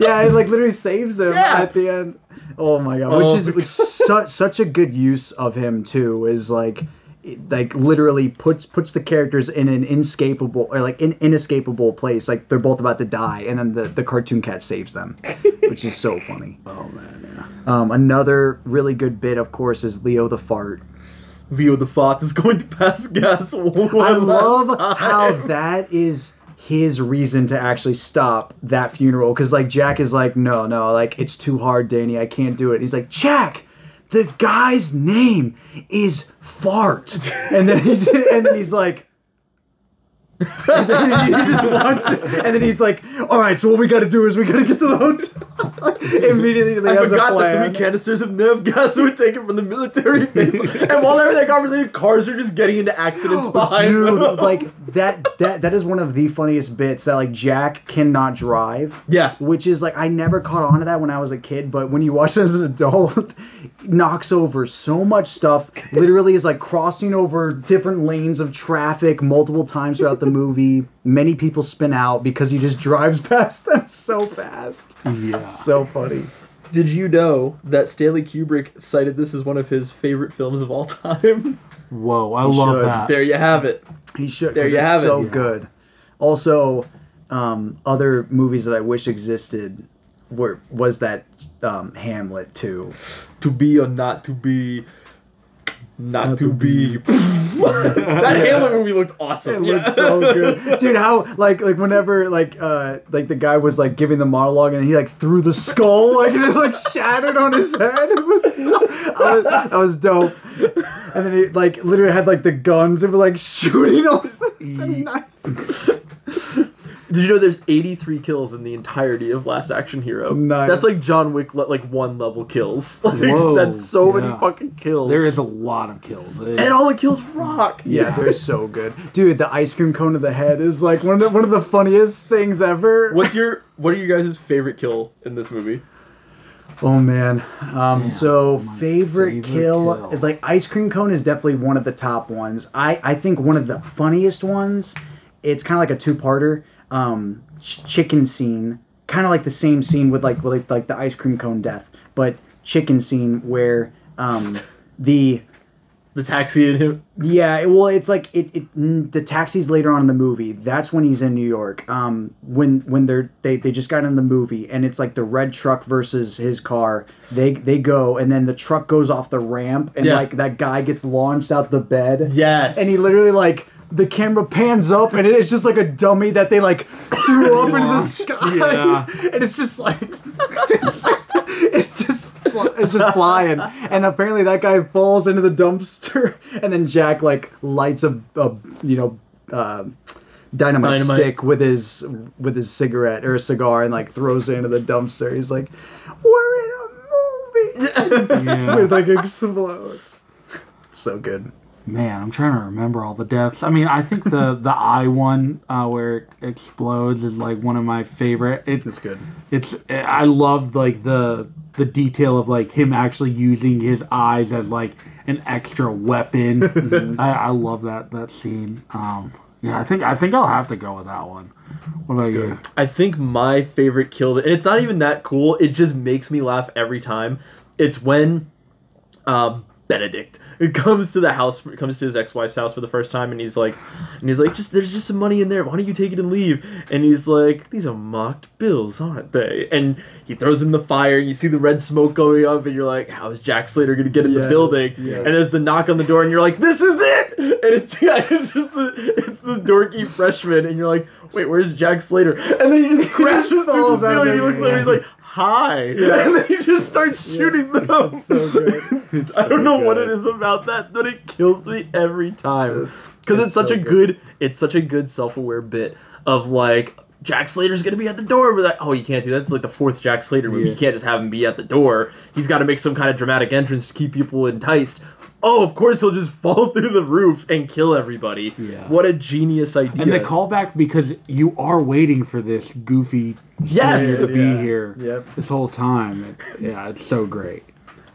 Yeah, it like literally saves him Yeah. at the end. Oh my god, Oh which is my which such such a good use of him too. Is like it- like literally puts puts the characters in an inescapable or like in inescapable place. Like they're both about to die, and then the the cartoon cat saves them, which is so funny. *laughs* Oh man, yeah. Um, another really good bit, of course, is Leo the fart. Leo the Fart is going to pass gas one I last love time. how that is his reason to actually stop that funeral because like Jack is like no no like it's too hard Danny I can't do it. He's like Jack the guy's name is fart. And then he's *laughs* and then he's like and then he just wants it and then he's like all right so what we got to do is we got to get to the hotel *laughs* immediately I forgot that plan. three canisters of nerve gas were taken from the military base, *laughs* and while they're in that conversation, cars are just getting into accidents *gasps* behind Dude, them. like that that that is one of the funniest bits that like Jack cannot drive. Yeah. Which is like I never caught on to that when I was a kid, but when you watch it as an adult, *laughs* knocks over so much stuff. Literally is like crossing over different lanes of traffic multiple times throughout the movie. Many people spin out because he just *laughs* drives past them so fast. Yeah. So funny. Did you know that Stanley Kubrick cited this as one of his favorite films of all time? Whoa, I love should. that. there you have it. He should. There 'cause you it's have it. So good. Also, um, other movies that I wish existed were was that um, Hamlet too. To be or not to be. Not, to, be. *laughs* that Hamlet movie looked awesome. It looks so *laughs* good, dude. How like like whenever like uh like the guy was like giving the monologue and he like threw the skull like *laughs* and it like shattered on his head. It was so that was, that was dope. And then he like literally had like the guns and were like shooting off the knife. Did you know there's 83 kills in the entirety of Last Action Hero? Nice. That's like John Wick le- like one level kills. *laughs* Like, Whoa, that's so many fucking kills. There is a lot of kills. and all the kills rock. Yeah, they're so good, dude. The ice cream cone to the head is like one of the one of the funniest things ever. What's your what are you guys' favorite kill in this movie? Oh man. Um, so favorite, favorite kill, kill. like ice cream cone is definitely one of the top ones. I I think one of the funniest ones. It's kind of like a two parter. Um, ch- chicken scene, kind of like the same scene with like with like, like the ice cream cone death, but chicken scene where um *laughs* the The taxi and him. yeah, it- well, it's like it, it. The taxi's later on in the movie. That's when he's in New York. Um, when when they're they, they just got in the movie, and it's like the red truck versus his car. They they go, and then the truck goes off the ramp, and Yeah. like that guy gets launched out the bed. Yes. and he literally like the camera pans up, and it's just like a dummy that they like threw *laughs* up into the sky, *laughs* Yeah. and it's just like it's, *laughs* it's just it's just flying, and apparently that guy falls into the dumpster, and then Jack like lights a, a you know. Uh, Dynamite, Dynamite. stick with his with his cigarette or a cigar and like throws it into the dumpster. He's like, "We're in a movie." Yeah. It like explodes. It's so good. Man, I'm trying to remember all the deaths. I mean, I think the *laughs* the eye one uh, where it explodes is like one of my favorite. It, It's good. it's I loved like the the detail of like him actually using his eyes as like an extra weapon. *laughs* I, I love that that scene. Um, yeah, I think I think I'll have to go with that one. What about you? I think my favorite kill, and it's not even that cool. It just makes me laugh every time. It's when um, Benedict *laughs* comes to the house, comes to his ex-wife's house for the first time, and he's like, and he's like, just there's just some money in there. Why don't you take it and leave? And he's like, these are mocked bills, aren't they? And he throws in the fire, and you see the red smoke going up, and you're like, how is Jack Slater gonna get in the building? yes. And there's the knock on the door, and you're like, this is it. And it's, *laughs* yeah, it's just the it's the dorky freshman, and you're like, wait, where's Jack Slater? And then he just *laughs* crashes through the ceiling. He looks he's like, hi. *laughs* And then he just starts shooting them. So good. *laughs* I don't know what it is about that, but it kills me every time. Because it's, it's such so a good, it's such a good self-aware bit of like Jack Slater's gonna be at the door, but like, oh, you can't do that. That's like the fourth Jack Slater movie. Yeah. You can't just have him be at the door. He's got to make some kind of dramatic entrance to keep people enticed. Oh, of course he'll just *laughs* fall through the roof and kill everybody. Yeah. What a genius idea! And the callback because you are waiting for this goofy Yes! To be here Yep. this whole time. It, yeah, it's so great.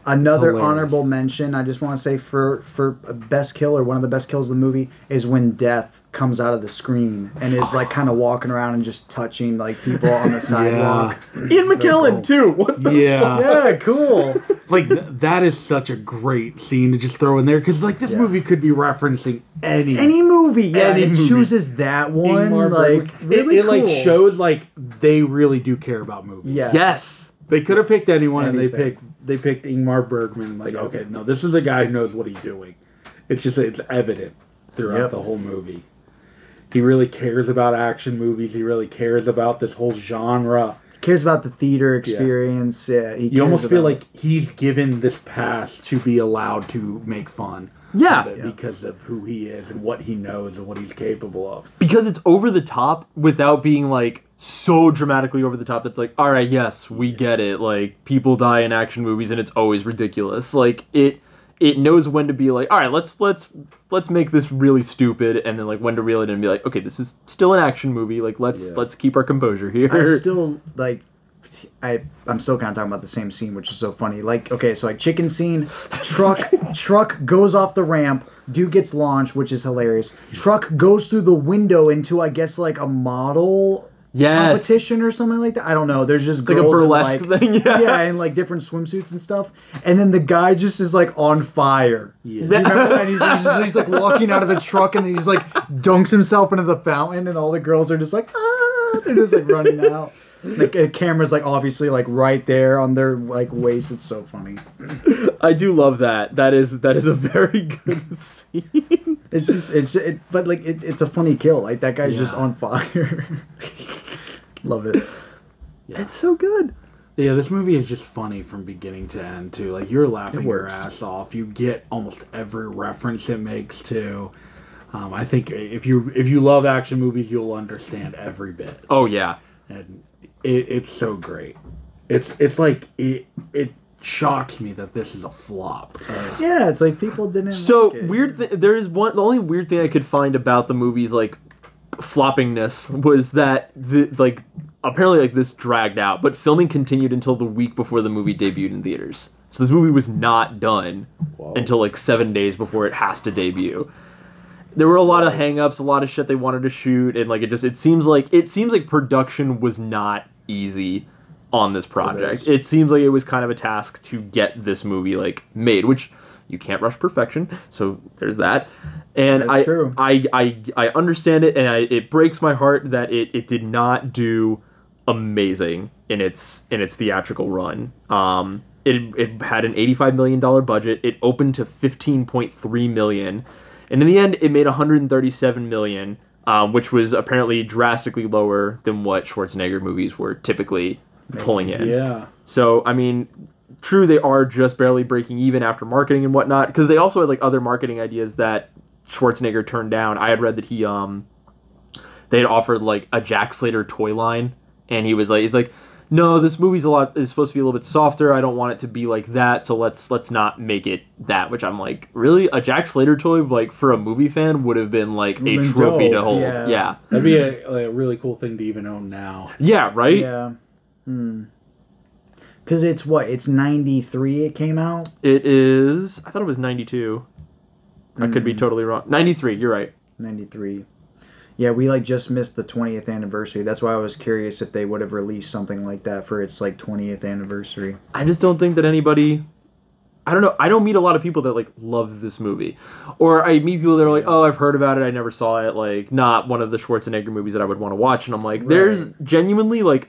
Another Hilarious. honorable mention I just want to say for for best kill or one of the best kills of the movie is when Death comes out of the screen and is like kind of walking around and just touching like people on the *laughs* sidewalk. Ian McKellen too. What the Yeah. Yeah, cool. *laughs* like th- that is such a great scene to just throw in there because like this Yeah. movie could be referencing any Any movie, yeah, Any it movie. chooses that one. Ingmar like Bergman. really it, it like shows like they really do care about movies. Yeah. Yes. They could have picked anyone, and they Anything. picked they picked Ingmar Bergman. Like, okay, no, this is a guy who knows what he's doing. It's just it's evident throughout Yep. the whole movie. He really cares about action movies. He really cares about this whole genre. He cares about the theater experience. Yeah, he You almost feel like he's given this pass to be allowed to make fun. Yeah. of it Yeah. because of who he is and what he knows and what he's capable of. because it's over the top without being like so dramatically over the top that's like all right yes we get it like people die in action movies and it's always ridiculous like it it knows when to be like all right let's let's let's make this really stupid and then like when to reel it in and be like okay this is still an action movie like let's Yeah. let's keep our composure here I still like. I I'm still kind of talking about the same scene, which is so funny. Like, okay, so like chicken scene, truck *laughs* truck goes off the ramp, dude gets launched, which is hilarious. Truck goes through the window into I guess like a model yes competition or something like that. I don't know. There's just it's like a girls in, burlesque like- thing *laughs* yeah yeah, and like different swimsuits and stuff. And then the guy just is like on fire. Yeah. You remember that? And he's, he's, he's like walking out of the truck and then he's like dunks himself into the fountain and all the girls are just like, ah, *laughs* they're just like running out. The ca- camera's like obviously like right there on their like waist. It's so funny. i do love that that is that is a very *laughs* good scene It's just it's it, but like it, it's a funny kill. Like that guy's just on fire. *laughs* Love it. Yeah. it's so good Yeah, this movie is just funny from beginning to end too. Like you're laughing your ass off. You get almost every reference it makes too. Um, I think if you if you love action movies, you'll understand every bit, oh yeah and it, it's so great. It's it's like it it shocks me that this is a flop. Uh, Yeah, it's like people didn't. So like it. weird. Th- there is one. The only weird thing I could find about the movie's like floppingness was that the like apparently like this dragged out, but filming continued until the week before the movie debuted in theaters. So this movie was not done until like seven days before it has to debut. There were a lot of hangups, a lot of shit they wanted to shoot, and like it just it seems like it seems like production was not easy on this project. It seems like it was kind of a task to get this movie like made, which you can't rush perfection. So there's that. And I. I I I understand it, and I, it breaks my heart that it it did not do amazing in its in its theatrical run. Um, it it had an eighty five million dollar budget. It opened to fifteen point three million, and in the end, it made one hundred and thirty seven million. Um, which was apparently drastically lower than what Schwarzenegger movies were typically pulling in. yeah, So I mean, true they are just barely breaking even after marketing and whatnot because they also had like other marketing ideas that Schwarzenegger turned down. I had read that he um they had offered like a Jack Slater toy line and he was like he's like no this movie's a lot is supposed to be a little bit softer i don't want it to be like that so let's let's not make it that which i'm like really a jack slater toy like for a movie fan would have been like a been trophy to hold yeah. yeah That'd be a, like, a really cool thing to even own now. yeah right Yeah. Hmm. Because it's what? It's 93 it came out? it is i thought it was 92 i could Hmm. be totally wrong 93 you're right 93. Yeah, we like just missed the 20th anniversary. That's why I was curious if they would have released something like that for its like 20th anniversary. I just don't think that anybody. I don't know. I don't meet a lot of people that like love this movie, or I meet people that are like, "Oh, I've heard about it. I never saw it." Like, not one of the Schwarzenegger movies that I would want to watch. And I'm like, there's genuinely like,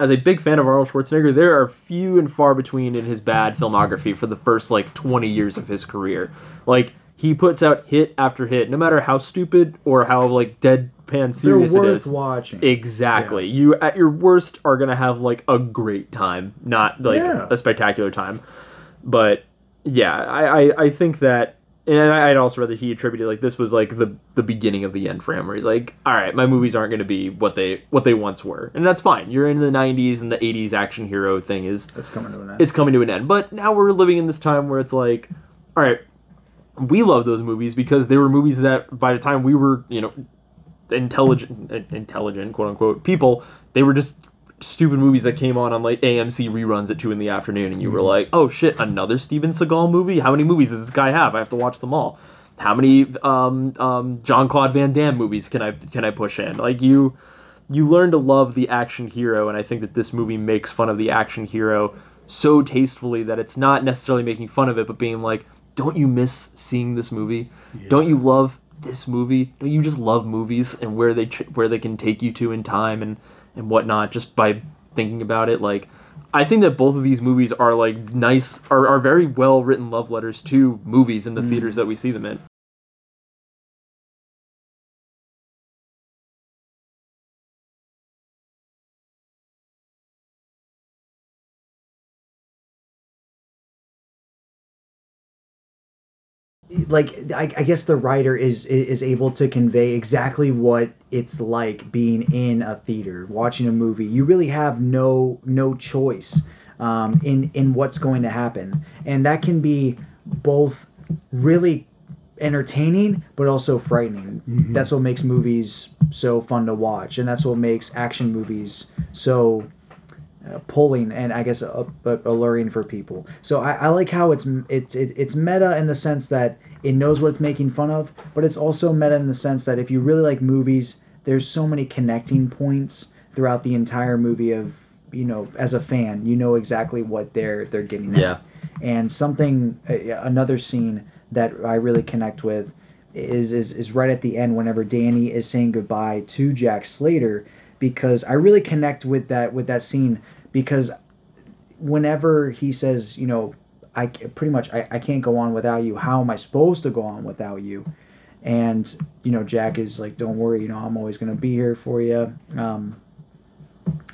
as a big fan of Arnold Schwarzenegger, there are few and far between in his bad filmography for the first like 20 years of his career. Like, he puts out hit after hit, no matter how stupid or how like deadpan serious it worth is. watching. Exactly. You at your worst are gonna have like a great time, not like Yeah. a spectacular time. But yeah, I, I, I think that and I, I'd also rather he attributed like this was like the the beginning of the end for him where he's like, All right, my movies aren't gonna be what they what they once were. And that's fine. You're in the nineties and the eighties action hero thing is It's coming to an end. it's coming to an end. But now we're living in this time where it's like, all right, we love those movies because they were movies that by the time we were, you know, intelligent, intelligent, quote unquote, people, they were just stupid movies that came on on like AMC reruns at two in the afternoon, and you were like, oh shit, another Steven Seagal movie? How many movies does this guy have? I have to watch them all. How many um, um, Jean Claude Van Damme movies can I can I push in? Like you, you learn to love the action hero, and I think that this movie makes fun of the action hero so tastefully that it's not necessarily making fun of it, but being like, don't you miss seeing this movie? Don't you love this movie? Don't you just love movies and where they where they can take you to in time and and whatnot just by thinking about it? Like, I think that both of these movies are like nice, are, are very well written love letters to movies in the mm. theaters that we see them in. Like I, I guess the writer is is able to convey exactly what it's like being in a theater watching a movie. You really have no no choice um, in in what's going to happen. And that can be both really entertaining but also frightening. That's what makes movies so fun to watch and that's what makes action movies so uh, pulling and I guess uh, uh, alluring for people. So I, I like how it's it's it, it's meta in the sense that it knows what it's making fun of, but it's also meta in the sense that if you really like movies, there's so many connecting points throughout the entire movie of you know as a fan you know exactly what they're they're getting at. Yeah. and something uh, another scene that I really connect with is, is is right at the end whenever Danny is saying goodbye to Jack Slater because I really connect with that with that scene because whenever he says you know I pretty much I, I can't go on without you. How am I supposed to go on without you? And you know Jack is like don't worry you know I'm always gonna be here for you um,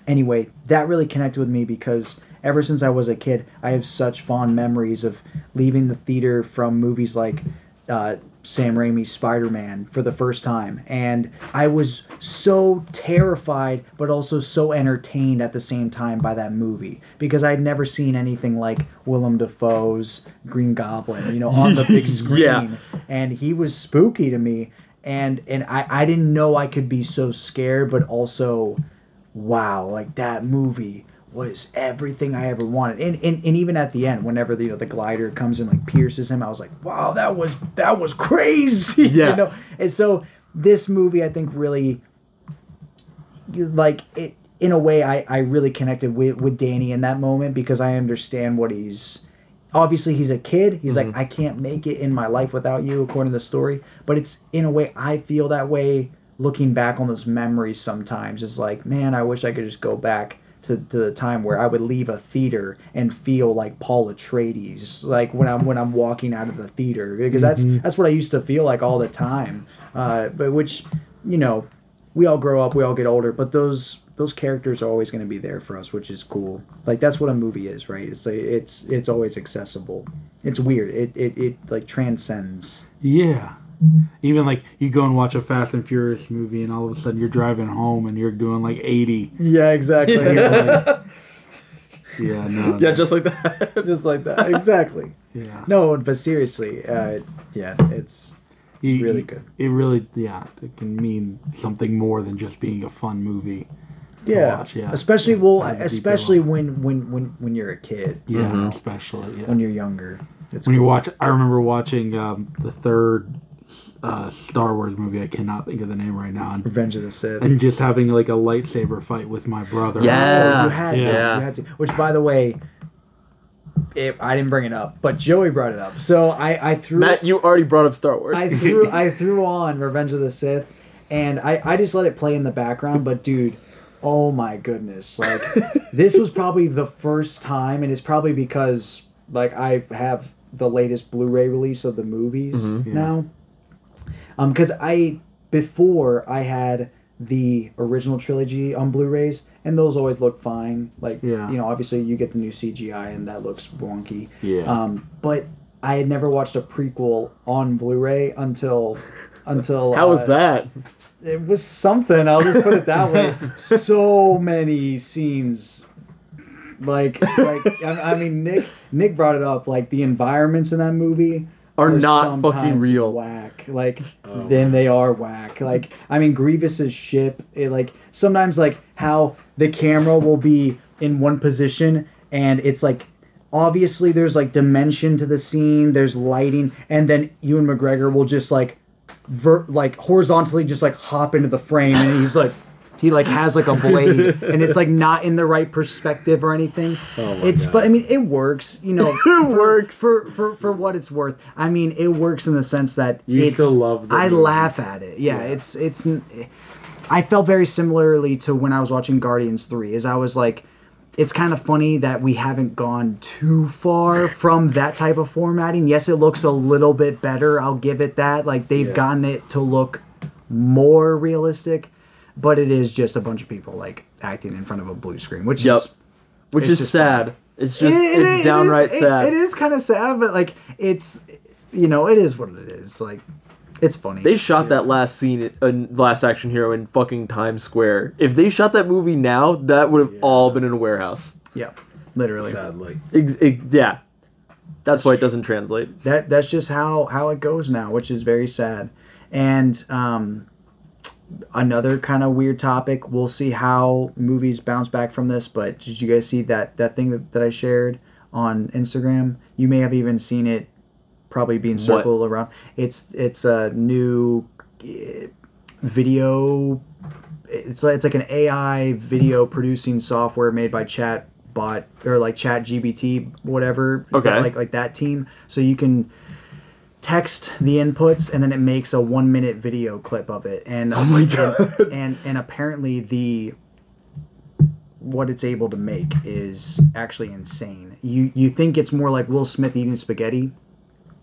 anyway, that really connected with me because ever since I was a kid, I have such fond memories of leaving the theater from movies like uh, Sam Raimi's Spider Man for the first time. And I was so terrified, but also so entertained at the same time by that movie because I'd never seen anything like Willem Dafoe's Green Goblin, you know, on the big *laughs* screen. Yeah. And he was spooky to me. And, and I, I didn't know I could be so scared, but also wow, like that movie was everything I ever wanted. And, and and even at the end, whenever the, you know the glider comes and like pierces him, I was like, wow, that was that was *laughs* crazy. Yeah. you know? And so this movie I think really like it in a way I, I really connected with, with Danny in that moment because I understand what he's obviously he's a kid. He's like, mm-hmm. I can't make it in my life without you, according to the story. But it's in a way I feel that way looking back on those memories sometimes. It's like, man, I wish I could just go back to, to the time where I would leave a theater and feel like Paul Atreides, like when I'm when I'm walking out of the theater, because that's that's what I used to feel like all the time. Uh, but which, you know, we all grow up, we all get older, but those those characters are always going to be there for us, which is cool. Like that's what a movie is, right? It's like it's it's always accessible. It's weird. It it, it like transcends. Yeah. Even like you go and watch a Fast and Furious movie, and all of a sudden you're driving home and you're doing like 80. Yeah, exactly. *laughs* Yeah, no. Yeah, no. just like that. *laughs* Just like that. Exactly. yeah. No, but seriously, uh, yeah, it's You- really you- good. It really, yeah, it can mean something more than just being a fun movie. yeah, watch, yeah. especially well, Has a deeper especially level. when when when when you're a kid, Yeah, especially yeah. when you're younger. It's when you watch i remember watching um, the third uh, star wars movie i cannot think of the name right now and, Revenge of the Sith. and just having like a lightsaber fight with my brother Yeah. Oh, you had to. You had to. Which, by the way, it, I didn't bring it up, but Joey brought it up. So I, I threw, Matt, you already brought up Star Wars. I *laughs* threw, I threw on Revenge of the Sith, and I, I just let it play in the background. But dude, oh my goodness, like *laughs* this was probably the first time, and it's probably because like I have the latest Blu-ray release of the movies now. Um, because I before I had the original trilogy on Blu-rays, and those always look fine. Like, Yeah. you know, obviously you get the new CGI, and that looks wonky. Yeah. Um, but I had never watched a prequel on Blu-ray until *laughs* until How was uh, that? It was something. I'll just put it that way. *laughs* so many scenes. Like, like I, I mean, Nick Nick brought it up. Like the environments in that movie Are not fucking real. Whack. Like oh, then they are whack. Like I mean, Grievous's ship. It like sometimes like how the camera will be in one position and it's like obviously there's like dimension to the scene. There's lighting, and then Ewan McGregor will just like ver- like horizontally just like hop into the frame and he's like he like has like a blade *laughs* and it's like not in the right perspective or anything oh it's but i mean it works you know *laughs* it works. for, for for what it's worth i mean it works in the sense that You it's still love i movie. laugh at it yeah, it's it's i felt very similarly to when i was watching guardians 3 is i was like it's kind of funny that we haven't gone too far *laughs* from that type of formatting. Yes, it looks a little bit better. I'll give it that. Like they've gotten it to look more realistic, but it is just a bunch of people like acting in front of a blue screen, which Yep. is Which is just sad. It's just It- it- it it's is- downright it- sad. it is kind of sad, but like it's you know it is what it is. Like it's funny. They shot that last scene, in Last Action Hero, in fucking Times Square. If they shot that movie now, that would have all been in a warehouse. yeah, literally. sadly Ex- ex- yeah, that's why it doesn't translate. that that's just how how it goes now, which is very sad. And um, another kind of weird topic. We'll see how movies bounce back from this. But did you guys see that that thing that, that I shared on Instagram? You may have even seen it, probably being circled around. It's it's a new eh, video. It's like, it's like an AI video producing software made by Chat Bot or like Chat GBT, whatever. Okay. Like like that team. So you can text the inputs and then it makes a one minute video clip of it. And oh my god. and and apparently the what it's able to make is actually insane. You you think it's more like will smith eating spaghetti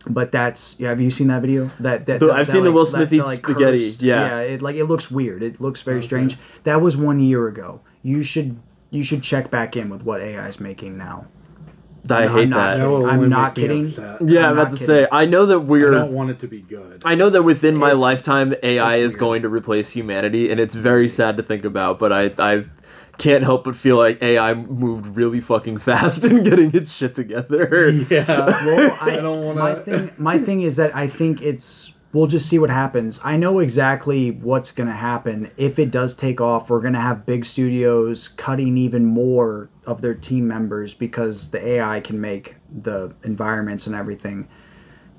but that's yeah have you seen that video? That, that, The- that- I've that, seen the Will Smith that, eats like, spaghetti, cursed- yeah. yeah it like it looks weird. It looks very strange. That was one year ago. You should you should check back in with what ai is making now I I'm hate not that. kidding. I'm not kidding. upset. Yeah, I'm I'm about to kidding. say. I know that we're. I don't want it to be good I know that within my lifetime, AI is weird. going to replace humanity, and it's very sad to think about. But I, I can't help but feel like AI moved really fucking *laughs* fast in getting its shit together. yeah well, I, *laughs* don't wanna- My thing, my thing is that I think it's. We'll just see what happens. I know exactly what's gonna happen if it does take off. We're gonna have big studios cutting even more of their team members because the AI can make the environments and everything.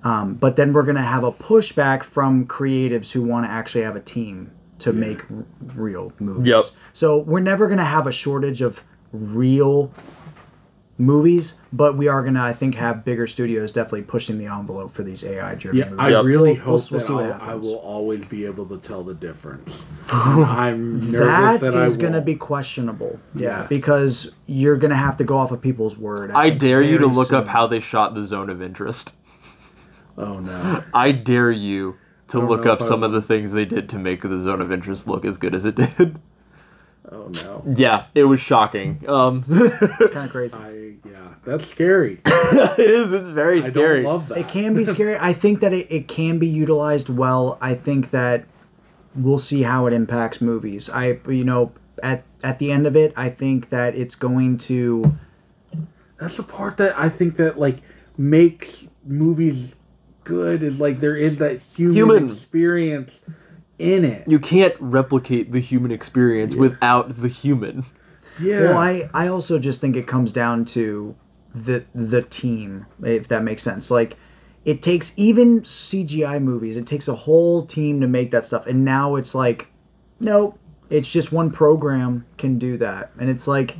Um, but then we're gonna have a pushback from creatives who want to actually have a team to make r- real movies. Yep. So we're never gonna have a shortage of real movies, but we are gonna, I think, have bigger studios definitely pushing the envelope for these AI driven yeah movies. i Yep. really We'll- hope we'll that see what I'll, i will always be able to tell the difference *laughs* i'm nervous That that, I gonna won't. be questionable. Yeah, Yeah. because you're gonna have to go off of people's word. I think, dare you to very look up how they shot the zone of interest. oh no *laughs* I dare you to look up if I some of the things they did to make the zone of interest look as good as it did. Oh no. Yeah, it was shocking. Um, *laughs* kind of crazy. I yeah, that's scary. *laughs* it is. It's very I scary. don't love that. It can be scary. I think that it, it can be utilized well. I think that we'll see how it impacts movies. I you know at at the end of it, I think that it's going to that's the part that I think that like makes movies good is like there is that human, Human. experience in it. You can't replicate the human experience without the human. yeah. Well, I I also just think it comes down to the the team, if that makes sense. Like it takes even CGI movies, it takes a whole team to make that stuff, and now it's like, nope, it's just one program can do that, and it's like.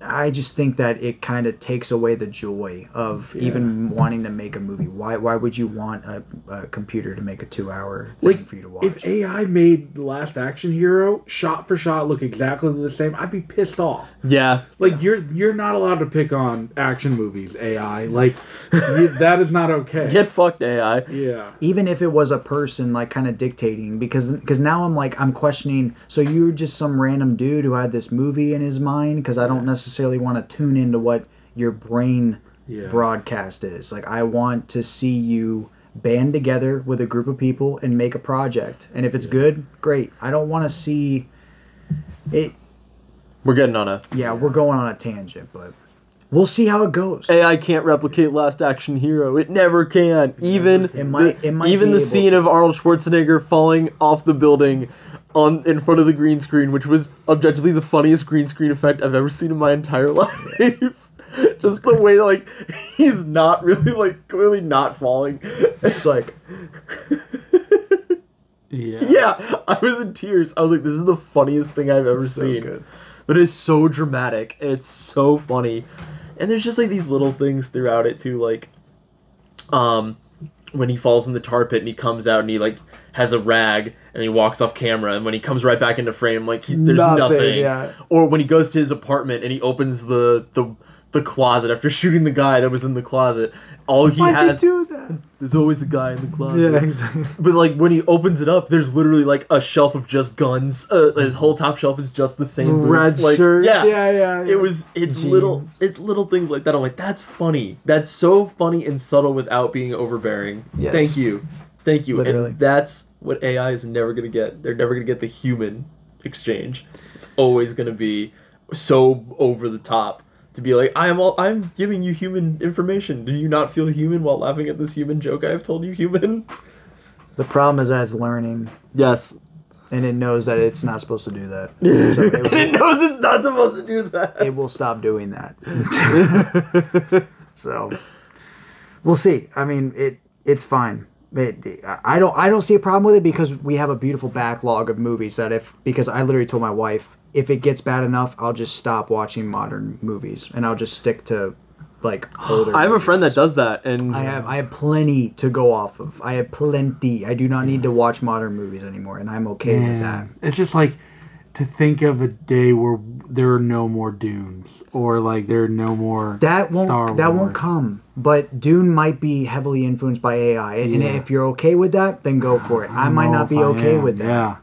I just think that it kind of takes away the joy of even wanting to make a movie. Why? Why would you want a, a computer to make a two-hour thing like for you to watch? if AI made The Last Action Hero shot for shot look exactly the same, I'd be pissed off. Yeah. Like you're you're not allowed to pick on action movies, AI. Like you, that is not okay. Get fucked, AI. yeah. even if it was a person like kind of dictating because because now i'm like i'm questioning so you're just some random dude who had this movie in his mind because i don't necessarily want to tune into what your brain Yeah. broadcast is like i want to see you band together with a group of people and make a project and if it's good great i don't want to see it We're getting on a yeah we're going on a tangent but we'll see how it goes AI can't replicate Last Action Hero. It never can. Even It might- it might even the scene to. of Arnold Schwarzenegger falling off the building on in front of the green screen, which was objectively the funniest green screen effect I've ever seen in my entire *laughs* life. Just the way like *laughs* he's not really like clearly not falling. it's like *laughs* Yeah. yeah, I was in tears. I was like, this is the funniest thing I've ever so seen. good. But it's so dramatic. It's so funny. And there's just like these little things throughout it too, like um when he falls in the tar pit and he comes out and he like has a rag and he walks off camera and when he comes right back into frame like he, there's Nothing, nothing, yeah. or when he goes to his apartment and he opens the the the closet after *laughs* shooting the guy that was in the closet all he why'd has you do that there's always a guy in the closet yeah exactly *laughs* but like when he opens it up, there's literally like a shelf of just guns. Uh, his whole top shelf is just the same Red boots. Like, shirt. Yeah, Yeah, yeah, yeah. It was. It's little. It's little things like that. I'm like, that's funny. That's so funny and subtle without being overbearing. Yes. Thank you, thank you. Literally. And that's what AI is never gonna get. They're never gonna get the human exchange. It's always gonna be so over the top. To be like, I'm all, I'm giving you human information. Do you not feel human while laughing at this human joke I've told you human? the problem is that it's learning Yes, and it knows that it's not supposed to do that. *laughs* So it, and it knows it's not supposed to do that. it will stop doing that. *laughs* *laughs* so we'll see. I mean, it it's fine. It, I don't I don't see a problem with it because we have a beautiful backlog of movies that if because I literally told my wife if it gets bad enough I'll just stop watching modern movies and I'll just stick to like *gasps* older. I have a friend that does that, and I have I have plenty to go off of. I have plenty. I do not need to watch modern movies anymore, and I'm okay with that. It's just like to think of a day where there are no more dunes or like there are no more That won't Star that won't come. But Dune might be heavily influenced by AI, and, Yeah. if you're okay with that, then go for it. I, don't might not be I okay with that. Yeah,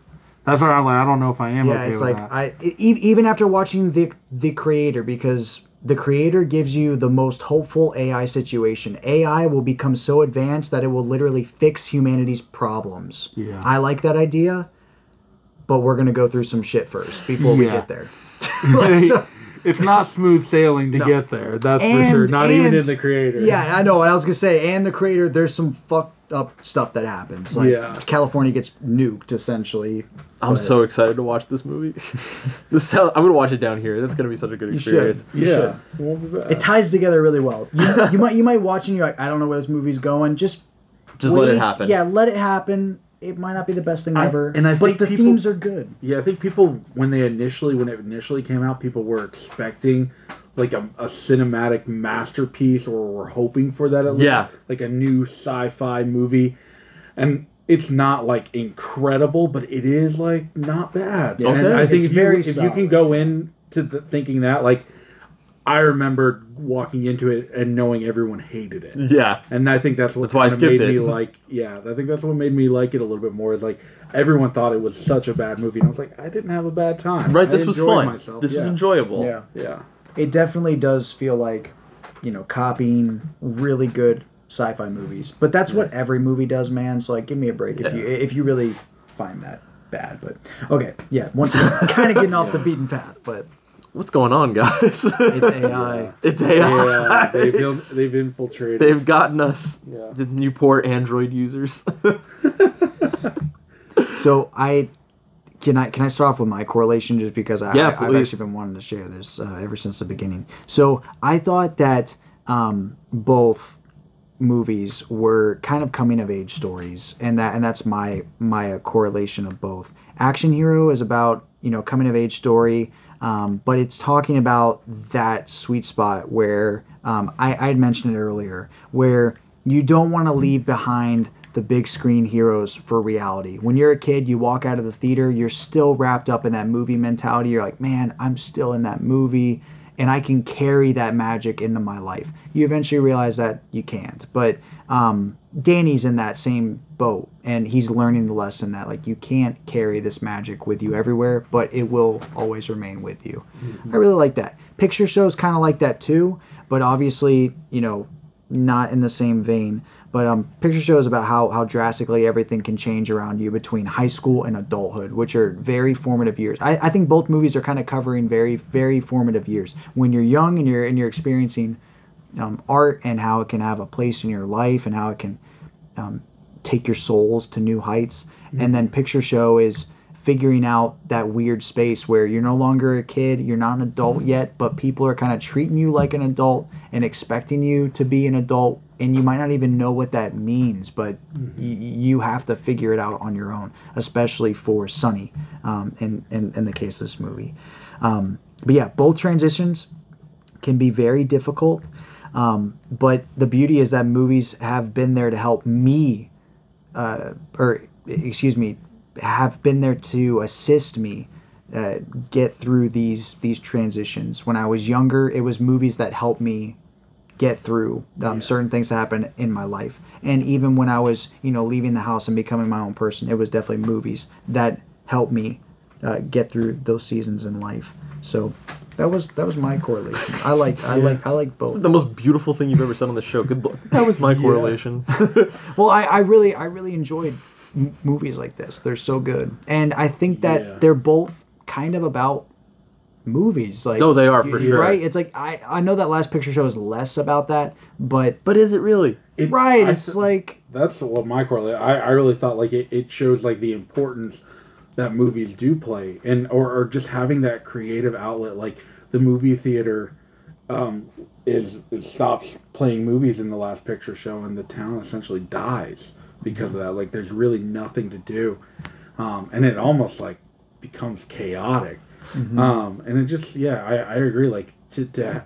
that's why I'm like I don't know if I am. Yeah, okay it's with like that. I even after watching the the creator because the creator gives you the most hopeful AI situation. AI will become so advanced that it will literally fix humanity's problems. Yeah. I like that idea, but we're gonna go through some shit first before we get there. *laughs* *laughs* Like, so- it's not smooth sailing to get there. That's for sure. And- Not even in the creator. Yeah, I know. And I was gonna say, and the creator, there's some fucked up stuff that happens. Like Yeah. California gets nuked essentially. I'm But- so excited to watch this movie. *laughs* this sound, I'm gonna watch it down here. That's gonna be such a good You should. experience. You yeah. should. It won't be bad. It ties together really well. You, you might you might watch and you're like, I don't know where this movie's going. Just Just let it happen. Yeah, let it happen. It might not be the best thing I- ever. and I but think the people- themes are good. Yeah, I think people when they initially when it initially came out, people were expecting like a, a cinematic masterpiece, or were hoping for that at least. Yeah. like a new sci-fi movie, and it's not like incredible, but it is like not bad. Yeah. And Okay. I think It's if you very if you can go in to the, thinking that like. I remember walking into it and knowing everyone hated it. Yeah. And I think that's what That's why I kinda made skipped me *laughs* like. Yeah, I think that's what made me like it a little bit more. Is like everyone thought it was such a bad movie, and I was like, I didn't have a bad time. Right, I this was fun. Myself. This was enjoyable. Yeah. Yeah. It definitely does feel like, you know, copying really good sci-fi movies. But that's what every movie does, man. So like, give me a break if you if you really find that bad. But okay, yeah. Once *laughs* kind of getting off the beaten path, but What's going on, guys? it's AI. *laughs* it's AI. Yeah, they've, in- they've infiltrated. They've gotten us, Yeah. the new poor Android users. *laughs* So I can I can I start off with my correlation just because I, Yeah, I, have actually been wanting to share this uh, ever since the beginning. So I thought that um, both movies were kind of coming of age stories, and that and that's my my correlation of both. Action Hero is about you know coming of age story, um, but it's talking about that sweet spot where um, I, had mentioned it earlier, where you don't want to leave behind the big screen heroes for reality. When you're a kid, you walk out of the theater, you're still wrapped up in that movie mentality. You're like, man, I'm still in that movie and I can carry that magic into my life. You eventually realize that you can't. But um, Danny's in that same boat and he's learning the lesson that like you can't carry this magic with you everywhere, but it will always remain with you. I really like that. Picture shows kind of like that too, but obviously, you know, not in the same vein. But um, picture shows about how, how drastically everything can change around you between high school and adulthood, which are very formative years. I, I think both movies are kind of covering very very formative years when you're young and you're and you're experiencing um, art and how it can have a place in your life and how it can um, take your souls to new heights. And then picture show is figuring out that weird space where you're no longer a kid, you're not an adult yet, but people are kind of treating you like an adult and expecting you to be an adult. And you might not even know what that means, but y- you have to figure it out on your own, especially for Sonny um, in, in, in the case of this movie. Um, but yeah, both transitions can be very difficult. Um, but the beauty is that movies have been there to help me, uh, or excuse me, have been there to assist me uh, get through these these transitions. When I was younger, it was movies that helped me get through um, certain things that happened in my life. And even when I was, you know, leaving the house and becoming my own person, it was definitely movies that helped me uh, get through those seasons in life. So that was that was my correlation. I like I like I like both. the most beautiful thing you've ever said on the show. Good luck. That was my correlation. *laughs* Well, I, I really I really enjoyed m- movies like this. They're so good, and I think that Yeah. they're both kind of about movies. Like No, they are, for y- sure. Right? It's like I I know that Last Picture Show is less about that, but but is it really? It- right, I it's th- like that's what my correlation. I, I really thought like it, it shows like the importance that movies do play and or, or just having that creative outlet like the movie theater um, is, stops playing movies in the last picture show and the town essentially dies because of that. Like there's really nothing to do. Um, and it almost like becomes chaotic. Um, and it just yeah I, I agree like to, to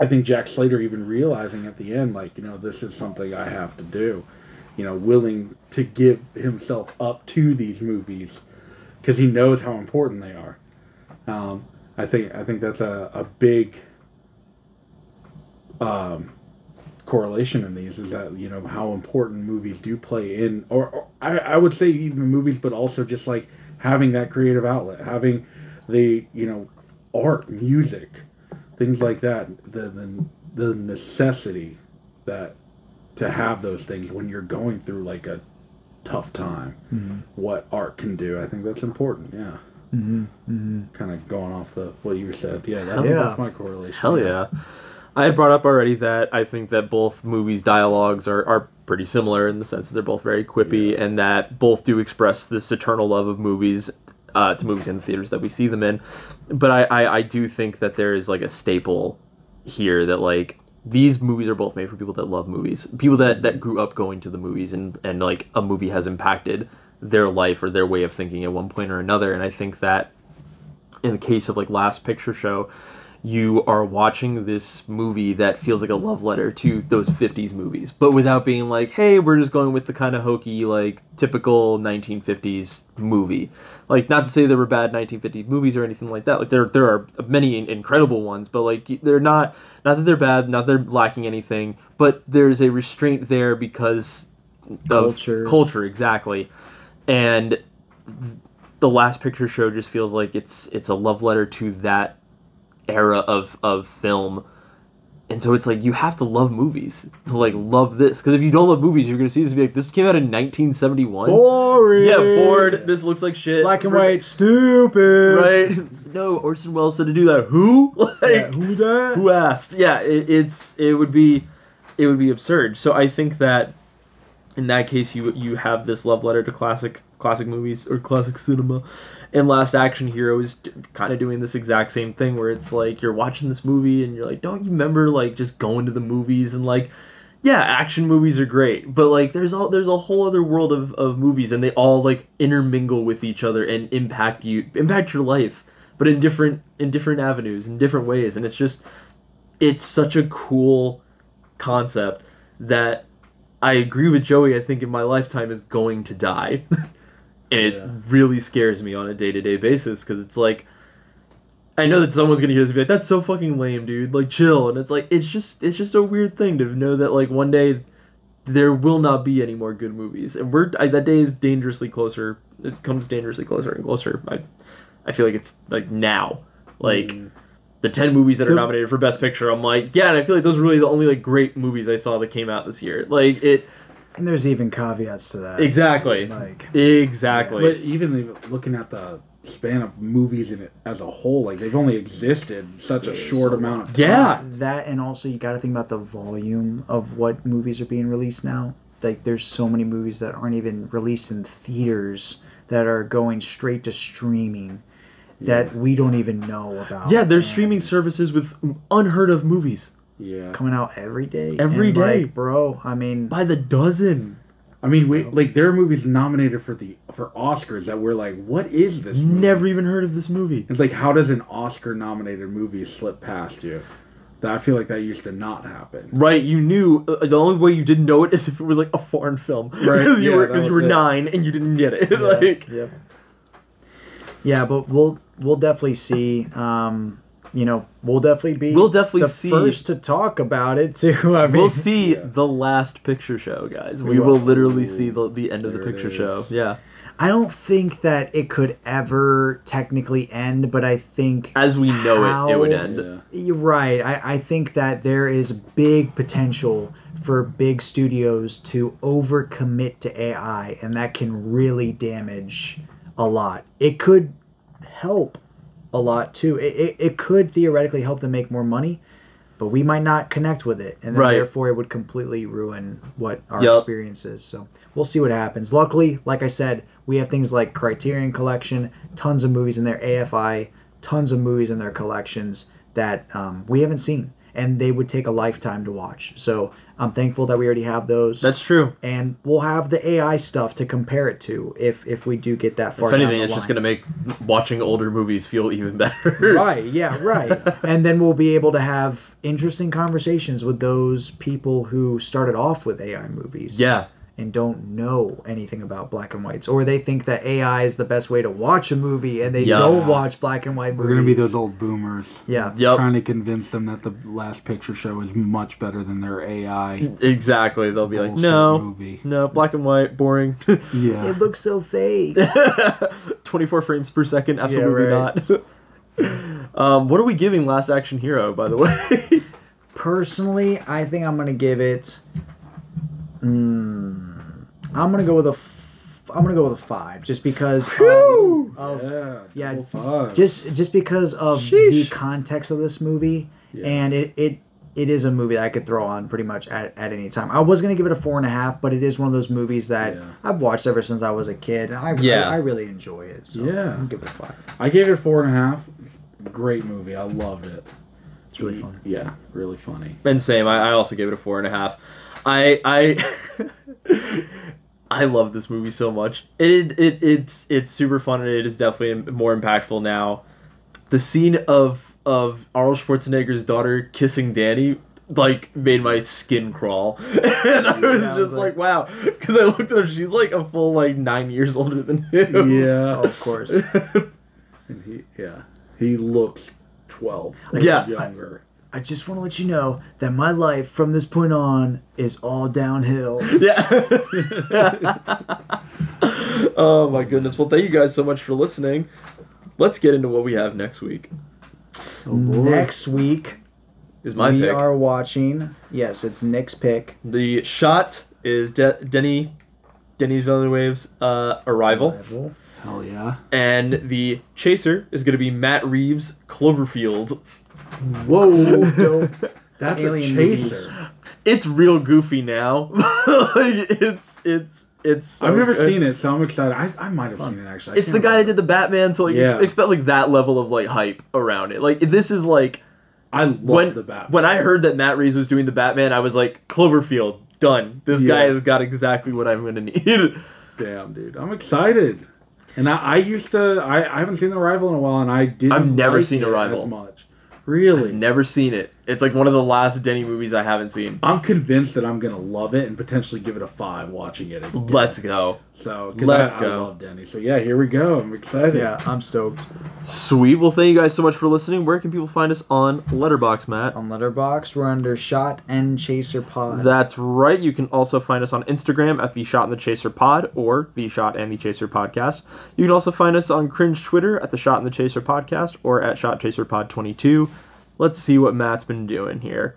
I think Jack Slater even realizing at the end, like, you know, this is something I have to do, you know, willing to give himself up to these movies because he knows how important they are. Um, I think I think that's a, a big um, correlation in these is that you know how important movies do play in, or, or I, I would say even movies, but also just like having that creative outlet, having the you know art, music, things like that the the, the necessity that to have those things when you're going through like a tough time what art can do i think that's important yeah mm-hmm. kind of going off the what you said yeah, that, yeah. that's my correlation Hell yeah. I had brought up already that I think that both movies' dialogues are, are pretty similar in the sense that they're both very quippy and that both do express this eternal love of movies uh, to movies in the theaters that we see them in. But I, I, I do think that there is like a staple here that like these movies are both made for people that love movies, people that, that grew up going to the movies and, and like a movie has impacted their life or their way of thinking at one point or another. And I think that in the case of like Last Picture Show, you are watching this movie that feels like a love letter to those 50s movies, but without being like, hey, we're just going with the kind of hokey, like typical 1950s movie. Like, not to say there were bad 1950s movies or anything like that. Like, there there are many incredible ones, but like they're not not that they're bad, not that they're lacking anything, but there's a restraint there because of Culture. culture exactly, and the last picture show just feels like it's it's a love letter to that era of of film. And so it's like you have to love movies to like love this. Because if you don't love movies you're gonna see this and be like this came out in 1971 Boring. yeah bored. This looks like shit. Black and white, stupid. right. *laughs* No orson welles said to do that. Who? *laughs* Like Yeah, who that? who asked? Yeah it, it's it would be it would be absurd. So i think that in that case you you have this love letter to classic classic movies or classic cinema and last action hero is kind of doing this exact same thing where it's like you're watching this movie and you're like don't you remember like just going to the movies and like yeah action movies are great but like there's all there's a whole other world of, of movies and they all like intermingle with each other and impact you impact your life but in different in different avenues in different ways and it's just it's such a cool concept that I agree with Joey. I think in my lifetime is going to die, *laughs* and it Yeah. really scares me on a day to day basis because it's like I know that someone's gonna hear this and be like, "That's so fucking lame, dude." Like, chill. And it's like it's just it's just a weird thing to know that like one day there will not be any more good movies, and we're I, that day is dangerously closer. It comes dangerously closer and closer. I I feel like it's like now, like mm. the 10 movies that are nominated for best picture i'm like yeah and i feel like those are really the only like great movies i saw that came out this year like it And there's even caveats to that. exactly Like, exactly But even looking at the span of movies in it as a whole, like they've only existed such a short amount of time. yeah that and also you got to think about the volume of what movies are being released now. Like there's so many movies that aren't even released in theaters that are going straight to streaming that we don't even know about. yeah there's And streaming services with unheard of movies Yeah. coming out every day. Every and, day. like, bro. I mean, by the dozen I mean, we like there are movies nominated for the for Oscars that we're like, what is this? Movie? never even heard of this movie It's like, how does an Oscar nominated movie slip past you? That I feel like that used to not happen. right you knew uh, the only way you didn't know it is if it was like a foreign film Right, because you yeah, were because you were it. nine and you didn't get it *laughs* like Yep. Yeah, but we'll we'll definitely see. Um, you know, we'll definitely be. We'll definitely the see- first to talk about it too. *laughs* I mean, we'll see the last picture show guys we, We will will. literally see the, the end of the picture show yeah I don't think that it could ever technically end, but I think as we know it it would end Yeah. Right. I, I think that there is big potential for big studios to overcommit to AI, and that can really damage a lot. It could help a lot too. It, it, it could theoretically help them make more money, but we might not connect with it, and then Right. therefore it would completely ruin what our Yup. experience is. So we'll see what happens. Luckily, like I said, we have things like Criterion Collection, tons of movies in their AFI, tons of movies in their collections that um, we haven't seen, and they would take a lifetime to watch. So I'm thankful that we already have those. that's true and we'll have the AI stuff to compare it to if if we do get that far. If anything, it's just gonna make watching older movies feel even better. right *laughs* yeah right and then we'll be able to have interesting conversations with those people who started off with ai movies Yeah. And don't know anything about black and whites or they think that ai is the best way to watch a movie and they Yeah. don't watch black and white We're gonna be those old boomers. yeah Yep. Trying to convince them that the last picture show is much better than their AI. Exactly. They'll be like, no, movie." no, black and white, boring. *laughs* Yeah. it looks so fake *laughs* 24 frames per second, absolutely right. not. *laughs* um, what are we giving Last Action Hero, by the way? personally i think i'm gonna give it mm, i'm gonna go with a f- i'm gonna go with a five just because of, of Yeah. Yeah, double five. just just because of the context of this movie and it, it it is a movie that I could throw on pretty much at, at any time. I was gonna give it a four and a half, but it is one of those movies that Yeah. I've watched ever since I was a kid, and I Yeah. I, I really enjoy it. So Yeah. I'll give it a five. I gave it four and a half. Great movie. I loved it. It's really fun. Yeah, really funny. and same, I, I also gave it a four and a half. I I *laughs* I love this movie so much. It it it's it's super fun and it is definitely more impactful now. The scene of of Arnold Schwarzenegger's daughter kissing Danny like made my skin crawl, *laughs* and I was Yeah, just like, like- wow, because I looked at her, she's like a full like nine years older than him. Yeah. Of course. *laughs* And he, yeah, he looks twelve. Yeah. younger. I just want to let you know that my life from this point on is all downhill. *laughs* Yeah. *laughs* oh my goodness. Well, thank you guys so much for listening. Let's get into what we have next week. Next week, Is my we pick. are watching. Yes, it's Nick's pick. The shot is De- Denis Denis's Villeneuve's uh, Arrival. Hell yeah. And the chaser is going to be Matt Reeves' Cloverfield. Whoa. *laughs* Dope. That's Alien a chaser. movies. It's real goofy now. *laughs* like it's it's it's. so I've never good. seen it, so I'm excited. I, I might have seen it actually. I It's the can't guy that did the Batman, so like Yeah. ex- expect like that level of like hype around it. Like this is like I love when the Batman. when I heard that Matt Reeves was doing the Batman, I was like Cloverfield done. This Yeah. guy has got exactly what I'm gonna need. *laughs* Damn, dude, I'm excited. And I, I used to. I, I haven't seen The Arrival in a while, and I didn't. I've never like seen it Arrival. as much. Really, Never seen it. It's like one of the last Denis movies I haven't seen. I'm convinced that I'm gonna love it and potentially give it a five watching it. Again. Let's go. So 'cause Let's I, go. I love Denis. So yeah, here we go. I'm excited. Yeah, I'm stoked. Sweet. Well, thank you guys so much for listening. Where can people find us on Letterboxd, Matt? On Letterboxd, we're under Shot and Chaser Pod. That's right. You can also find us on Instagram at the Shot and the Chaser Pod or the Shot and the Chaser Podcast. You can also find us on Cringe Twitter at the Shot and the Chaser Podcast or at Shot Chaser Pod 22. Let's see what Matt's been doing here.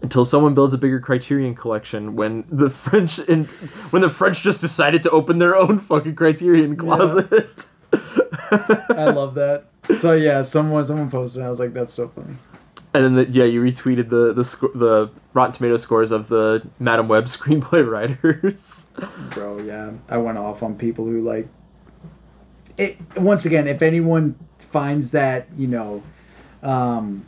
Until someone builds a bigger Criterion collection, when the *laughs* French and when the French just decided to open their own fucking Criterion closet. I love that. So yeah, someone someone posted. I was like, that's so funny. And then, the, yeah, you retweeted the the sco- the Rotten Tomato scores of the Madame Web *laughs* screenplay writers. Bro, yeah, I went off on people who like. It once again, if anyone finds that you know, um,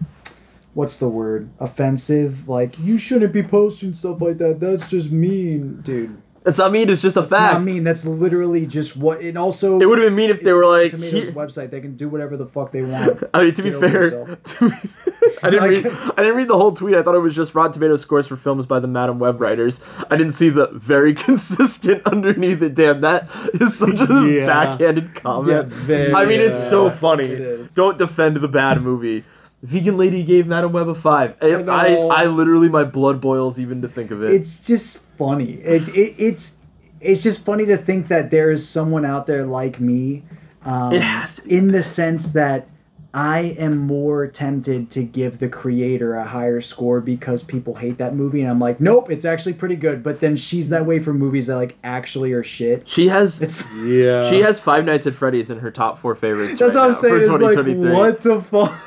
what's the word? Offensive. Like you shouldn't be posting stuff like that. That's just mean, dude. It's not mean. It's just a fact. not mean. That's literally just what. And also, It would have been mean if they were like. Tomatoes "Here-" website. They can do whatever the fuck they want. *laughs* I mean, to be Get fair, to be, I didn't read. I didn't read the whole tweet. I thought it was just Rotten Tomato scores for films by the Madame Web writers. I didn't see the very *laughs* consistent underneath it. Damn, that is such a *laughs* Yeah. backhanded comment. Yeah, very- I mean, it's so funny. Don't defend the bad movie. Vegan lady gave Madame Web a five. I. I, I literally my blood boils even to think of it. it's just funny. It, it it's it's just funny to think that there is someone out there like me. Um, It has to be. in the sense that I am more tempted to give the creator a higher score because people hate that movie, and I'm like, nope, it's actually pretty good. But then she's that way for movies that like actually are shit. she has. It's *laughs* Yeah. She has Five Nights at Freddy's in her top four favorites. that's right what I'm now saying. For It's like 2023. what the fuck.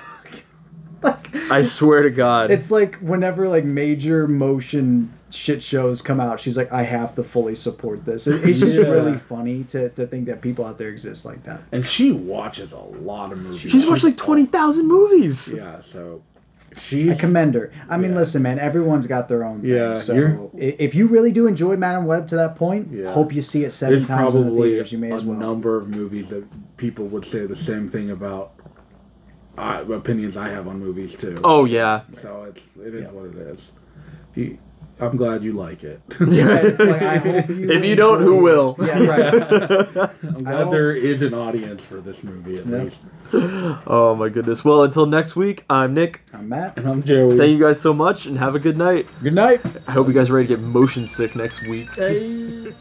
*laughs* like, I swear to God. it's like whenever like major motion shit shows come out, she's like, I have to fully support this. It- It's just Yeah. really funny to, to think that people out there exist like that. and she watches a lot of movies. She's watched like twenty thousand movies. Yeah, so she's I commend her. I mean, Yeah. listen, man, everyone's got their own thing. Yeah, so you're- if you really do enjoy Madame Web to that point, Yeah. hope you see it seven there's times in the probably theaters. You may a as well. number of movies that people would say the same thing about. Uh, opinions I have on movies too. Oh yeah. So it's it is what it is. You, I'm glad you like it. *laughs* Yeah, it's like, I hope you *laughs* If you don't, who enjoy will? Yeah, right. *laughs* I'm glad there is an audience for this movie at Yeah. least. Oh my goodness. Well, until next week, I'm Nick. I'm Matt. And I'm Joey. Thank you guys so much and have a good night. Good night. I hope you guys are ready to get motion sick next week. I